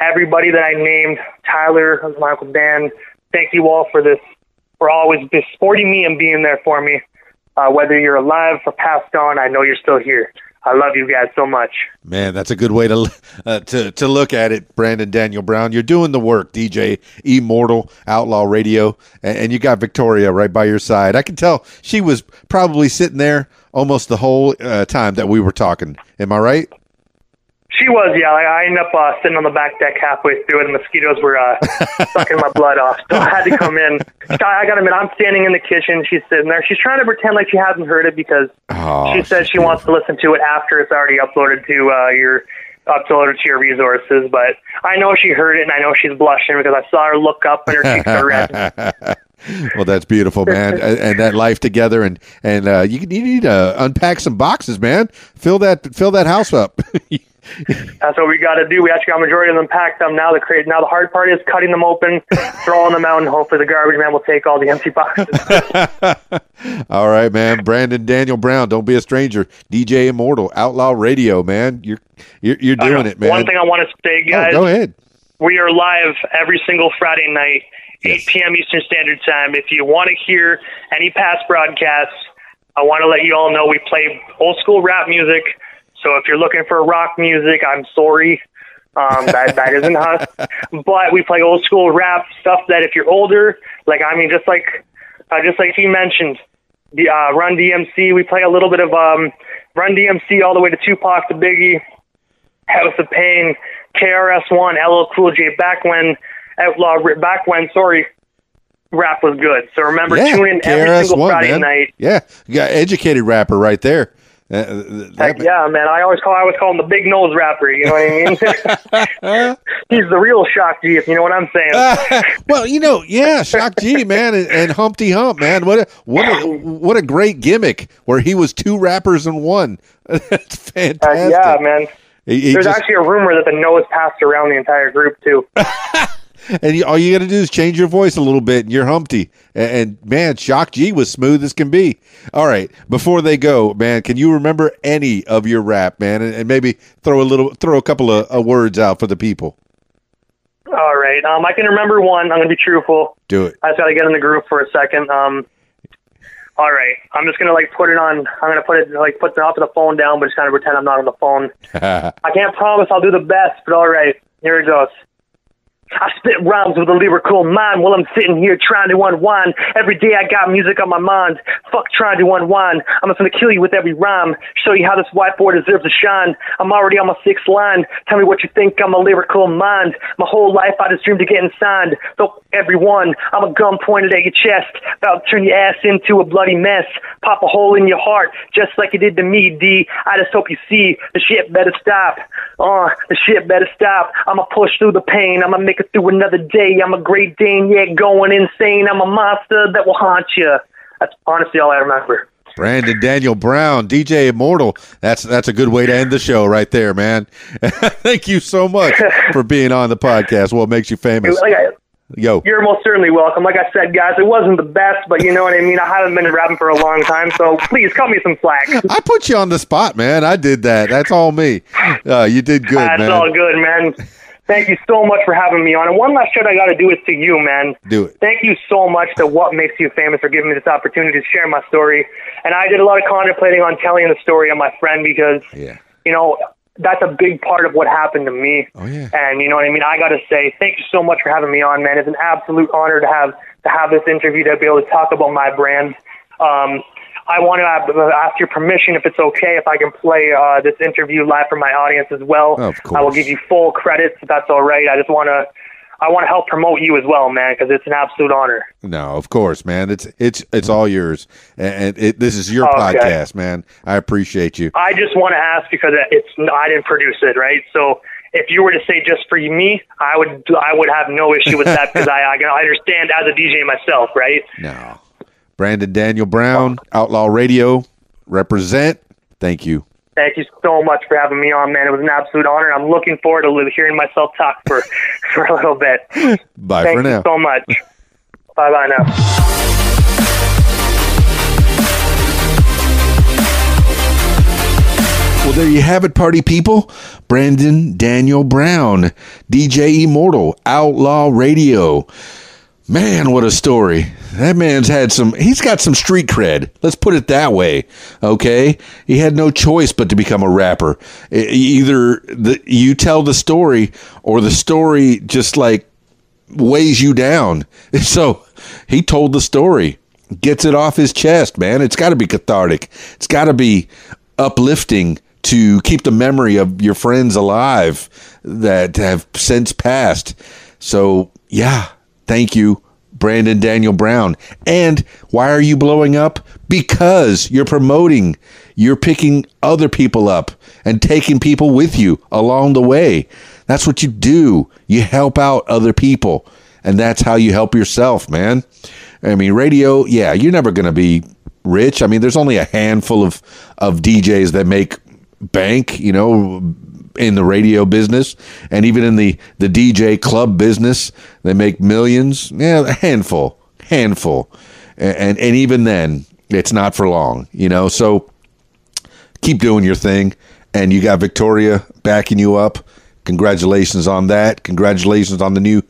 Speaker 5: everybody that I named, Tyler, my uncle Dan. Thank you all for this, for always supporting me and being there for me. Uh, whether you're alive or passed on, I know you're still here. I love you guys so much.
Speaker 4: Man, that's a good way to uh, to to look at it, Brandon Daniel Brown. You're doing the work, DJ Immortal Outlaw Radio, and, and you got Victoria right by your side. I can tell she was probably sitting there almost the whole uh, time that we were talking. Am I right?
Speaker 5: She was, yeah. Like, I ended up uh, sitting on the back deck halfway through, it and mosquitoes were uh, sucking my blood off. So I had to come in. I got to admit, I'm standing in the kitchen. She's sitting there. She's trying to pretend like she hasn't heard it because
Speaker 4: Oh,
Speaker 5: she said she wants to listen to it after it's already uploaded to uh, your uploaded to your resources. But I know she heard it, and I know she's blushing because I saw her look up and her cheeks are red.
Speaker 4: well, that's beautiful, man, and, and that life together, and and uh, you, you need to unpack some boxes, man. Fill that fill that house up.
Speaker 5: That's what we got to do. We actually got a majority of them packed them now. The cra- now the hard part is cutting them open, throwing them out, and hopefully the garbage man will take all the empty boxes.
Speaker 4: All right, man. Brandon Daniel Brown, don't be a stranger. DJ Immortal, Outlaw Radio, man. You're you're, you're doing it, man.
Speaker 5: One thing I want to say,
Speaker 4: Oh,
Speaker 5: guys,
Speaker 4: go ahead.
Speaker 5: we are live every single Friday night, 8 p.m. Eastern Standard Time. If you want to hear any past broadcasts, I want to let you all know we play old school rap music. So if you're looking for rock music, I'm sorry. Um, that, that isn't us. But we play old school rap stuff that if you're older, like, I mean, just like, uh, just like he mentioned, the uh, Run DMC, we play a little bit of um, Run DMC all the way to Tupac to Biggie, House of Pain, KRS One, LL Cool J, back when outlaw back when sorry rap was good. So remember
Speaker 4: Yeah,
Speaker 5: tune in every single
Speaker 4: One,
Speaker 5: Friday
Speaker 4: man.
Speaker 5: night.
Speaker 4: Yeah, you got educated rapper right there. Uh,
Speaker 5: Heck yeah, man! I always call I always call him the big nose rapper. You know what I mean? He's the real shock G, if you know what I'm saying.
Speaker 4: well, you know, yeah, Shock G, man, and, and Humpty Hump, man. What a what a what a great gimmick where he was two rappers in one. That's fantastic.
Speaker 5: yeah, man.
Speaker 4: He- he
Speaker 5: There's
Speaker 4: just-
Speaker 5: actually a rumor that the nose passed around the entire group too.
Speaker 4: And you, all you got to do is change your voice a little bit, and you're Humpty. And, and man, Shock G was smooth as can be. All right, before they go, man, can you remember any of your rap, man, and, and maybe throw a little, throw a couple of uh, words out for the people?
Speaker 5: All right, um, I can remember one. I'm gonna be truthful.
Speaker 4: Do it.
Speaker 5: I just gotta get in the group for a second. Um, all right, I'm just gonna like put it on. I'm gonna put it like put the off the phone down, but just kind of pretend I'm not on the phone. I can't promise I'll do the best, but all right, here it goes. I spit rhymes with a lyrical mind while I'm sitting here trying to unwind. Every day I got music on my mind. Fuck trying to unwind. I'm just gonna kill you with every rhyme. Show you how this whiteboard deserves to shine. I'm already on my sixth line. Tell me what you think. I'm a lyrical mind. My whole life I just dreamed of getting signed. So everyone, I'm a gun pointed at your chest. About to turn your ass into a bloody mess. Pop a hole in your heart, just like you did to me, D. I just hope you see the shit better stop. Uh, the shit better stop. I'ma push through the pain. I'ma make it through another day. I'm a great Dane, yeah, going insane. I'm a monster that will haunt you. That's honestly all I remember.
Speaker 4: Brandon Daniel Brown, DJ Immortal. That's that's a good way to end the show right there, man. Thank you so much for being on the podcast. What makes you famous?
Speaker 5: Like I,
Speaker 4: Yo,
Speaker 5: you're most certainly welcome. Like I said, guys, it wasn't the best, but you know what I mean. I haven't been rapping for a long time, so please cut me some slack.
Speaker 4: I put you on the spot, man. I did that. That's all me. Uh, you did good,
Speaker 5: That's
Speaker 4: man.
Speaker 5: all good, man. Thank you so much for having me on. And one last shout I got to do is to you, man.
Speaker 4: Do it.
Speaker 5: Thank you so much to What Makes You Famous for giving me this opportunity to share my story. And I did a lot of contemplating on telling the story of my friend because,
Speaker 4: Yeah.
Speaker 5: you know, that's a big part of what happened to me.
Speaker 4: Oh, yeah.
Speaker 5: And you know what I mean. I got to say, thank you so much for having me on, man. It's an absolute honor to have to have this interview to be able to talk about my brand. Um, I want to ask your permission, if it's okay, if I can play uh, this interview live for my audience as well.
Speaker 4: Of
Speaker 5: I will give you full credits if that's all right. I just want to. I want to help promote you as well, man, because it's an absolute honor.
Speaker 4: No, of course, man. It's it's it's all yours, and and it, this is your
Speaker 5: Okay.
Speaker 4: podcast, man. I appreciate you.
Speaker 5: I just want to ask because it's I didn't produce it, right? So if you were to say just for me, I would I would have no issue with that because I, I I understand as a DJ myself, right?
Speaker 4: No, Brandon Daniel Brown, Outlaw Radio, represent. Thank you.
Speaker 5: Thank you so much for having me on, man. It was an absolute honor. I'm looking forward to hearing myself talk for for a little bit.
Speaker 4: Bye
Speaker 5: Thank
Speaker 4: for
Speaker 5: you
Speaker 4: now.
Speaker 5: so much. bye bye now.
Speaker 4: Well, there you have it, party people. Brandon Daniel Brown, DJ Immortal, Outlaw Radio. Man, what a story. That man's had some, he's got some street cred. Let's put it that way. Okay. He had no choice but to become a rapper. Either the, you tell the story or the story just like weighs you down. So he told the story, gets it off his chest, man. It's got to be cathartic. It's got to be uplifting to keep the memory of your friends alive that have since passed. So, yeah, thank you, Brandon Daniel Brown. And why are you blowing up? Because you're promoting, you're picking other people up and taking people with you along the way. That's what you do. You help out other people, and that's how you help yourself, man. I mean, radio, yeah, you're never going to be rich. I mean, there's only a handful of of DJs that make bank, you know, in the radio business and even in the the DJ club business, they make millions. Yeah, a handful, handful. And and, and even then, it's not for long, you know. So keep doing your thing and you got Victoria backing you up. Congratulations on that. Congratulations on the new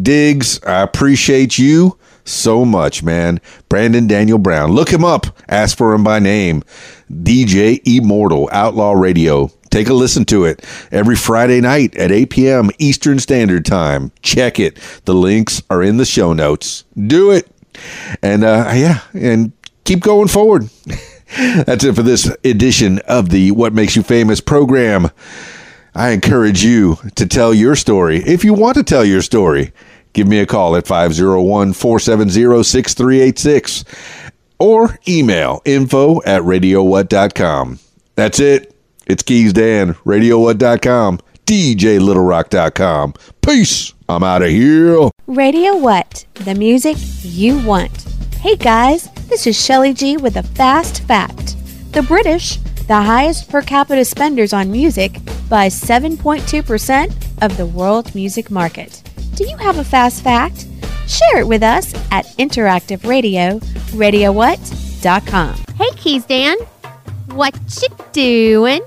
Speaker 4: digs. I appreciate you so much, man. Brandon Daniel Brown. Look him up. Ask for him by name. DJ Immortal Outlaw Radio. Take a listen to it every Friday night at 8 p.m. Eastern Standard Time. Check it. The links are in the show notes. Do it. And uh, yeah, and keep going forward. That's it for this edition of the What Makes You Famous program. I encourage you to tell your story. If you want to tell your story, give me a call at 501 470 6386 or email info at radiowhat.com. That's it. It's Keys Dan, radiowhat.com, djlittlerock.com. Peace. I'm out of here.
Speaker 3: Radio What? The music you want. Hey guys, this is Shelly G with a fast fact. The British, the highest per capita spenders on music by 7.2% of the world music market. Do you have a fast fact? Share it with us at Interactive Radio, radiowhat.com.
Speaker 6: Hey, Keys Dan. What you doing?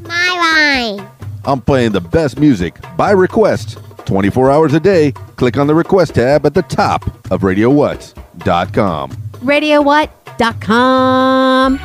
Speaker 7: My line.
Speaker 4: I'm playing the best music by request 24 hours a day. Click on the request tab at the top of radiowhat.com.
Speaker 6: RadioWhat.com.